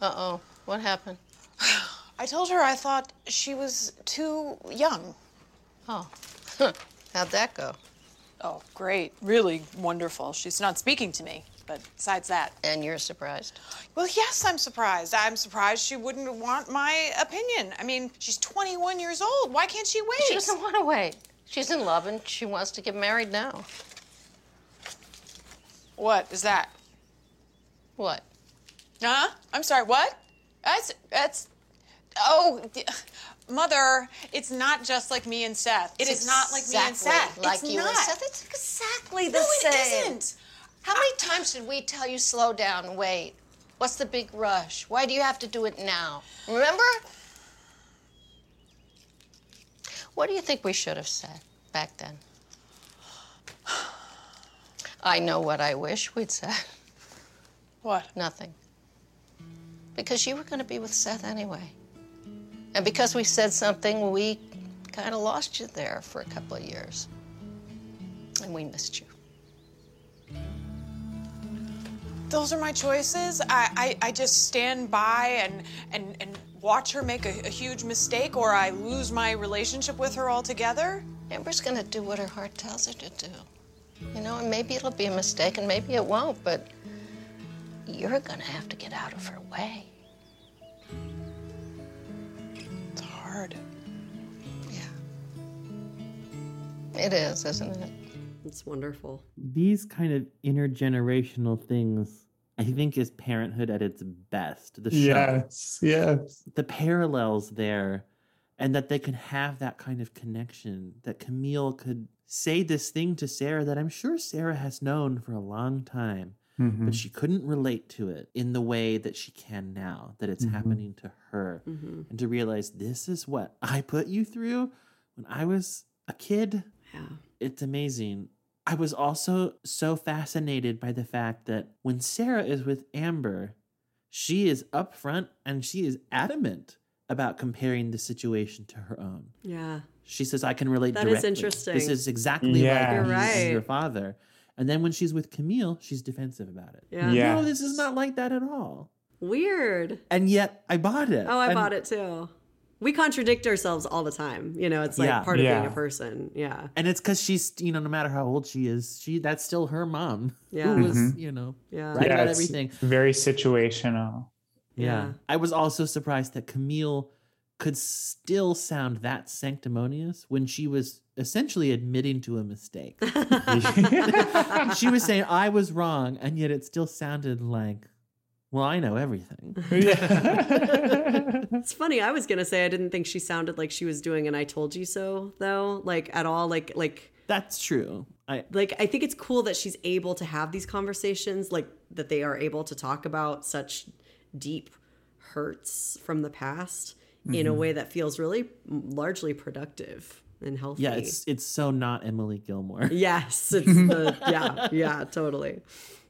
Uh oh. What happened? I told her I thought she was too young. Oh. How'd that go? Oh, great. Really wonderful. She's not speaking to me, but besides that. And you're surprised? Well, yes, I'm surprised. I'm surprised she wouldn't want my opinion. I mean, she's 21 years old. Why can't she wait? She doesn't want to wait. She's in love and she wants to get married now. What is that? What? Huh? I'm sorry, what? That's, that's, oh, d- Mother, it's not just like me and Seth. It is It's not like me and exactly Seth. Like it's you not. and Seth. It's exactly the no, same. it isn't. How many times did we tell you slow down, wait? What's the big rush? Why do you have to do it now? Remember? What do you think we should have said back then? I know what I wish we'd said. What? Nothing. Because you were going to be with Seth anyway. And because we said something, we kind of lost you there for a couple of years. And we missed you. Those are my choices. I, I, I just stand by and, and, and watch her make a, a huge mistake or I lose my relationship with her altogether. Amber's going to do what her heart tells her to do. You know, and maybe it'll be a mistake and maybe it won't, but you're going to have to get out of her way. It's hard. Yeah. It is, isn't it? It's wonderful. these kind of intergenerational things i think is parenthood at its best the show Yes. Yes. the parallels there and that they could have that kind of connection that camille could say this thing to sarah that i'm sure sarah has known for a long time Mhm. but she couldn't relate to it in the way that she can now that it's Mhm. happening to her Mhm. and to realize this is what i put you through when i was a kid Yeah. it's amazing. I was also so fascinated by the fact that when Sarah is with Amber, she is upfront and she is adamant about comparing the situation to her own. Yeah. She says, I can relate That is directly. interesting. This is exactly Yeah. like You're me and your father. And then when she's with Camille, she's defensive about it. Yeah. Yeah. No, this is not like that at all. Weird. And yet I bought it. Oh, I And- bought it too. We contradict ourselves all the time. You know, it's like Yeah. part of being a person. Yeah. And it's because she's, you know, no matter how old she is, she that's still her mom. Yeah. Who was, Mhm. you know, Yeah. right yeah, about everything. Very situational. Yeah. Yeah. I was also surprised that Camille could still sound that sanctimonious when she was essentially admitting to a mistake. she was saying, I was wrong, and yet it still sounded like, well, I know everything. It's funny. I was gonna say I didn't think she sounded like she was doing an "I told you so" though, like at all. Like like That's true. I like I think it's cool that she's able to have these conversations like that they are able to talk about such deep hurts from the past in a Mhm. way that feels really largely productive and healthy. yeah, it's it's so not Emily Gilmore. yes, it's the yeah, yeah, totally.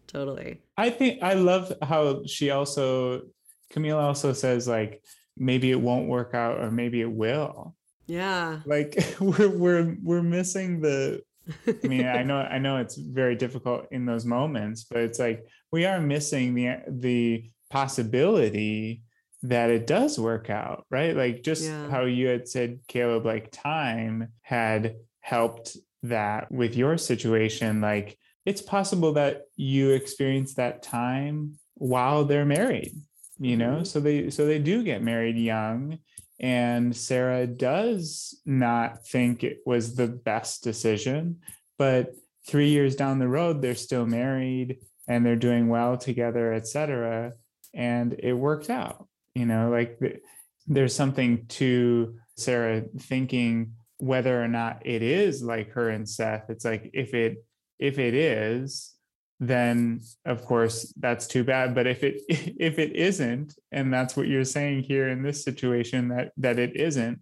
Totally. I think I love how she also Camille also says like maybe it won't work out or maybe it will. Yeah. Like we're we're we're missing the I mean I know I know it's very difficult in those moments but it's like we are missing the the possibility that it does work out, right? Like just Yeah. how you had said Caleb like time had helped that with your situation like it's possible that you experience that time while they're married you know? Mm-hmm. So they so they do get married young and sarah does not think it was the best decision but three years down the road they're still married and they're doing well together etc and it worked out you know? Like th- there's something to sarah thinking whether or not it is like her and seth. It's like if it if it is then of course that's too bad but if it if it isn't and that's what you're saying here in this situation that that it isn't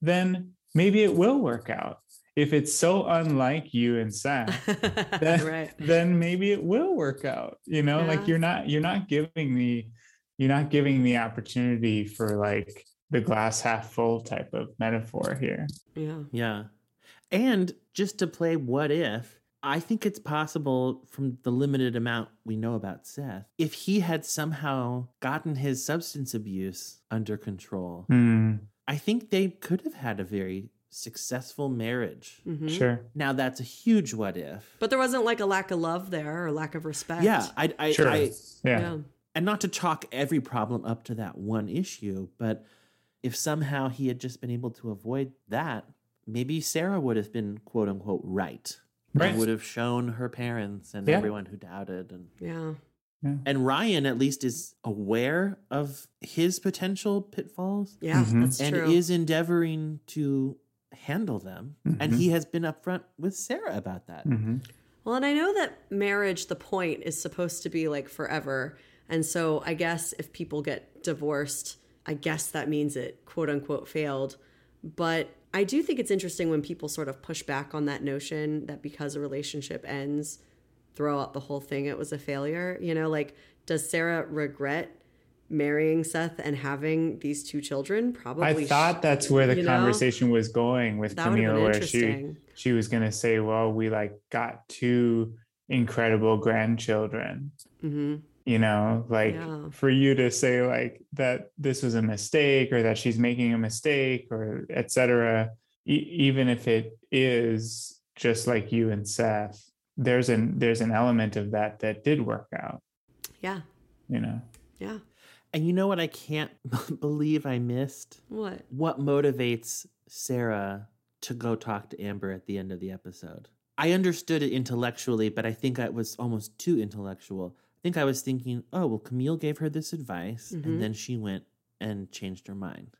then maybe it will work out if it's so unlike you and Seth then, Right. then maybe it will work out you know Yeah. like you're not you're not giving the you're not giving the opportunity for like the glass half full type of metaphor here Yeah. Yeah. And just to play what if, I think it's possible from the limited amount we know about Seth, if he had somehow gotten his substance abuse under control, Hmm. I think they could have had a very successful marriage. Mhm. Sure. Now that's a huge what if. But there wasn't like a lack of love there or lack of respect. Yeah, I, I, Sure. I Yeah. Yeah. and not to chalk every problem up to that one issue, but if somehow he had just been able to avoid that, maybe Sarah would have been quote unquote right. Right. And would have shown her parents and Yeah. everyone who doubted and Yeah. and Ryan at least is aware of his potential pitfalls. Yeah, Mhm. that's and true. And is endeavoring to handle them. And Mhm. he has been upfront with Sarah about that. Mhm. Well, and I know that marriage, the point is supposed to be like forever. And so I guess if people get divorced, I guess that means it quote unquote failed. But I do think it's interesting when people sort of push back on that notion that because a relationship ends, throw out the whole thing, it was a failure. You know, like, does Sarah regret marrying Seth and having these two children? Probably. I thought that's where the you know? conversation was going with Camille, where she she was gonna say, "Well, we like got two incredible grandchildren." hmm You know, like Yeah. for you to say like that this was a mistake or that she's making a mistake or etc. E- even if it is just like you and Seth, there's an there's an element of that that did work out. Yeah. You know. Yeah. And you know what I can't believe I missed? What? What motivates Sarah to go talk to Amber at the end of the episode? I understood it intellectually, but I think I was almost too intellectual. I think I was thinking, oh, well, Camille gave her this advice Mhm. and then she went and changed her mind.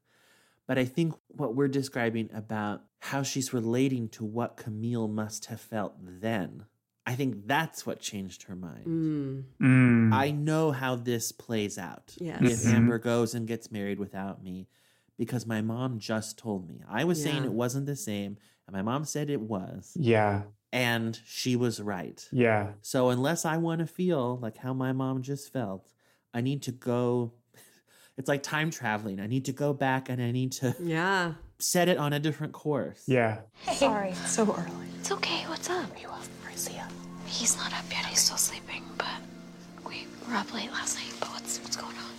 But I think what we're describing about how she's relating to what Camille must have felt then, I think that's what changed her mind. Mm. Mm. I know how this plays out. Yes. If Mhm. Amber goes and gets married without me, because my mom just told me. I was saying it wasn't the same, and my mom said it was, Yeah. And she was right. Yeah. So unless I want to feel like how my mom just felt, I need to go. It's like time traveling. I need to go back and I need to Yeah. set it on a different course. Yeah. Sorry. So early. It's okay. What's up? Are You up, Marcia? He's not up yet. He's still sleeping. But we were up late last night. But what's what's going on?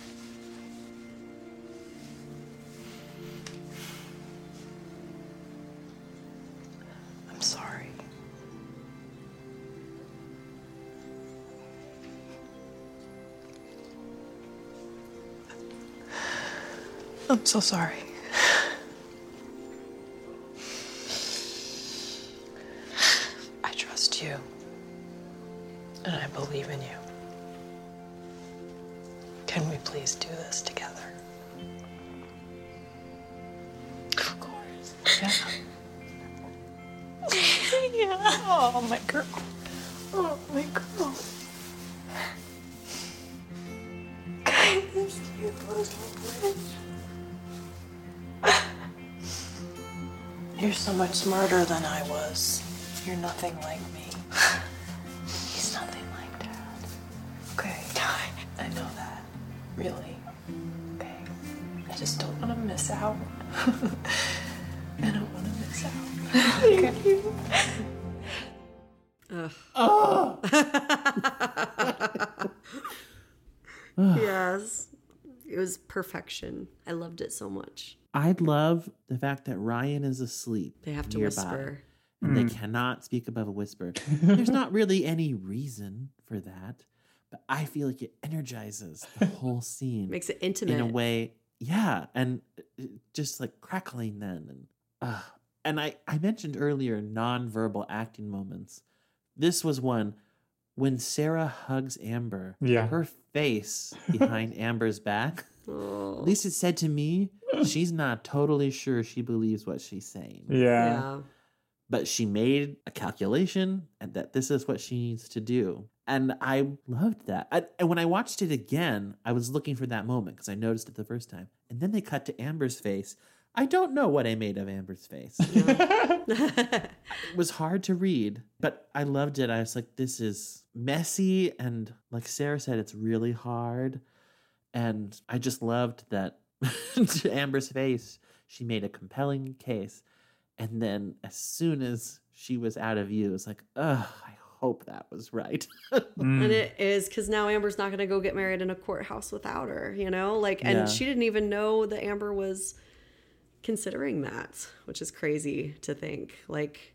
I'm so sorry. Smarter than I was. You're nothing like me. Perfection. I loved it so much. I love the fact that Ryan is asleep. They have to nearby, whisper. And Mm. they cannot speak above a whisper. There's not really any reason for that, but I feel like it energizes the whole scene. Makes it intimate. in a way. Yeah, and uh, just like crackling then, and uh, and I I mentioned earlier nonverbal acting moments. This was one when Sarah hugs Amber. Yeah. her face behind Amber's back. Oh. At least it said to me, she's not totally sure she believes what she's saying. Yeah. But she made a calculation and that this is what she needs to do. And I loved that. I, and when I watched it again, I was looking for that moment because I noticed it the first time. And then they cut to Amber's face. I don't know what I made of Amber's face. it was hard to read, but I loved it. I was like, this is messy. And like Sarah said, it's really hard. And I just loved that to Amber's face, she made a compelling case. And then as soon as she was out of view, it was like, ugh, I hope that was right. And mm. it is because now Amber's not going to go get married in a courthouse without her, you know? Like, and Yeah. she didn't even know that Amber was considering that, which is crazy to think. Like,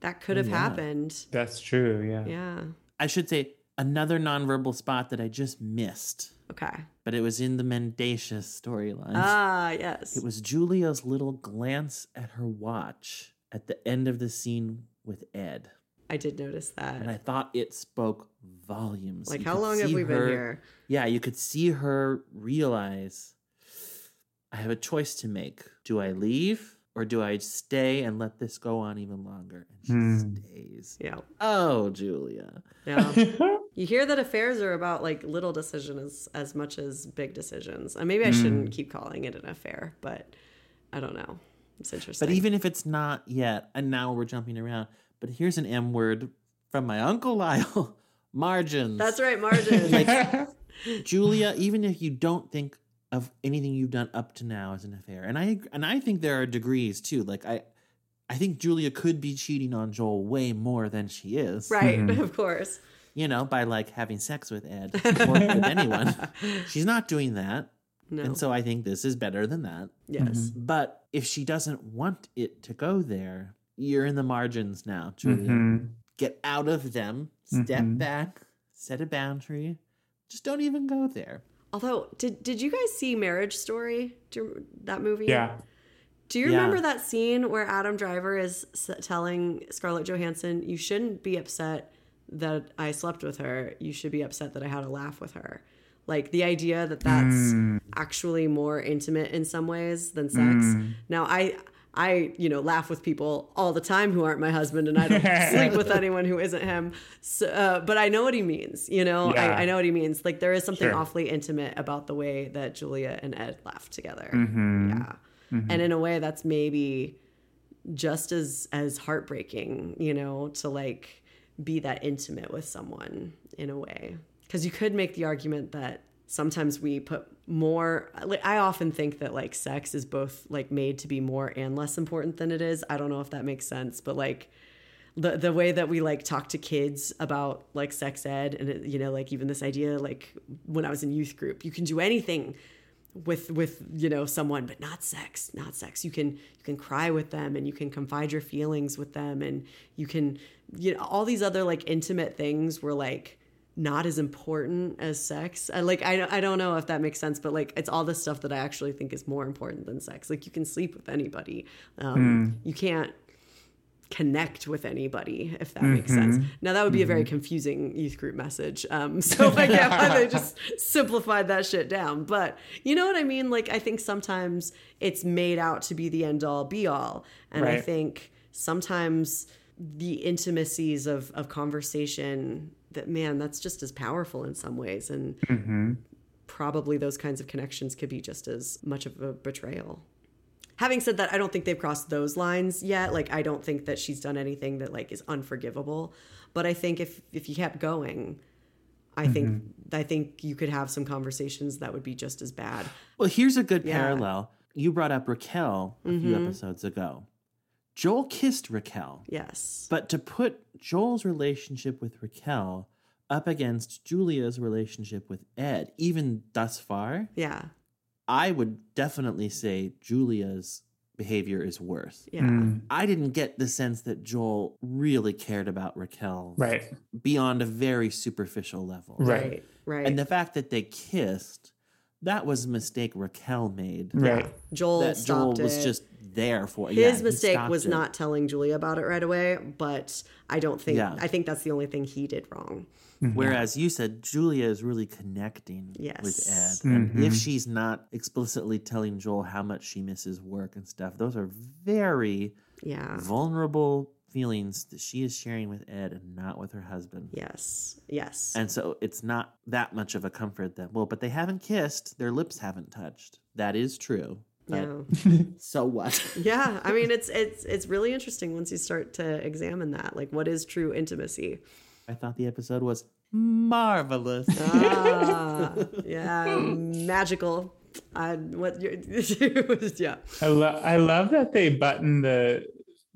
that could oh, have Yeah. happened. That's true. Yeah. Yeah. I should say another nonverbal spot that I just missed, Okay. but it was in the mendacious storyline. Ah, yes. It was Julia's little glance at her watch at the end of the scene with Ed. I did notice that. And I thought it spoke volumes. Like, You how long have see we been here? Yeah, you could see her realize I have a choice to make. Do I leave or do I stay and let this go on even longer? And she Hmm. stays. Yeah. Oh, Julia. Yeah. you hear that affairs are about like little decisions as much as big decisions. And maybe I shouldn't Mm. keep calling it an affair, but I don't know. It's interesting. But even if it's not yet, and now we're jumping around, but here's an M word from my Uncle Lyle margins. That's right, margins. like Julia, even if you don't think of anything you've done up to now as an affair, and I and I think there are degrees too. Like I, I think Julia could be cheating on Joel way more than she is. right, of course. You know, by like having sex with Ed or with anyone. She's not doing that. No. And so I think this is better than that. Yes. But if she doesn't want it to go there, you're in the margins now, Julia. Mhm. Get out of them, step Mm-hmm. Mhm. back, set a boundary. Just don't even go there. Although, did did you guys see Marriage Story? You, that movie? Yeah. Do you Yeah. remember that scene where Adam Driver is telling Scarlett Johansson, "You shouldn't be upset that I slept with her. You should be upset that I had a laugh with her." Like the idea that that's Mm. actually more intimate in some ways than sex. Mm. Now, I I you know laugh with people all the time who aren't my husband, and I don't sleep with anyone who isn't him. So, uh, but I know what he means. You know, Yeah. I, I know what he means. Like there is something Sure. awfully intimate about the way that Julia and Ed laugh together. Mhm. Yeah, and in a way that's maybe just as as heartbreaking. You know, to like be that intimate with someone in a way. Because you could make the argument that sometimes we put more i often think that like sex is both like made to be more and less important than it is. I don't know if that makes sense but like the the way that we like talk to kids about like sex ed and you know like even this idea like when i was in youth group you can do anything with with you know someone but not sex not sex. You can you can cry with them and you can confide your feelings with them and you can you know all these other like intimate things were like not as important as sex. I, like I, I don't know if that makes sense but like it's all the stuff that i actually think is more important than sex. Like you can sleep with anybody. Um, you can't connect with anybody if that makes sense. Mhm. now that would be a very confusing youth group message um, so i get why they just simplified that shit down. But you know what i mean? Like i think sometimes it's made out to be the end all be all. And i think sometimes the intimacies of of conversation that man that's just as powerful in some ways. And Mm-hmm. probably those kinds of connections could be just as much of a betrayal having said that i don't think they've crossed those lines yet like i don't think that she's done anything that like is unforgivable but i think if if you kept going i think Mm-hmm. i think you could have some conversations that would be just as bad Well, here's a good Yeah. parallel. You brought up Raquel a few Mhm. episodes ago. Joel kissed Raquel. Yes. But to put Joel's relationship with Raquel up against Julia's relationship with Ed, even thus far, yeah I would definitely say Julia's behavior is worse. Yeah. Mm. I didn't get the sense that Joel really cared about Raquel Right. beyond a very superficial level. Right. right And the fact that they kissed, that was a mistake Raquel made. Right. Joel that Joel was it. just there for his yeah, mistake was it. not telling Julia about it right away, but I don't think Yeah. I think that's the only thing he did wrong. Whereas you said Julia is really connecting yes. with Ed. And if Mhm. she's not explicitly telling Joel how much she misses work and stuff, those are very Yeah. vulnerable feelings that she is sharing with Ed and not with her husband. Yes. Yes. And so it's not that much of a comfort that, well, but they haven't kissed, their lips haven't touched. That is true. But so what? yeah, I mean it's it's it's really interesting once you start to examine that. Like what is true intimacy? I thought the episode was marvelous. Ah, yeah, magical. I what you're yeah. I, lo- I love that they button the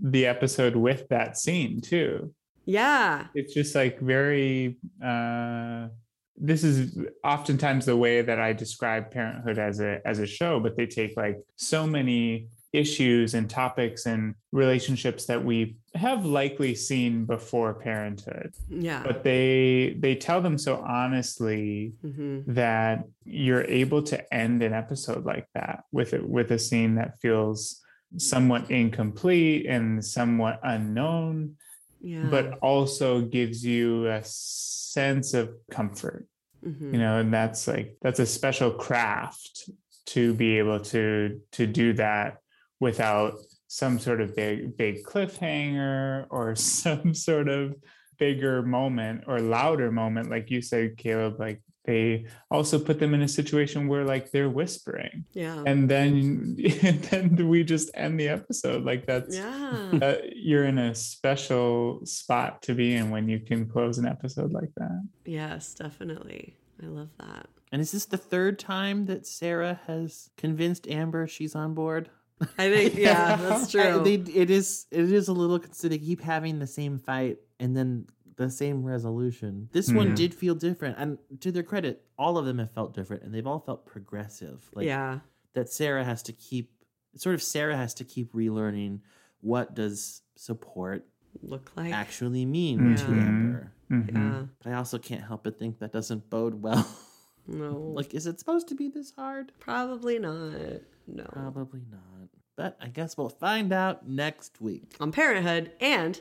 the episode with that scene too. Yeah. It's just like very. Uh, this is oftentimes the way that I describe Parenthood as a as a show, but they take like so many issues and topics and relationships that we have likely seen before Parenthood, Yeah. but they they tell them so honestly Mhm. that you're able to end an episode like that with it with a scene that feels somewhat incomplete and somewhat unknown Yeah. but also gives you a sense of comfort Mhm. you know and that's like that's a special craft to be able to to do that without some sort of big big cliffhanger or some sort of bigger moment or louder moment like you said caleb like they also put them in a situation where like they're whispering Yeah. and then and then we just end the episode like that's Yeah. uh, you're in a special spot to be in when you can close an episode like that Yes, definitely. I love that. And is this the third time that Sarah has convinced Amber she's on board? I think yeah, that's true. Uh, they, it is it is a little so they keep having the same fight and then the same resolution. This one Mm-hmm. Mhm. did feel different, and to their credit, all of them have felt different, and they've all felt progressive. Like Yeah. that Sarah has to keep sort of Sarah has to keep relearning what does support Look like actually mean to. Amber. Mhm. Yeah. But I also can't help but think that doesn't bode well. No. like, is it supposed to be this hard? Probably not. No. Probably not. But I guess we'll find out next week. On Parenthood and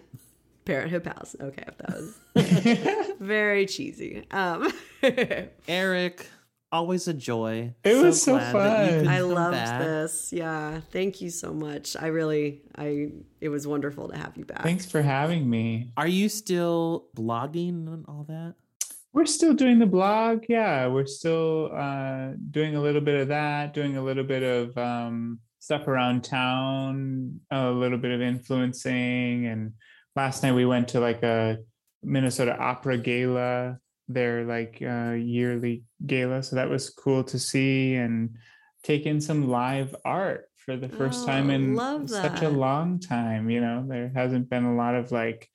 Parenthood Pals. Okay, that was very cheesy. Um Eric, always a joy. It was so glad that you fun. I come loved back. this. Yeah. Thank you so much. I really I it was wonderful to have you back. thanks for having me Are you still blogging and all that? we're still doing the blog yeah we're still uh, doing a little bit of that doing a little bit of um, stuff around town a little bit of influencing and last night we went to like a minnesota opera gala their like uh, yearly gala so that was cool to see and take in some live art for the first time Oh, in love such a long time you know there hasn't been a lot of like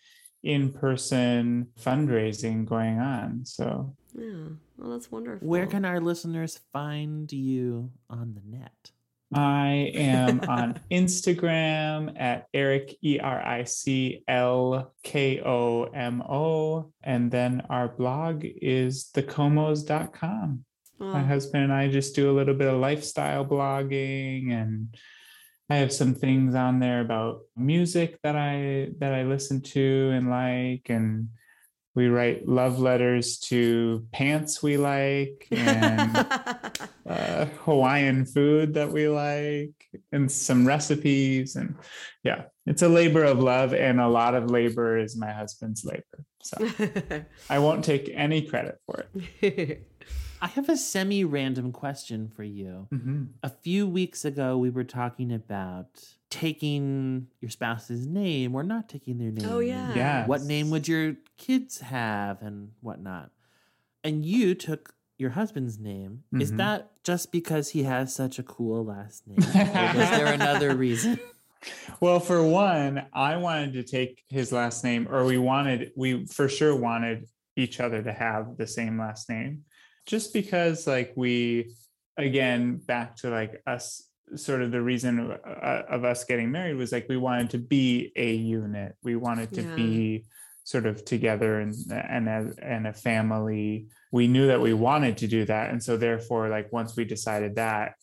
in-person fundraising going on so Yeah. Well that's wonderful. Where can our listeners find you on the net? I am on instagram at eric e-r-i-c-l-k-o-m-o and then our blog is thekomos.com my Oh, husband and i just do a little bit of lifestyle blogging and i have some things on there about music that i that i listen to and like and we write love letters to pants we like and uh, Hawaiian food that we like and some recipes. And yeah, it's a labor of love, and a lot of labor is my husband's labor. So I won't take any credit for it. I have a semi random question for you. Mhm. A few weeks ago, we were talking about taking your spouse's name or not taking their name. Oh, yeah. and Yes. What name would your kids have and whatnot? And you took your husband's name. Is Mhm. that just because he has such a cool last name? or was there another reason? Well, for one, I wanted to take his last name, or we wanted, we for sure wanted each other to have the same last name, just because, like, we, again, back to like us, sort of the reason of, uh, of us getting married was like we wanted to be a unit. We wanted to Yeah. be sort of together and and as and a family. We knew that we wanted to do that, and so therefore, like once we decided that,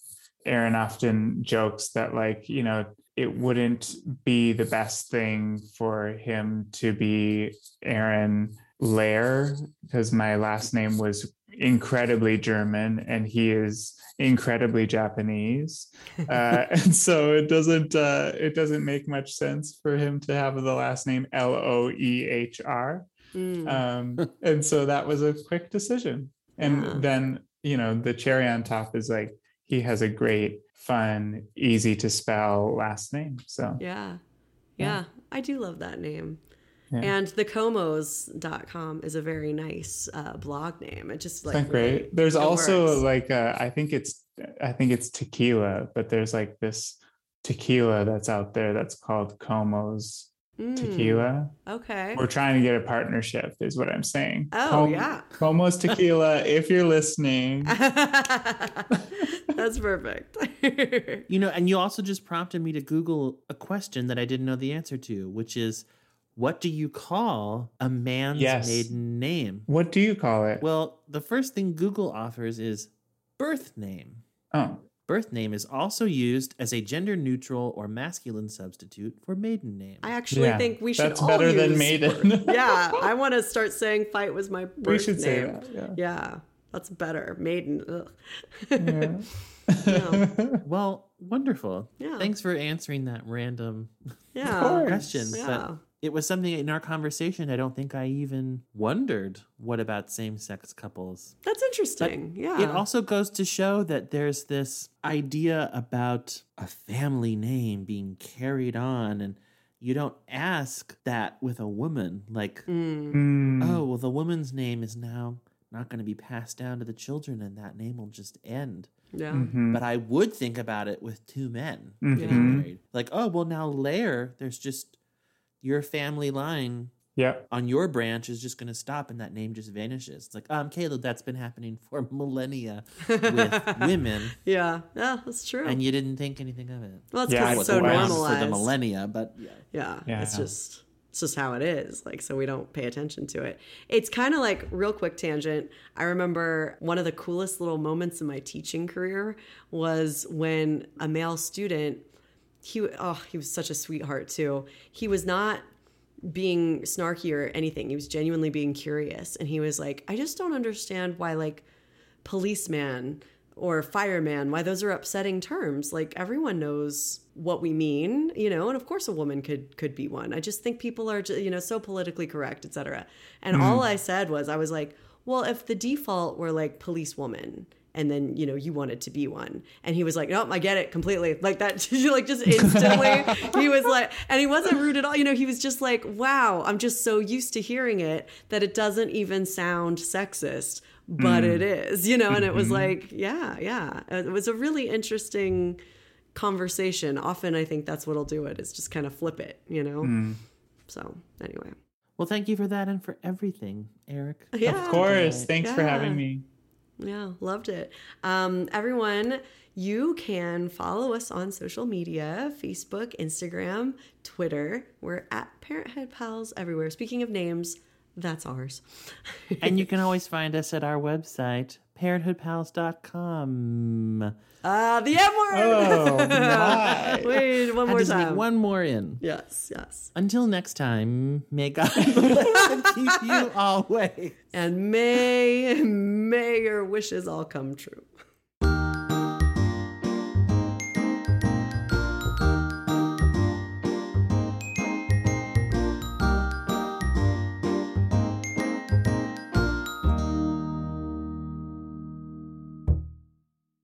Aaron often jokes that like you know it wouldn't be the best thing for him to be Aaron Loehr because my last name was incredibly German and he is incredibly Japanese, uh, and so it doesn't uh, it doesn't make much sense for him to have the last name L O E H R. Mm. Um, and so that was a quick decision. And Yeah. then, you know, the cherry on top is like he has a great, fun, easy to spell last name. So Yeah. Yeah. Yeah. I do love that name. Yeah. And thekomos.com is a very nice uh, blog name. It just like Isn't great. really- There's also works. like uh, I think it's I think it's tequila, but there's like this tequila that's out there that's called Komos Mm, tequila. Okay. We're trying to get a partnership, is what I'm saying. Oh, Com- yeah. Komos tequila, if you're listening. That's perfect. You know, and you also just prompted me to Google a question that I didn't know the answer to, which is what do you call a man's Yes. maiden name? What do you call it? Well, the first thing Google offers is birth name. Oh. Birth name is also used as a gender neutral or masculine substitute for maiden name. I actually Yeah, think we should that's all better than maiden. birth- yeah, I want to start saying "fight" was my birth We should say that, yeah. that's better. Maiden. Ugh. Well, wonderful. Yeah. Thanks for answering that random Yeah. Question. Yeah. But it was something in our conversation I don't think I even wondered what about same sex couples. That's interesting. yeah. It also goes to show that there's this idea about a family name being carried on and you don't ask that with a woman like Mm. oh well the woman's name is now not going to be passed down to the children and that name will just end Yeah. Mhm. but i would think about it with two men Mhm. getting married like oh well now lair there's just your family line Yep. on your branch is just going to stop and that name just vanishes it's like um caleb that's been happening for millennia with women Yeah. Yeah, that's true. and you didn't think anything of it Well, it's Yeah, 'cause I it's so was for the normalized. for the millennia but yeah Yeah, Yeah. it's just it's just how it is. Like so we don't pay attention to it. It's kind of like real quick tangent. I remember one of the coolest little moments in my teaching career was when a male student he oh, he was such a sweetheart too. He was not being snarky or anything. He was genuinely being curious. And he was like, "I just don't understand why like policeman or fireman why those are upsetting terms. Like everyone knows what we mean you know and of course a woman could could be one. I just think people are you know so politically correct etc and hmm. all i said was i was like well if the default were like police woman and then you know you wanted to be one. And he was like nope i get it completely. Like that like just instantly he was like and he wasn't rude at all. You know he was just like wow i'm just so used to hearing it that it doesn't even sound sexist but mm. it is you know and it was mm-hmm. like yeah yeah. It was a really interesting conversation. Often i think that's what'll do it is just kind of flip it you know? Mm. So anyway. Well thank you for that and for everything eric. Yeah. Of course. Thanks for having me. Yeah, loved it. Um, everyone, you can follow us on social media Facebook, Instagram, Twitter. We're at Parenthood Pals everywhere. Speaking of names, that's ours. and you can always find us at our website parenthoodpals.com Uh, the M word. Oh, my. Wait, one more time. one more in Yes, yes. until next time may god bless and keep you always And may may your wishes all come true.